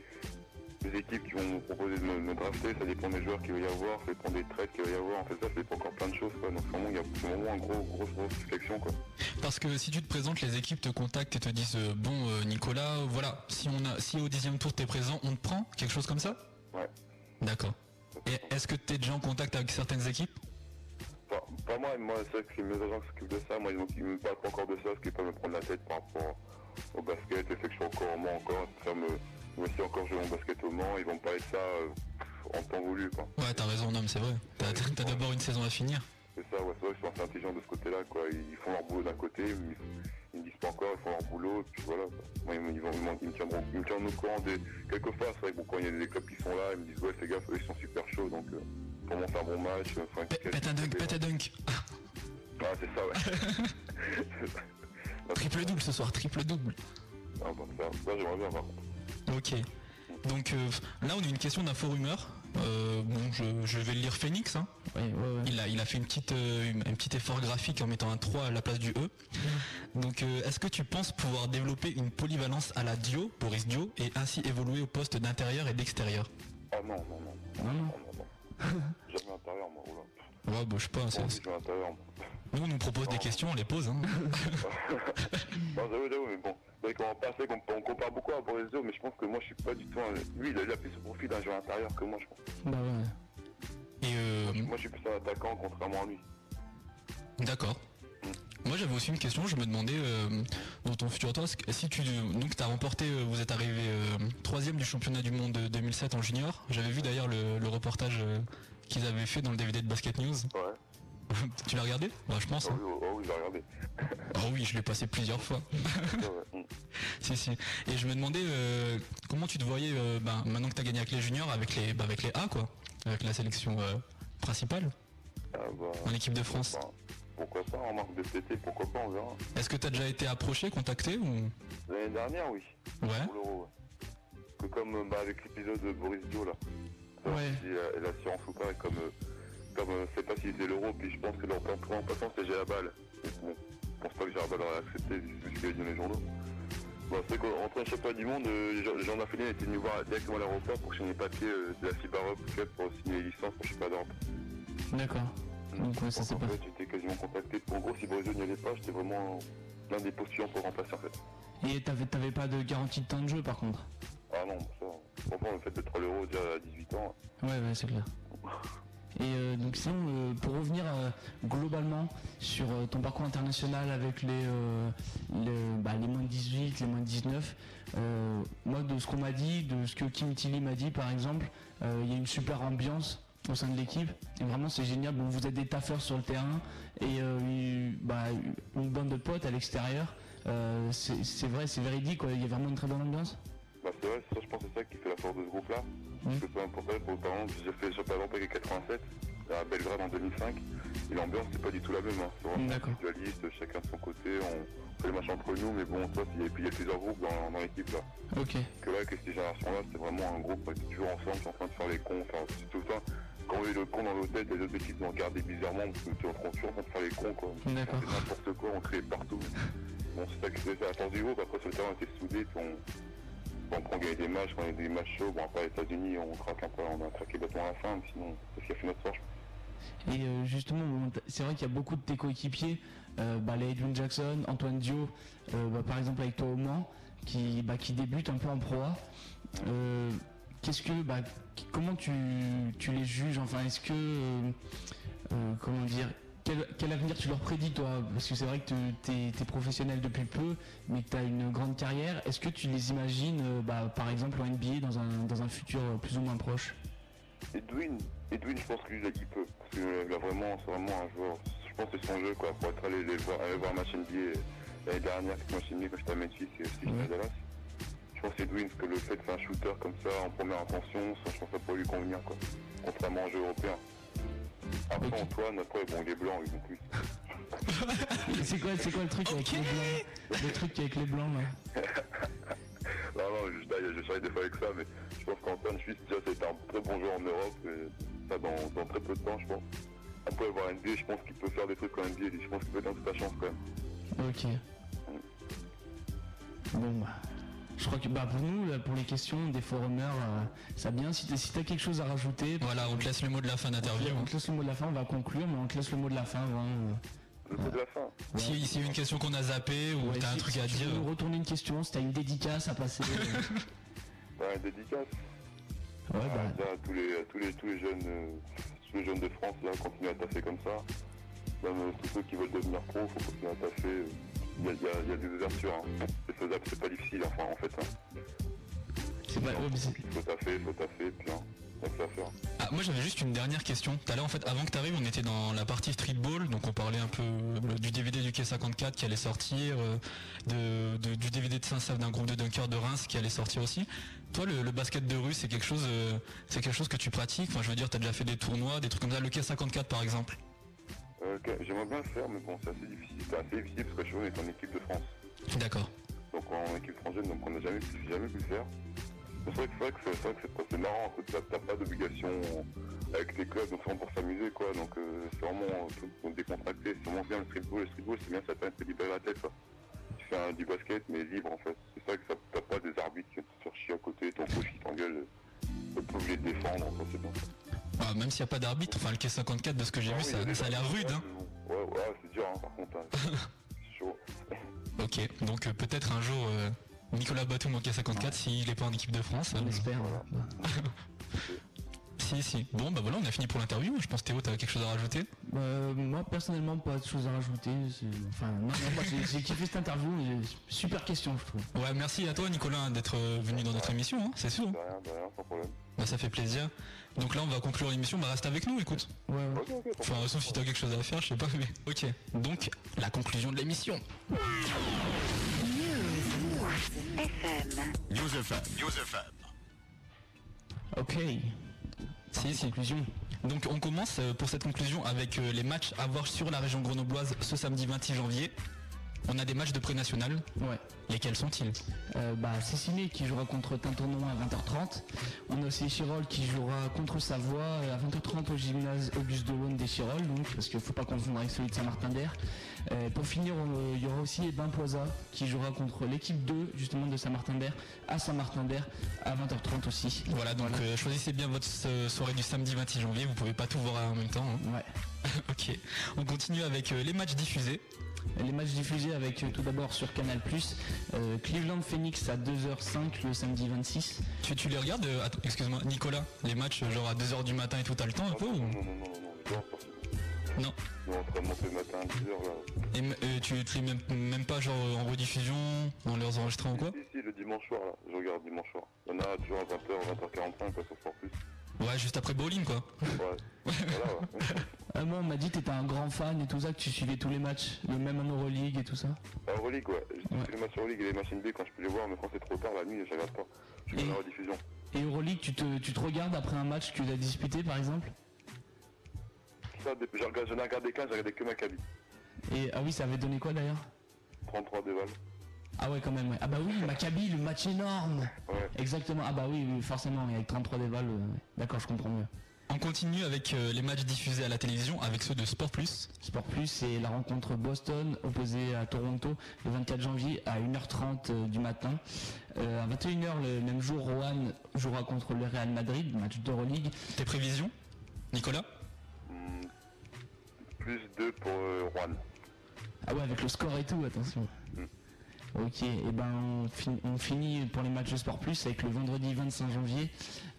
D: des équipes qui vont me proposer de me, me drafter. Ça dépend des joueurs qu'il va y avoir, ça dépend des trades qu'il va y avoir. En fait, ça, ça dépend encore plein de choses, quoi. Donc, vraiment, il y a c'est vraiment une gros, grosse, grosse réflexion, quoi.
B: Parce que si tu te présentes, les équipes te contactent et te disent euh, bon euh, Nicolas, voilà, si on a, si au dixième tour t'es présent, on te prend, quelque chose comme ça?
D: Ouais.
B: D'accord. Et est-ce que tu es déjà en contact avec certaines équipes?
D: Pas, pas moi, moi, c'est vrai que c'est mes agents qui s'occupent de ça. Moi, ils ne me parlent pas encore de ça, parce qu'ils peuvent me prendre la tête par rapport au basket. Et fait que je suis encore au Mans encore. Ça me, moi aussi encore jouer mon basket au Mans. Ils vont me parler de ça euh, en temps voulu, quoi.
B: Ouais, t'as raison, non, mais c'est vrai. T'as d'abord une saison à finir.
D: C'est ça, ouais, c'est vrai qu'ils sont assez intelligents de ce côté-là, quoi. Ils font leur boulot d'un côté, mais ils, me disent pas encore, ils font leur boulot, puis voilà. Moi, ils, me- ils vont, ils, me tiendront, ils me tiendront au courant des... Quelquefois, c'est vrai que bon, quand il y a des clubs qui sont là, ils me disent, ouais, fais gaffe, eux, ils sont super chauds, donc euh, pour monter un bon match, euh, faut un
B: Pète un dunk, pète un dunk.
D: Ah, c'est ça, ouais.
B: Triple double ce soir, triple double.
D: Ah, bon, ça, ça j'aimerais bien voir.
B: Ok. Donc euh, là, on a une question d'un faux rumeur. Euh, bon, je, je vais le lire Phoenix. hein. Il, a, il a fait une petite, euh, une- un petit effort graphique en mettant un 3 à la place du E. Donc, euh, est-ce que tu penses pouvoir développer une polyvalence à la Dio, Boris Dio, et ainsi évoluer au poste d'intérieur et d'extérieur?
D: Ah non, non, non.
B: Non, non.
D: non, non. Jamais intérieur, moi, oula.
B: Ouais, bah, je sais pas. c'est-
D: Bon.
B: Nous, on nous propose des questions, on les pose. hein.
D: J'avoue, j'avoue, mais bon, c'est qu'on passe, qu'on on compare beaucoup à Boris Dio, mais je pense que moi, je suis pas du tout un... Lui, il a, il a plus ce profil d'un joueur intérieur que moi, je pense.
C: Bah ouais.
B: Et euh,
D: Moi, je suis plus un attaquant, contrairement à lui.
B: D'accord. Moi j'avais aussi une question, je me demandais euh, dans ton futur toi, si tu donc as remporté, euh, vous êtes arrivé euh, troisième du championnat du monde 2007 en junior. J'avais vu d'ailleurs le, le reportage euh, qu'ils avaient fait dans le DVD de Basket News.
D: Ouais.
B: tu l'as regardé? Bah je pense. Hein.
D: oui, oh, oh oui, j'ai regardé.
B: Ah oui, je l'ai passé plusieurs fois.
D: Ouais,
B: si si. Et je me demandais euh, comment tu te voyais euh, ben, maintenant que tu as gagné avec les juniors, avec les bah, avec les A quoi, avec la sélection euh, principale?
D: Ah, bah,
B: en équipe de France.
D: Pourquoi pas, en marque de TT, pourquoi pas, on verra.
B: Est-ce que tu as déjà été approché, contacté ou?
D: L'année dernière, oui.
B: Ouais.
D: Pour l'euro, ouais. Que comme bah, avec l'épisode de Boris Dio, là.
C: Ouais.
D: Euh, et l'assurance ou pas, et comme, euh, comme euh, c'est pas si c'est l'euro, puis je pense que leur plan en passant, c'est Gérabal. Mais bon, je pense pas que Gérabal aurait accepté, vu ce qu'il a dit dans les journaux. Bon, c'est qu'en train de championnat du monde, euh, les gens, la Fédé étaient venus voir directement à l'aéroport pour signer les papiers de la FIBA Club pour signer les licences pour je sais pas d'Europe.
C: D'accord. Donc ouais, ça c'est
D: En
C: pas.
D: fait, j'étais quasiment contacté. En gros, si Borisio n'y allait pas, j'étais vraiment l'un des postulants pour remplacer en fait.
C: Et t'avais t'avais pas de garantie de temps de jeu par contre?
D: Ah non, ça, franchement, le fait de 3 euros déjà à 18 ans,
C: Ouais, ouais, c'est clair. Et euh, donc sinon, euh, pour revenir euh, globalement sur ton parcours international avec les, les, bah, les moins de 18, les moins de 19, euh, moi de ce qu'on m'a dit, de ce que Kim Tilly m'a dit par exemple, il y a une super ambiance au sein de l'équipe et vraiment c'est génial. Bon, vous êtes des taffeurs sur le terrain et euh, une, bah, une bande de potes à l'extérieur. Euh, c'est c'est vrai, c'est véridique, quoi. il y a vraiment une très bonne ambiance.
D: Bah c'est vrai, ça je pense que c'est ça qui fait la force de ce groupe-là. Parce que peu importe, pour par exemple, j'ai fait le championnat d'Europe avec 87, à Belgrade en 2005, et l'ambiance c'est pas du tout la même. Hein. C'est vraiment individualiste, chacun de son côté, on fait les matchs entre nous, mais bon, toi, il y a, puis il y a plusieurs groupes dans, dans l'équipe là.
C: Ok.
D: Que là, avec cette génération-là, c'est vraiment un groupe qui est toujours ensemble, en train de faire les cons. Enfin, c'est tout le temps, quand on est le con dans l'hôtel, les autres équipes nous regardent bizarrement, parce que tu es toujours en train de faire les cons quoi.
C: D'accord.
D: N'importe quoi, on crée partout. Bon, c'est ça qui fait la force du groupe, après sur le terrain, on était soudés, on, on prend des matchs, y a des matchs chauds, bon après les États-Unis on craque un peu, on a craqué bêtement à la fin, sinon c'est ce qui a fait notre force.
C: Et euh, justement, c'est vrai qu'il y a beaucoup de tes coéquipiers, euh, bah, les Edwin Jackson, Antoine Dio, euh, bah, par exemple avec toi au Mans, qui, bah, qui débutent un peu en proie. Euh, Qu'est-ce que, bah, comment tu, tu les juges? Enfin, est-ce que, comment dire, quel, quel avenir tu leur prédis toi? Parce que c'est vrai que tu es, professionnel depuis peu, mais que tu as une grande carrière. Est-ce que tu les imagines, euh, bah, par exemple en NBA dans un, dans un futur euh, plus ou moins proche?
D: Edwin, Edwin je pense qu'il il peut, parce que là vraiment, c'est vraiment un joueur, je pense que c'est son jeu quoi, pour être allé les voir, aller voir match NBA l'année dernière, que moi j'ai mis quand j'étais à Memphis et aussi j'étais à Dallas. Je pense Edwin, parce que le fait de faire un shooter comme ça en première intention, ça, je pense que ça pourrait lui convenir quoi, contrairement au jeu européen. Après Antoine, après bon il est blanc, ils ont plus.
C: C'est quoi, c'est quoi le truc avec les blancs Le truc avec les blancs là
D: Non, non, je, je, je travaille des fois avec ça, mais je pense qu'Antoine Suisse, déjà, c'est un très bon joueur en Europe, et ça dans, dans très peu de temps, je pense. Après, voir NBA, je pense qu'il peut faire des trucs en NBA, je pense qu'il peut être dans toute sa chance quand même.
C: Ok. Bon, bah, je crois que bah, pour nous, là, pour les questions des forumers, euh, ça bien. Si t'as si t'as quelque chose à rajouter.
B: Voilà, on te laisse le mot de la fin d'interview.
C: On te laisse le mot de la fin, on va conclure, mais on te laisse le mot de la fin. Vraiment,
D: Le mot de la fin
B: Si y a une question qu'on a zappé ou t'as un truc à dire.
C: nous retourner une question, si t'as une dédicace à passer. euh,
D: Ouais, dédicace.
C: Ouais, bah.
D: Ah, déjà, tous, les, tous, les, tous les jeunes euh, tous les jeunes de France, là, continuent à taffer comme ça. Même euh, tous ceux qui veulent devenir pro, faut continuer à taffer. Il y a, y y des ouvertures, hein. c'est faisable, c'est pas difficile, enfin, en fait. Hein.
C: C'est pas,
D: Il faut taffer, faut taffer, puis hein, ça à faire.
B: Ah, moi j'avais juste une dernière question. Tout à l'heure en fait, avant que tu arrives, on était dans la partie streetball, donc on parlait un peu euh, du DVD du K54 qui allait sortir, euh, de, de- du DVD de Saint-Save d'un groupe de dunkers de Reims qui allait sortir aussi. Toi, le, le basket de rue, c'est quelque chose, euh, c'est quelque chose que tu pratiques? Enfin, je veux dire, t'as déjà fait des tournois, des trucs comme ça. Le K54 par exemple.
D: Euh, J'aimerais bien le faire, mais bon, c'est assez difficile. C'est assez difficile parce que je suis en équipe de France.
B: D'accord.
D: Donc en équipe française, donc on n'a jamais, pu- jamais pu le faire. C'est vrai que c'est vrai que c'est marrant, t'as t'as pas d'obligation avec tes clubs, donc c'est vraiment pour s'amuser quoi. Donc euh, c'est vraiment tout pour décontracter. C'est vraiment bien le streetball. Le streetball c'est bien, ça permet de libérer la tête quoi. Tu fais un- du basket mais libre en fait. C'est vrai que t'as pas des arbitres qui te chier à côté, ton coach qui t'engueule. T'es pas obligé de défendre, c'est bon.
B: Ah, même s'il n'y a pas d'arbitre, enfin le K54 de ce que j'ai
D: Ah
B: vu,
D: oui,
B: ça,
D: a des
B: ça a l'air rude. Hein.
D: Ouais, ouais, c'est dur hein, par contre. hein. C'est chaud.
B: Ok, donc euh, peut-être un jour euh, Nicolas Batum au K54 s'il est pas en équipe de France.
C: On
B: euh,
C: espère.
B: Si Si, si. Bon, bah voilà, on a fini pour l'interview. Je pense Théo, t'as quelque chose à rajouter?
C: Euh, moi personnellement pas de choses à rajouter. Enfin non, j'ai kiffé cette interview, super question je trouve.
B: Ouais, merci à toi Nicolas d'être venu dans notre émission, hein, c'est sûr.
D: De rien, de rien, sans problème.
B: Bah, ça fait plaisir. Donc là, on va conclure l'émission. Bah, reste avec nous, écoute.
C: Ouais,
D: ouais.
B: Enfin, sauf si t'as quelque chose à faire, je sais pas, mais ok. Donc, la conclusion de l'émission.
E: News FM. News FM.
C: Ok.
B: Si, si.
C: Conclusion.
B: Donc, on commence euh, pour cette conclusion avec euh, les matchs à voir sur la région grenobloise ce samedi 26 janvier. On a des matchs de pré-national.
C: Ouais.
B: Lesquels sont-ils?
C: Euh, bah, qui jouera contre Tintonon à 20h30. On a aussi Chirol qui jouera contre Savoie euh, à 20h30 au gymnase Auguste Delaune des Chirol, donc parce qu'il ne faut pas confondre avec celui de Saint-Martin-d'Air. Euh, pour finir, on- il y aura aussi Edwin Poisa qui jouera contre l'équipe 2 justement de Saint-Martin-d'Air à Saint-Martin-d'Air à 20h30 aussi.
B: Voilà, donc euh, choisissez bien votre euh, soirée du samedi 26 janvier. Vous pouvez pas tout voir en même temps. hein.
C: Ouais.
B: ok. On continue avec euh, les matchs diffusés.
C: Les matchs diffusés avec euh, tout d'abord sur Canal euh, Cleveland Phoenix à 2h05 le samedi 26.
B: Tu, tu les regardes euh, Excuse-moi, Nicolas, les matchs genre à 2h du matin et tout, t'as le temps un peu ou...
D: Non, non, non, non, non, non, pas
B: Non.
D: Nous, on entraînement le matin à 10h là.
B: Et euh, tu, tu les même, même pas genre en rediffusion, en les enregistrant ou quoi?
D: Si, si, le dimanche soir là, je regarde dimanche soir. Il y en a toujours à 20h, 20h45, quoi, sur Sport Plus.
B: Ouais, juste après bowling quoi.
D: Ouais. voilà, ouais.
C: Ah, moi on m'a dit que t'étais un grand fan et tout ça, que tu suivais tous les matchs, le même en Euroleague et tout ça.
D: Euroleague, ouais. Je suis les matchs Euroleague et les machines B quand je peux les voir, mais quand c'est trop tard la nuit, je regarde pas. Je fais la rediffusion.
C: Et Euroleague, tu te, tu te regardes après un match que tu as disputé par exemple?
D: Ça, je regarde- j'en ai regardé qu'un, j'ai regardé que Maccabi.
C: Et ah oui, ça avait donné quoi d'ailleurs?
D: 33 déval.
C: Ah ouais quand même ouais. Ah bah oui, Maccabi, le match énorme Exactement, ah bah oui, oui, forcément, avec 33 déballes, euh, d'accord, je comprends mieux.
B: On continue avec euh, les matchs diffusés à la télévision avec ceux de Sport Plus.
C: Sport Plus, c'est la rencontre Boston opposée à Toronto le 24 janvier à 1h30 euh, du matin. Euh, à 21h le même jour, Rohan jouera contre le Real Madrid, match d'Euroleague.
B: Tes prévisions Nicolas?
D: Plus 2 pour euh, Juan.
C: Ah ouais, avec le score et tout, attention. Ok, et ben on, fin- on finit pour les matchs de Sport Plus avec le vendredi 25 janvier.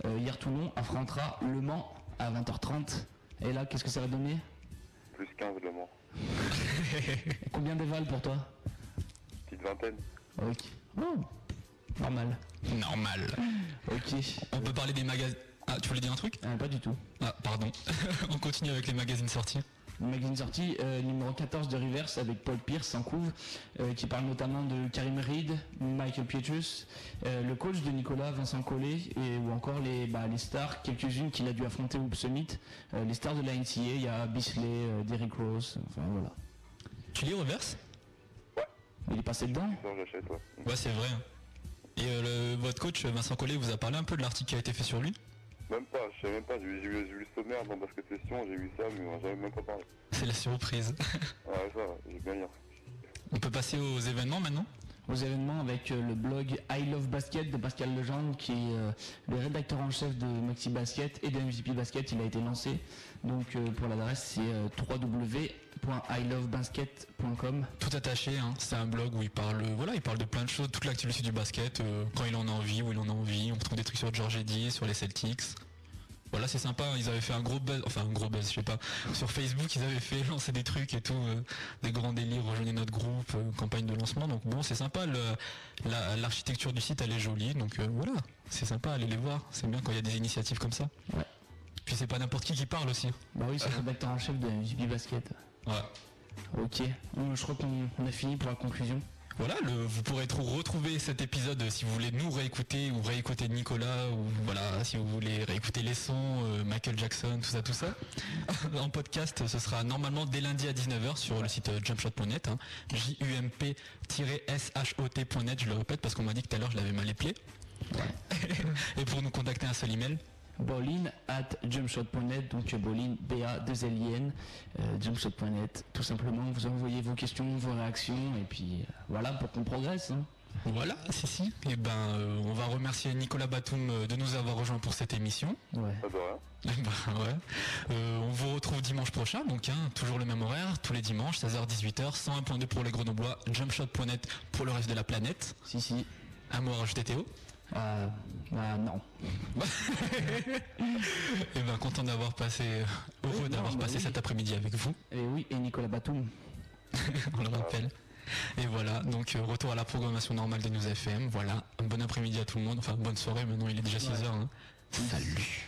C: Euh, hier Toulon affrontera Le Mans à 20h30. Et là, qu'est-ce que ça va donner?
D: Plus 15 le Mans.
C: Combien d'évals pour toi?
D: Petite vingtaine.
C: Ok. Oh, normal.
B: Normal.
C: Ok.
B: On peut parler des magazines. Ah, tu voulais dire un truc?
C: Pas du tout.
B: Ah, pardon. On continue avec les magazines sortis.
C: Magazine sorti euh, numéro 14 de Reverse avec Paul Pierce en couve euh, qui parle notamment de Karim Reed, Michael Pietrus, euh, le coach de Nicolas, Vincent Collet et ou encore les, bah, les stars, quelques-unes qu'il a dû affronter au Summit, euh, les stars de la NCA, il y a Bisley, euh, Derrick Rose, enfin voilà.
B: Tu lis Reverse
C: Il est passé dedans?
D: Non, j'achète, ouais.
B: Ouais, c'est vrai. Et euh, le- votre coach Vincent Collet vous a parlé un peu de l'article qui a été fait sur lui?
D: Même pas, je sais même pas, j'ai vu le sommaire dans Basket Session, j'ai vu ça, mais on j'avais même pas parlé.
B: C'est la surprise.
D: Ouais, ça, j'ai bien lire.
B: On peut passer aux événements maintenant?
C: Aux événements avec euh, le blog I Love Basket de Pascal Legendre qui est euh, le rédacteur en chef de Maxi Basket et de MVP Basket. Il a été lancé. Donc euh, pour l'adresse c'est euh, www.ilovebasket.com.
B: Tout attaché, hein. c'est un blog où il parle, euh, voilà, il parle de plein de choses, toute l'activité du basket, euh, quand il en a envie, où il en a envie. On trouve des trucs sur George Eddy, sur les Celtics. Voilà, c'est sympa. Ils avaient fait un gros buzz, enfin un gros buzz, je sais pas. Sur Facebook, ils avaient fait lancer des trucs et tout, euh, des grands délires, rejoignez notre groupe, euh, campagne de lancement. Donc bon, c'est sympa. la- L'architecture du site, elle est jolie. Donc voilà, c'est sympa. Allez les voir. C'est bien quand il y a des initiatives comme ça. Puis c'est pas n'importe qui qui parle aussi.
C: Bah oui, c'est le rédacteur en chef de MVP Basket.
B: Ouais.
C: Ok, je crois qu'on on a fini pour la conclusion.
B: Voilà, le- vous pourrez trou- retrouver cet épisode si vous voulez nous réécouter ou réécouter Nicolas ou voilà si vous voulez réécouter les sons, euh, Michael Jackson, tout ça, tout ça. en podcast, ce sera normalement dès lundi à 19h sur le site euh, jumpshot.net, hein, jump-shot.net, je le répète parce qu'on m'a dit que tout à l'heure je l'avais mal éplé. Et pour nous contacter un seul email,
C: Bolin at jumpshot.net, donc Bolin, B-A-2-L-I-N, euh, jumpshot.net. Tout simplement, vous envoyez vos questions, vos réactions, et puis euh, voilà pour qu'on progresse. hein.
B: Voilà, si si. Et ben, euh, on va remercier Nicolas Batum de nous avoir rejoints pour cette émission.
C: Ouais.
B: Bah, ouais. Euh, on vous retrouve dimanche prochain, donc hein, toujours le même horaire, tous les dimanches, 16h-18h, 101.2 pour les Grenoblois, jumpshot.net pour le reste de la planète.
C: Si si.
B: Un mot à rajouter Théo
C: Euh, bah, non.
B: Et ben content d'avoir passé, heureux d'avoir
C: bah
B: passé
C: oui.
B: cet après-midi avec vous.
C: Et oui, et Nicolas Batum.
B: on le rappelle. Et voilà, donc euh, retour à la programmation normale des News FM. Voilà, un bon après-midi à tout le monde. Enfin, bonne soirée, maintenant il est déjà 6h. Salut